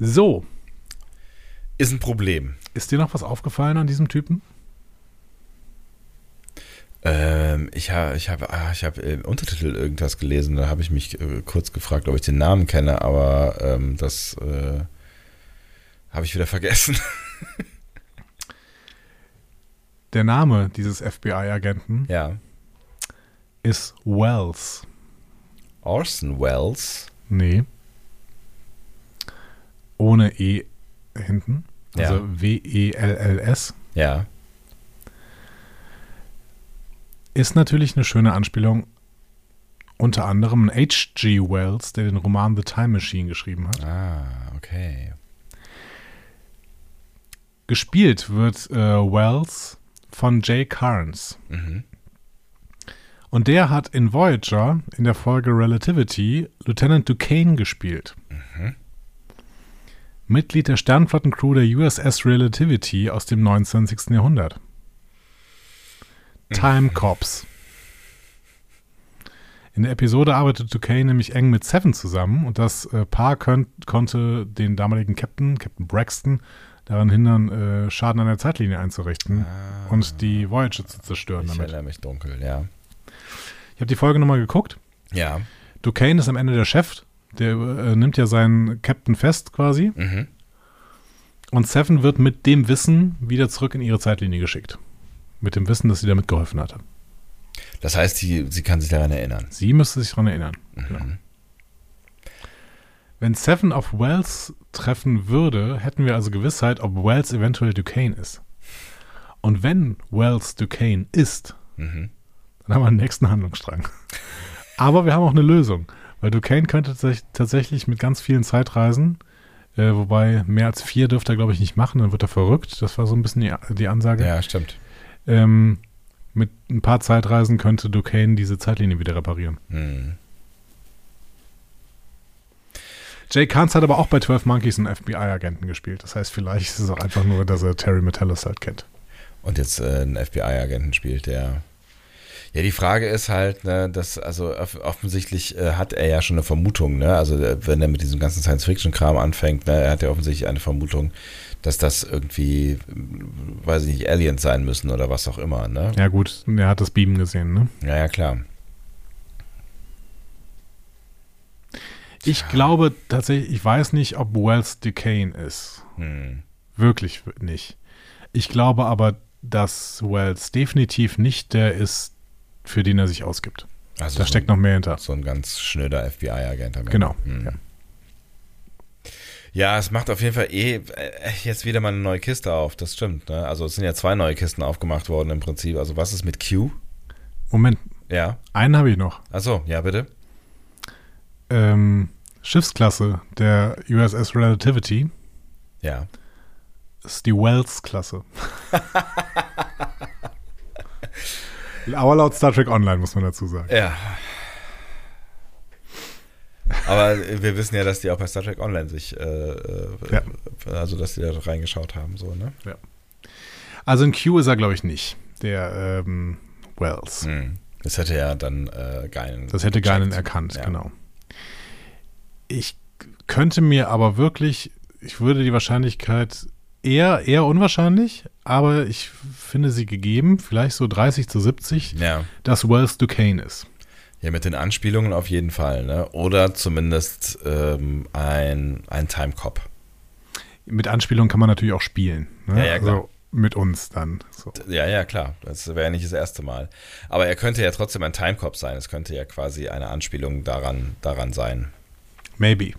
So, Ist ein Problem. ist dir noch was aufgefallen an diesem Typen? Ähm, ich habe ich hab, ah, ich hab im Untertitel irgendwas gelesen, da habe ich mich äh, kurz gefragt, ob ich den Namen kenne, aber ähm, das äh, habe ich wieder vergessen. Der Name dieses FBI-Agenten ja. ist Wells. Orson Welles. Nee. Ohne E hinten. Also Ja. W-E-L-L-S. Ja. Ist natürlich eine schöne Anspielung unter anderem H.G. Wells, der den Roman The Time Machine geschrieben hat. Ah, okay. Gespielt wird äh, Wells von Jay Carnes. Mhm. Und der hat in Voyager in der Folge Relativity Lieutenant Duquesne gespielt. Mitglied der Sternflottencrew der USS Relativity aus dem 29. Jahrhundert. Time Cops. In der Episode arbeitet Duquesne nämlich eng mit Seven zusammen und das äh, Paar könnt, konnte den damaligen Captain, Captain Braxton, daran hindern, äh, Schaden an der Zeitlinie einzurichten und die Voyager zu zerstören Ich damit. erinnere mich dunkel, ja. Ich habe die Folge nochmal geguckt. Ja. Duquesne ist am Ende der Chef. Der äh, nimmt ja seinen Captain fest quasi. Mhm. Und Seven wird mit dem Wissen wieder zurück in ihre Zeitlinie geschickt. Mit dem Wissen, dass sie damit geholfen hatte. Das heißt, sie, sie kann sich daran erinnern. Sie müsste sich daran erinnern. Genau. Wenn Seven auf Wells treffen würde, hätten wir also Gewissheit, ob Wells eventuell Duquesne ist. Und wenn Wells Duquesne ist, Mhm. dann haben wir einen nächsten Handlungsstrang. Aber wir haben auch eine Lösung, weil Duquesne könnte tats- tatsächlich mit ganz vielen Zeitreisen, äh, wobei mehr als vier dürfte er, glaube ich, nicht machen, dann wird er verrückt. Das war so ein bisschen die, die Ansage. Ja, stimmt. Ähm, mit ein paar Zeitreisen könnte Duquesne diese Zeitlinie wieder reparieren. Mhm. Jay Kahns hat aber auch bei 12 Monkeys einen FBI-Agenten gespielt. Das heißt, vielleicht ist es auch einfach nur, dass er Terry Metellus halt kennt. Und jetzt äh, einen FBI-Agenten spielt, der. Ja, die Frage ist halt, ne, dass, also off offensichtlich äh, hat er ja schon eine Vermutung, ne? Also äh, wenn er mit diesem ganzen Science-Fiction-Kram anfängt, ne, er hat ja offensichtlich eine Vermutung, dass das irgendwie, weiß ich nicht, Aliens sein müssen oder was auch immer, ne? Ja gut, er hat das Beamen gesehen, ne? Ja, ja, klar. Ich glaube tatsächlich, ich weiß nicht, ob Wells Duquesne ist. Hm. Wirklich nicht. Ich glaube aber, dass Wells definitiv nicht der ist, für den er sich ausgibt. Also Da so, steckt noch mehr hinter. so ein ganz schnöder FBI-Agent. Genau. Hm. Ja. Ja, es macht auf jeden Fall eh äh, jetzt wieder mal eine neue Kiste auf, das stimmt. Ne? Also es sind ja zwei neue Kisten aufgemacht worden im Prinzip. Also was ist mit Q? Moment, Ja. einen habe ich noch. Achso, ja, bitte. Ähm, Schiffsklasse der USS Relativity Ja. ist die Wells-Klasse. Aber laut Star Trek Online muss man dazu sagen. Ja. Aber wir wissen ja, dass die auch bei Star Trek Online sich, äh, äh, Ja. also dass die da reingeschaut haben, so, ne? Also in Q ist er, glaube ich, nicht. Der ähm, Wells. Hm. Das hätte ja dann äh, Geilen. Das hätte gecheckt. erkannt, Ja. genau. Ich könnte mir aber wirklich, ich würde die Wahrscheinlichkeit eher, eher unwahrscheinlich, aber ich finde sie gegeben, vielleicht so 30 zu 70, Ja. dass Wells Duquesne ist. Ja, mit den Anspielungen auf jeden Fall, ne? Oder zumindest ähm, ein, ein Timecop. Mit Anspielung kann man natürlich auch spielen. Ne? Ja, ja, klar. Also mit uns dann. So. Ja, ja, klar. Das wäre ja nicht das erste Mal. Aber er könnte ja trotzdem ein Timecop sein. Es könnte ja quasi eine Anspielung daran, daran sein. Maybe.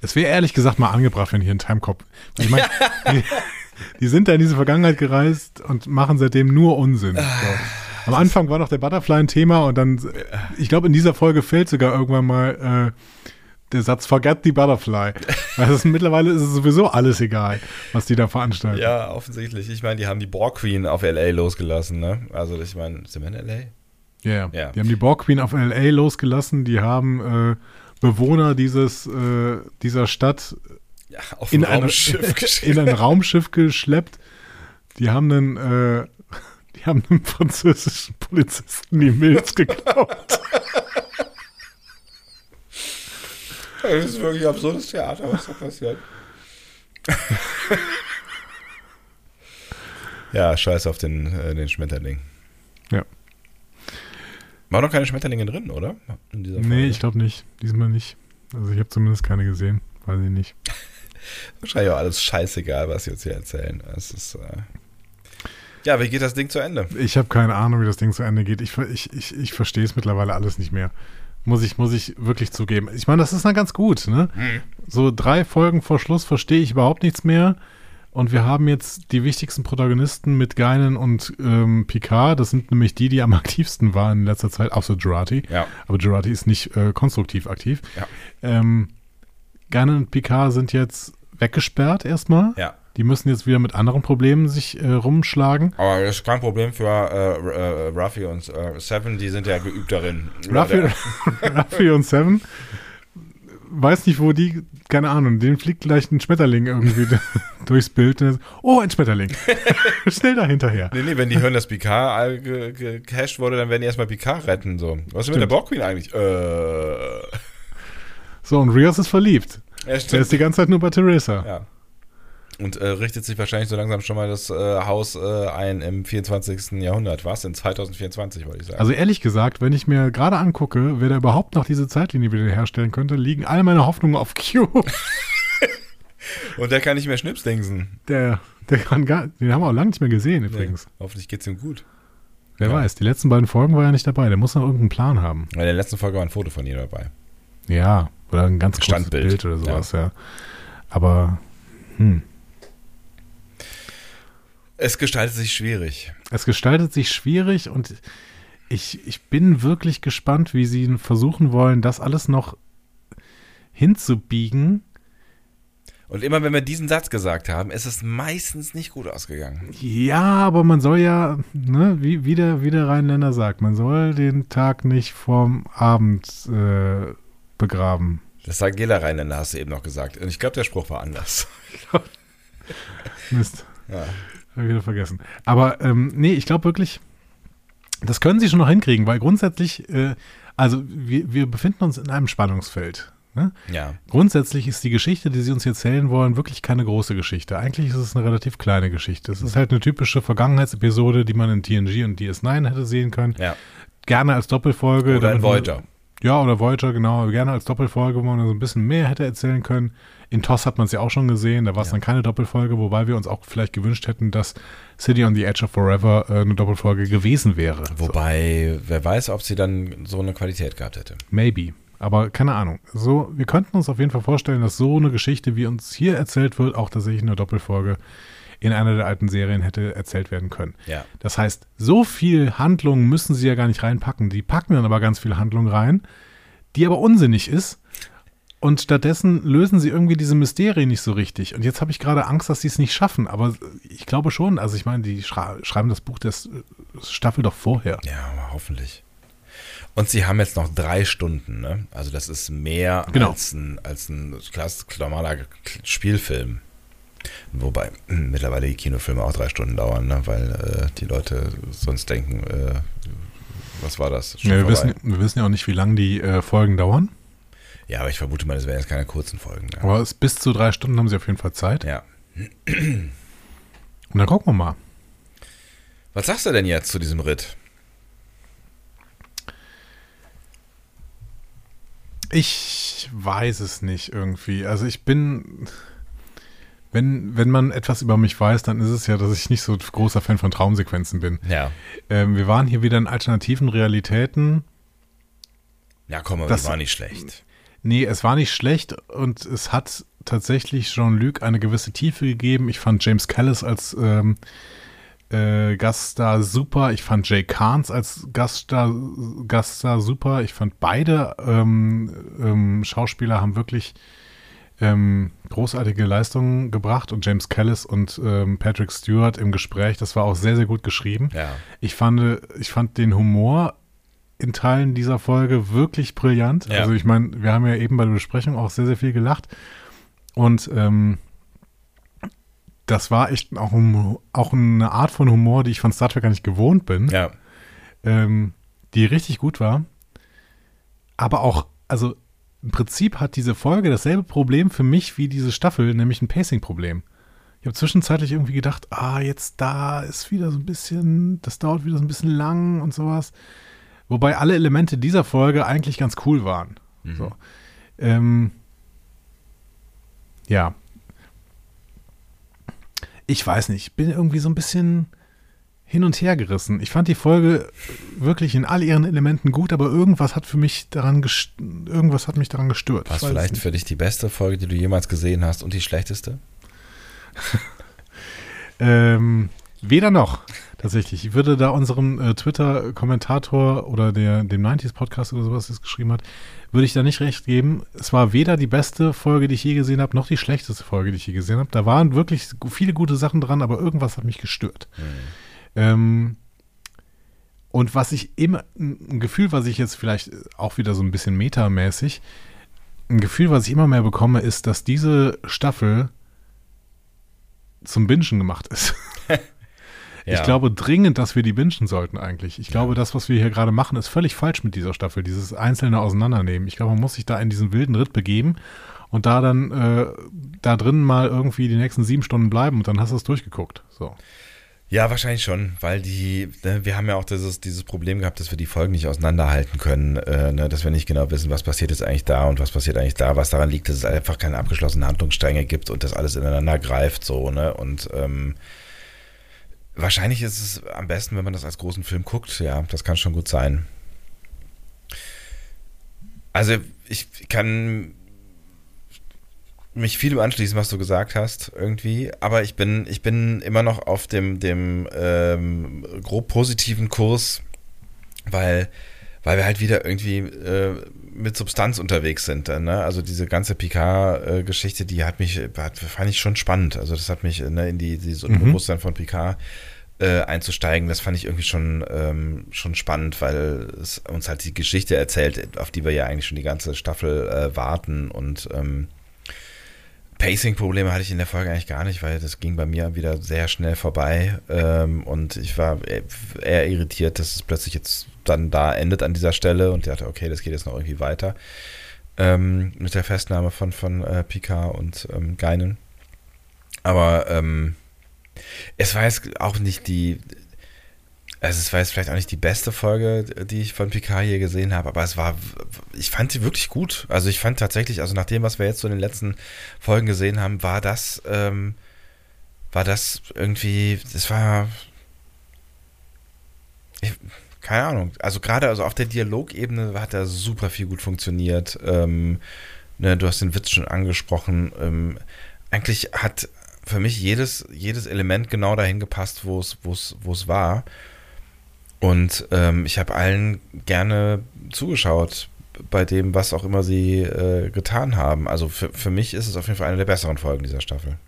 Es wäre ehrlich gesagt mal angebracht, wenn hier ein Timecop. Ich meine, die, die sind da in diese Vergangenheit gereist und machen seitdem nur Unsinn. So. Am Anfang war noch der Butterfly ein Thema und dann, ich glaube, in dieser Folge fällt sogar irgendwann mal äh, der Satz Forget the Butterfly. Es, mittlerweile ist es sowieso alles egal, was die da veranstalten. Ja, offensichtlich. Ich meine, die haben die Borg Queen auf LA losgelassen, ne? Also, ich meine, sind wir in LA? Ja, Ja. Die haben die Borg Queen auf LA losgelassen, die haben äh, Bewohner dieses, äh, dieser Stadt Ja, in, ein Raumschiff in geschickt. ein Raumschiff geschleppt. Die haben einen, äh, die haben einem französischen Polizisten die Milz geklaut. Das ist wirklich absurdes Theater, was da passiert. ja, scheiß auf den, äh, den Schmetterling. Ja. War noch keine Schmetterlinge drin, oder? In dieser nee, ich glaube nicht. Diesmal nicht. Also ich habe zumindest keine gesehen. Weiß ich nicht. Wahrscheinlich auch alles scheißegal, was sie uns hier erzählen. Es ist. Äh ja, wie geht das Ding zu Ende? Ich habe keine Ahnung, wie das Ding zu Ende geht. Ich, ich, ich, ich verstehe es mittlerweile alles nicht mehr. Muss ich, muss ich wirklich zugeben. Ich meine, das ist dann ganz gut, ne? So drei Folgen vor Schluss verstehe ich überhaupt nichts mehr. Und wir haben jetzt die wichtigsten Protagonisten mit Geinen und ähm, Picard. Das sind nämlich die, die am aktivsten waren in letzter Zeit, außer Jurati. Ja. Aber Jurati ist nicht äh, konstruktiv aktiv. Ja. Ähm, Geinen und Picard sind jetzt weggesperrt erstmal. Ja. Die müssen jetzt wieder mit anderen Problemen sich äh, rumschlagen. Aber das ist kein Problem für äh, äh, Ruffy und äh, Seven, die sind ja geübt darin. Ruffy, Ruffy und Seven weiß nicht, wo die, keine Ahnung, denen fliegt gleich ein Schmetterling irgendwie durchs Bild. Oh, ein Schmetterling. Schnell da hinterher. Nee, nee, wenn die hören, dass Picard ge gecasht wurde, dann werden die erstmal Picard retten. So. Was ist mit der Borg Queen eigentlich? Äh. So, und Rios ist verliebt. Ja, Der ist die ganze Zeit nur bei Teresa. Ja. Und äh, richtet sich wahrscheinlich so langsam schon mal das äh, Haus äh, ein im 24. Jahrhundert. Was? In 2024, wollte ich sagen. Also ehrlich gesagt, wenn ich mir gerade angucke, wer da überhaupt noch diese Zeitlinie wieder herstellen könnte, liegen all meine Hoffnungen auf Q. Und der kann nicht mehr Schnipsdingsen. Der, der kann gar, den haben wir auch lange nicht mehr gesehen übrigens. Nee, hoffentlich geht's ihm gut. Wer Ja. weiß, die letzten beiden Folgen war er nicht dabei. Der muss noch irgendeinen Plan haben. In der letzten Folge war ein Foto von ihr dabei. Ja, oder ein ganz Standbild. Bild oder sowas, ja. Aber, hm. Es gestaltet sich schwierig. Es gestaltet sich schwierig und ich, ich bin wirklich gespannt, wie sie versuchen wollen, das alles noch hinzubiegen. Und immer wenn wir diesen Satz gesagt haben, ist es meistens nicht gut ausgegangen. Ja, aber man soll ja, ne, wie, wie, der, wie der Rheinländer sagt, man soll den Tag nicht vorm Abend äh, begraben. Das sagt Gela Rheinländer, hast du eben noch gesagt. Und ich glaube, der Spruch war anders. Mist. Ja. Hab ich wieder vergessen. Aber ähm, nee, ich glaube wirklich, das können sie schon noch hinkriegen, weil grundsätzlich, äh, also wir, wir befinden uns in einem Spannungsfeld. Ne? ja. Grundsätzlich ist die Geschichte, die sie uns erzählen wollen, wirklich keine große Geschichte. Eigentlich ist es eine relativ kleine Geschichte. Es ist halt eine typische Vergangenheitsepisode, die man in TNG und DS9 hätte sehen können. Ja. Gerne als Doppelfolge. Oder in man- Voyager. Ja, oder Voyager, genau. Gerne als Doppelfolge, wo man so ein bisschen mehr hätte erzählen können. In TOS hat man es ja auch schon gesehen, da war es dann keine Doppelfolge, wobei wir uns auch vielleicht gewünscht hätten, dass City on the Edge of Forever äh, eine Doppelfolge gewesen wäre. Wobei, wer weiß, ob sie dann so eine Qualität gehabt hätte. maybe. Aber keine Ahnung. So, wir könnten uns auf jeden Fall vorstellen, dass so eine Geschichte, wie uns hier erzählt wird, auch tatsächlich eine Doppelfolge in einer der alten Serien hätte erzählt werden können. Ja. Das heißt, so viel Handlung müssen sie ja gar nicht reinpacken. Die packen dann aber ganz viel Handlung rein, die aber unsinnig ist. Und stattdessen lösen sie irgendwie diese Mysterien nicht so richtig. Und jetzt habe ich gerade Angst, dass sie es nicht schaffen. Aber ich glaube schon. Also ich meine, die schreiben das Buch der Staffel doch vorher. Ja, hoffentlich. Und sie haben jetzt noch drei Stunden, ne? Also das ist mehr Genau. als ein, als ein klass, normaler Spielfilm. Wobei hm, mittlerweile die Kinofilme auch drei Stunden dauern, ne? weil äh, die Leute sonst denken, äh, was war das? Ja, wir, wissen, wir wissen ja auch nicht, wie lange die äh, Folgen dauern. Ja, aber ich vermute mal, das wären jetzt keine kurzen Folgen. Ne? Aber bis zu drei Stunden haben sie auf jeden Fall Zeit. Ja. Und dann gucken wir mal. Was sagst du denn jetzt zu diesem Ritt? Ich weiß es nicht irgendwie. Also ich bin, wenn, wenn man etwas über mich weiß, dann ist es ja, dass ich nicht so großer Fan von Traumsequenzen bin. Ja. Ähm, wir waren hier wieder in alternativen Realitäten. Ja, komm, aber Das- das war nicht schlecht. Nee, es war nicht schlecht und es hat tatsächlich Jean-Luc eine gewisse Tiefe gegeben. Ich fand James Callis als ähm, äh, Gaststar super. Ich fand Jay Carnes als Gaststar, Gaststar super. Ich fand beide ähm, ähm, Schauspieler haben wirklich ähm, großartige Leistungen gebracht und James Callis und ähm, Patrick Stewart im Gespräch, das war auch sehr, sehr gut geschrieben. Ja. Ich fand, ich fand den Humor in Teilen dieser Folge wirklich brillant. Ja. Also ich meine, wir haben ja eben bei der Besprechung auch sehr, sehr viel gelacht. Und ähm, das war echt auch, ein, auch eine Art von Humor, die ich von Star Trek gar nicht gewohnt bin, Ja. ähm, die richtig gut war. Aber auch, also im Prinzip hat diese Folge dasselbe Problem für mich wie diese Staffel, nämlich ein Pacing-Problem. Ich habe zwischenzeitlich irgendwie gedacht, ah, jetzt da ist wieder so ein bisschen, das dauert wieder so ein bisschen lang und sowas. Wobei alle Elemente dieser Folge eigentlich ganz cool waren. So. Ähm, ja. Ich weiß nicht, ich bin irgendwie so ein bisschen hin und her gerissen. Ich fand die Folge wirklich in all ihren Elementen gut, aber irgendwas hat für mich daran irgendwas hat mich daran gestört. War es vielleicht nicht. für dich die beste Folge, die du jemals gesehen hast und die schlechteste? Ähm, weder noch, tatsächlich. Ich würde da unserem äh, Twitter-Kommentator oder der, dem 90s-Podcast oder sowas, das geschrieben hat, würde ich da nicht recht geben. Es war weder die beste Folge, die ich je gesehen habe, noch die schlechteste Folge, die ich je gesehen habe. Da waren wirklich viele gute Sachen dran, aber irgendwas hat mich gestört. Ähm, und was ich immer, ein Gefühl, was ich jetzt vielleicht auch wieder so ein bisschen metamäßig, ein Gefühl, was ich immer mehr bekomme, ist, dass diese Staffel zum Bingen gemacht ist. Ich Ja. glaube dringend, dass wir die bingen sollten eigentlich. Ich glaube, das, was wir hier gerade machen, ist völlig falsch mit dieser Staffel, dieses einzelne Auseinandernehmen. Ich glaube, man muss sich da in diesen wilden Ritt begeben und da dann äh, da drin mal irgendwie die nächsten sieben Stunden bleiben und dann hast du es durchgeguckt. So. Ja, wahrscheinlich schon, weil die, ne, wir haben ja auch dieses, dieses Problem gehabt, dass wir die Folgen nicht auseinanderhalten können, äh, ne, dass wir nicht genau wissen, was passiert jetzt eigentlich da und was passiert eigentlich da, was daran liegt, dass es einfach keine abgeschlossenen Handlungsstränge gibt und das alles ineinander greift, so, ne, und ähm, wahrscheinlich ist es am besten, wenn man das als großen Film guckt, ja, das kann schon gut sein. Also, ich kann mich vielem anschließen, was du gesagt hast, irgendwie. Aber ich bin, ich bin immer noch auf dem, dem ähm, grob positiven Kurs, weil, weil wir halt wieder irgendwie äh, mit Substanz unterwegs sind. Dann, ne? Also diese ganze Picard-Geschichte, die hat mich, hat, fand ich schon spannend. Also das hat mich ne, in die, dieses Unbewusstsein von Picard äh, einzusteigen, das fand ich irgendwie schon, ähm, schon spannend, weil es uns halt die Geschichte erzählt, auf die wir ja eigentlich schon die ganze Staffel äh, warten und ähm, Pacing-Probleme hatte ich in der Folge eigentlich gar nicht, weil das ging bei mir wieder sehr schnell vorbei ähm, und ich war eher- eher irritiert, dass es plötzlich jetzt dann da endet an dieser Stelle und ich dachte, okay, das geht jetzt noch irgendwie weiter ähm, mit der Festnahme von, von äh, Picard und ähm, Geinen. Aber ähm, es war jetzt auch nicht die, also es war jetzt vielleicht auch nicht die beste Folge, die ich von Picard hier gesehen habe, aber es war, ich fand sie wirklich gut. Also ich fand tatsächlich, also nach dem, was wir jetzt so in den letzten Folgen gesehen haben, war das, ähm, war das irgendwie, das war, ich, keine Ahnung, also gerade also auf der Dialogebene hat da super viel gut funktioniert. Ähm, ne, du hast den Witz schon angesprochen. Ähm, eigentlich hat für mich jedes, jedes Element genau dahin gepasst, wo es, wo es, wo es war. Und ähm, ich habe allen gerne zugeschaut bei dem, was auch immer sie äh, getan haben. Also für, für mich ist es auf jeden Fall eine der besseren Folgen dieser Staffel.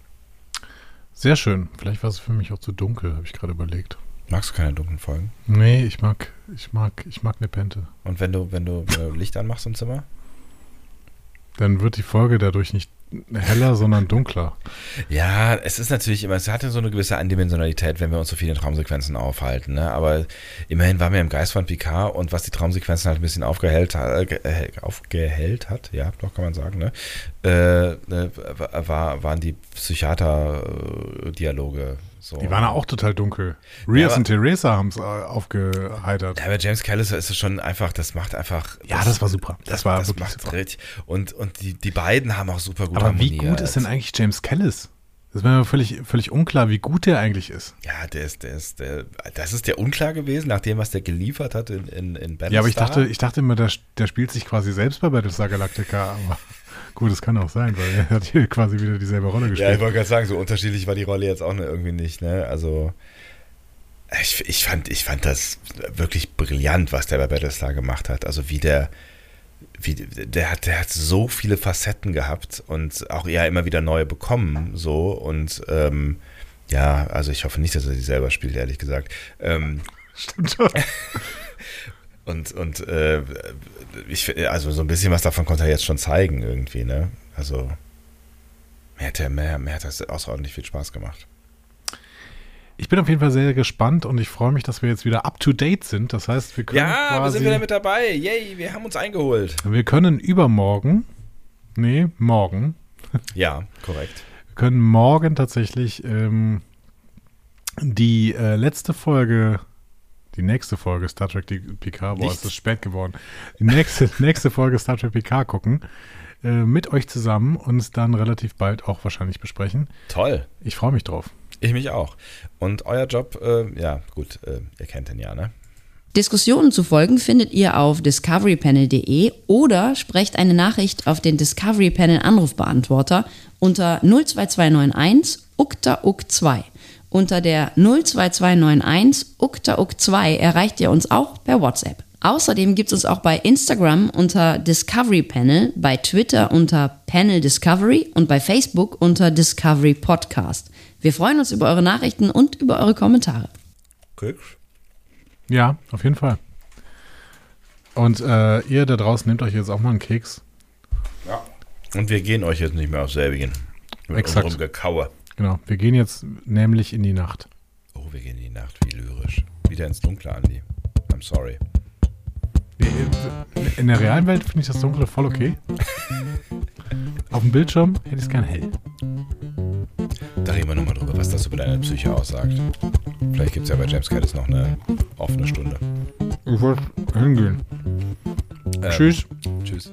Sehr schön. Vielleicht war es für mich auch zu dunkel, habe ich gerade überlegt. Magst du keine dunklen Folgen? Nee, ich mag, ich mag, ich mag Nepente. Und wenn du, wenn du äh, Licht anmachst im Zimmer? Dann wird die Folge dadurch nicht heller, sondern dunkler. Ja, es ist natürlich immer, es hat ja so eine gewisse Andimensionalität, wenn wir uns so viele Traumsequenzen aufhalten, ne? Aber immerhin waren wir im Geist von Picard und was die Traumsequenzen halt ein bisschen aufgehellt, äh, äh, aufgehellt hat, ja, doch kann man sagen, ne? Äh, ne, war, waren die Psychiater-Dialoge. So. Die waren ja auch total dunkel. Rias aber- und Theresa haben es äh, aufgeheitert. Ja, aber James Callis ist es schon einfach, das macht einfach. Ja, das war super. Das war das wirklich super. richtig. Und, und die, die beiden haben auch super gut Aber wie gut ist denn eigentlich James Callis? Das ist mir völlig, völlig unklar, wie gut der eigentlich ist. Ja, der ist, der ist, der, das ist der unklar gewesen, nach dem, was der geliefert hat in, in, in Battlestar. Ja, aber ich dachte, ich dachte immer, der, der spielt sich quasi selbst bei Battlestar Galactica. Aber gut, das kann auch sein, weil er hat hier quasi wieder dieselbe Rolle Ja, ich gespielt. wollte gerade sagen, so unterschiedlich war die Rolle jetzt auch ne- irgendwie nicht, ne? Also, ich, ich, fand, ich fand das wirklich brillant, was der bei Battlestar gemacht hat. Also, wie der, wie, der hat, der hat so viele Facetten gehabt und auch ja immer wieder neue bekommen, so und, ähm, ja, also ich hoffe nicht, dass er sie selber spielt, ehrlich gesagt. Ähm, Stimmt schon. Und, und äh, ich, also so ein bisschen was davon konnte er jetzt schon zeigen irgendwie, ne? Also mir hat, der, mir, mir hat das außerordentlich viel Spaß gemacht. Ich bin auf jeden Fall sehr gespannt und ich freue mich, dass wir jetzt wieder up to date sind. Das heißt, wir können Ja, wir quasi, sind wieder mit dabei. Yay, wir haben uns eingeholt. wir können übermorgen, nee, morgen, Ja, korrekt. wir können morgen tatsächlich ähm, die äh, letzte Folge, die nächste Folge Star Trek Picard, boah, Nicht? es ist spät geworden, die nächste, nächste Folge Star Trek Picard gucken, äh, mit euch zusammen und es dann relativ bald auch wahrscheinlich besprechen. Toll. Ich freue mich drauf. Ich mich auch. Und euer Job, äh, ja, gut, äh, ihr kennt den ja, ne? Diskussionen zu folgen findet ihr auf discoverypanel.de oder sprecht eine Nachricht auf den Discovery Panel Anrufbeantworter unter 02291 ukta uk 2 Unter der 02291 uktauk2 erreicht ihr uns auch per WhatsApp. Außerdem gibt es uns auch bei Instagram unter Discovery Panel, bei Twitter unter Panel Discovery und bei Facebook unter Discovery Podcast. Wir freuen uns über eure Nachrichten und über eure Kommentare. Keks? Ja, auf jeden Fall. Und äh, ihr da draußen nehmt euch jetzt auch mal einen Keks. Ja. Und wir gehen euch jetzt nicht mehr auf selbigen. Mit Exakt. unserem Gekaue. Genau, wir gehen jetzt nämlich in die Nacht. Oh, wir gehen in die Nacht, wie lyrisch. Wieder ins Dunkle, Andi. I'm sorry. In der realen Welt finde ich das Dunkle voll okay. Auf dem Bildschirm hätte ich es gern hell. Da reden wir nochmal drüber, was das über deine Psyche aussagt. Vielleicht gibt es ja bei James Caddis noch eine offene Stunde. Ich wollte hingehen. Ähm, Tschüss. Tschüss.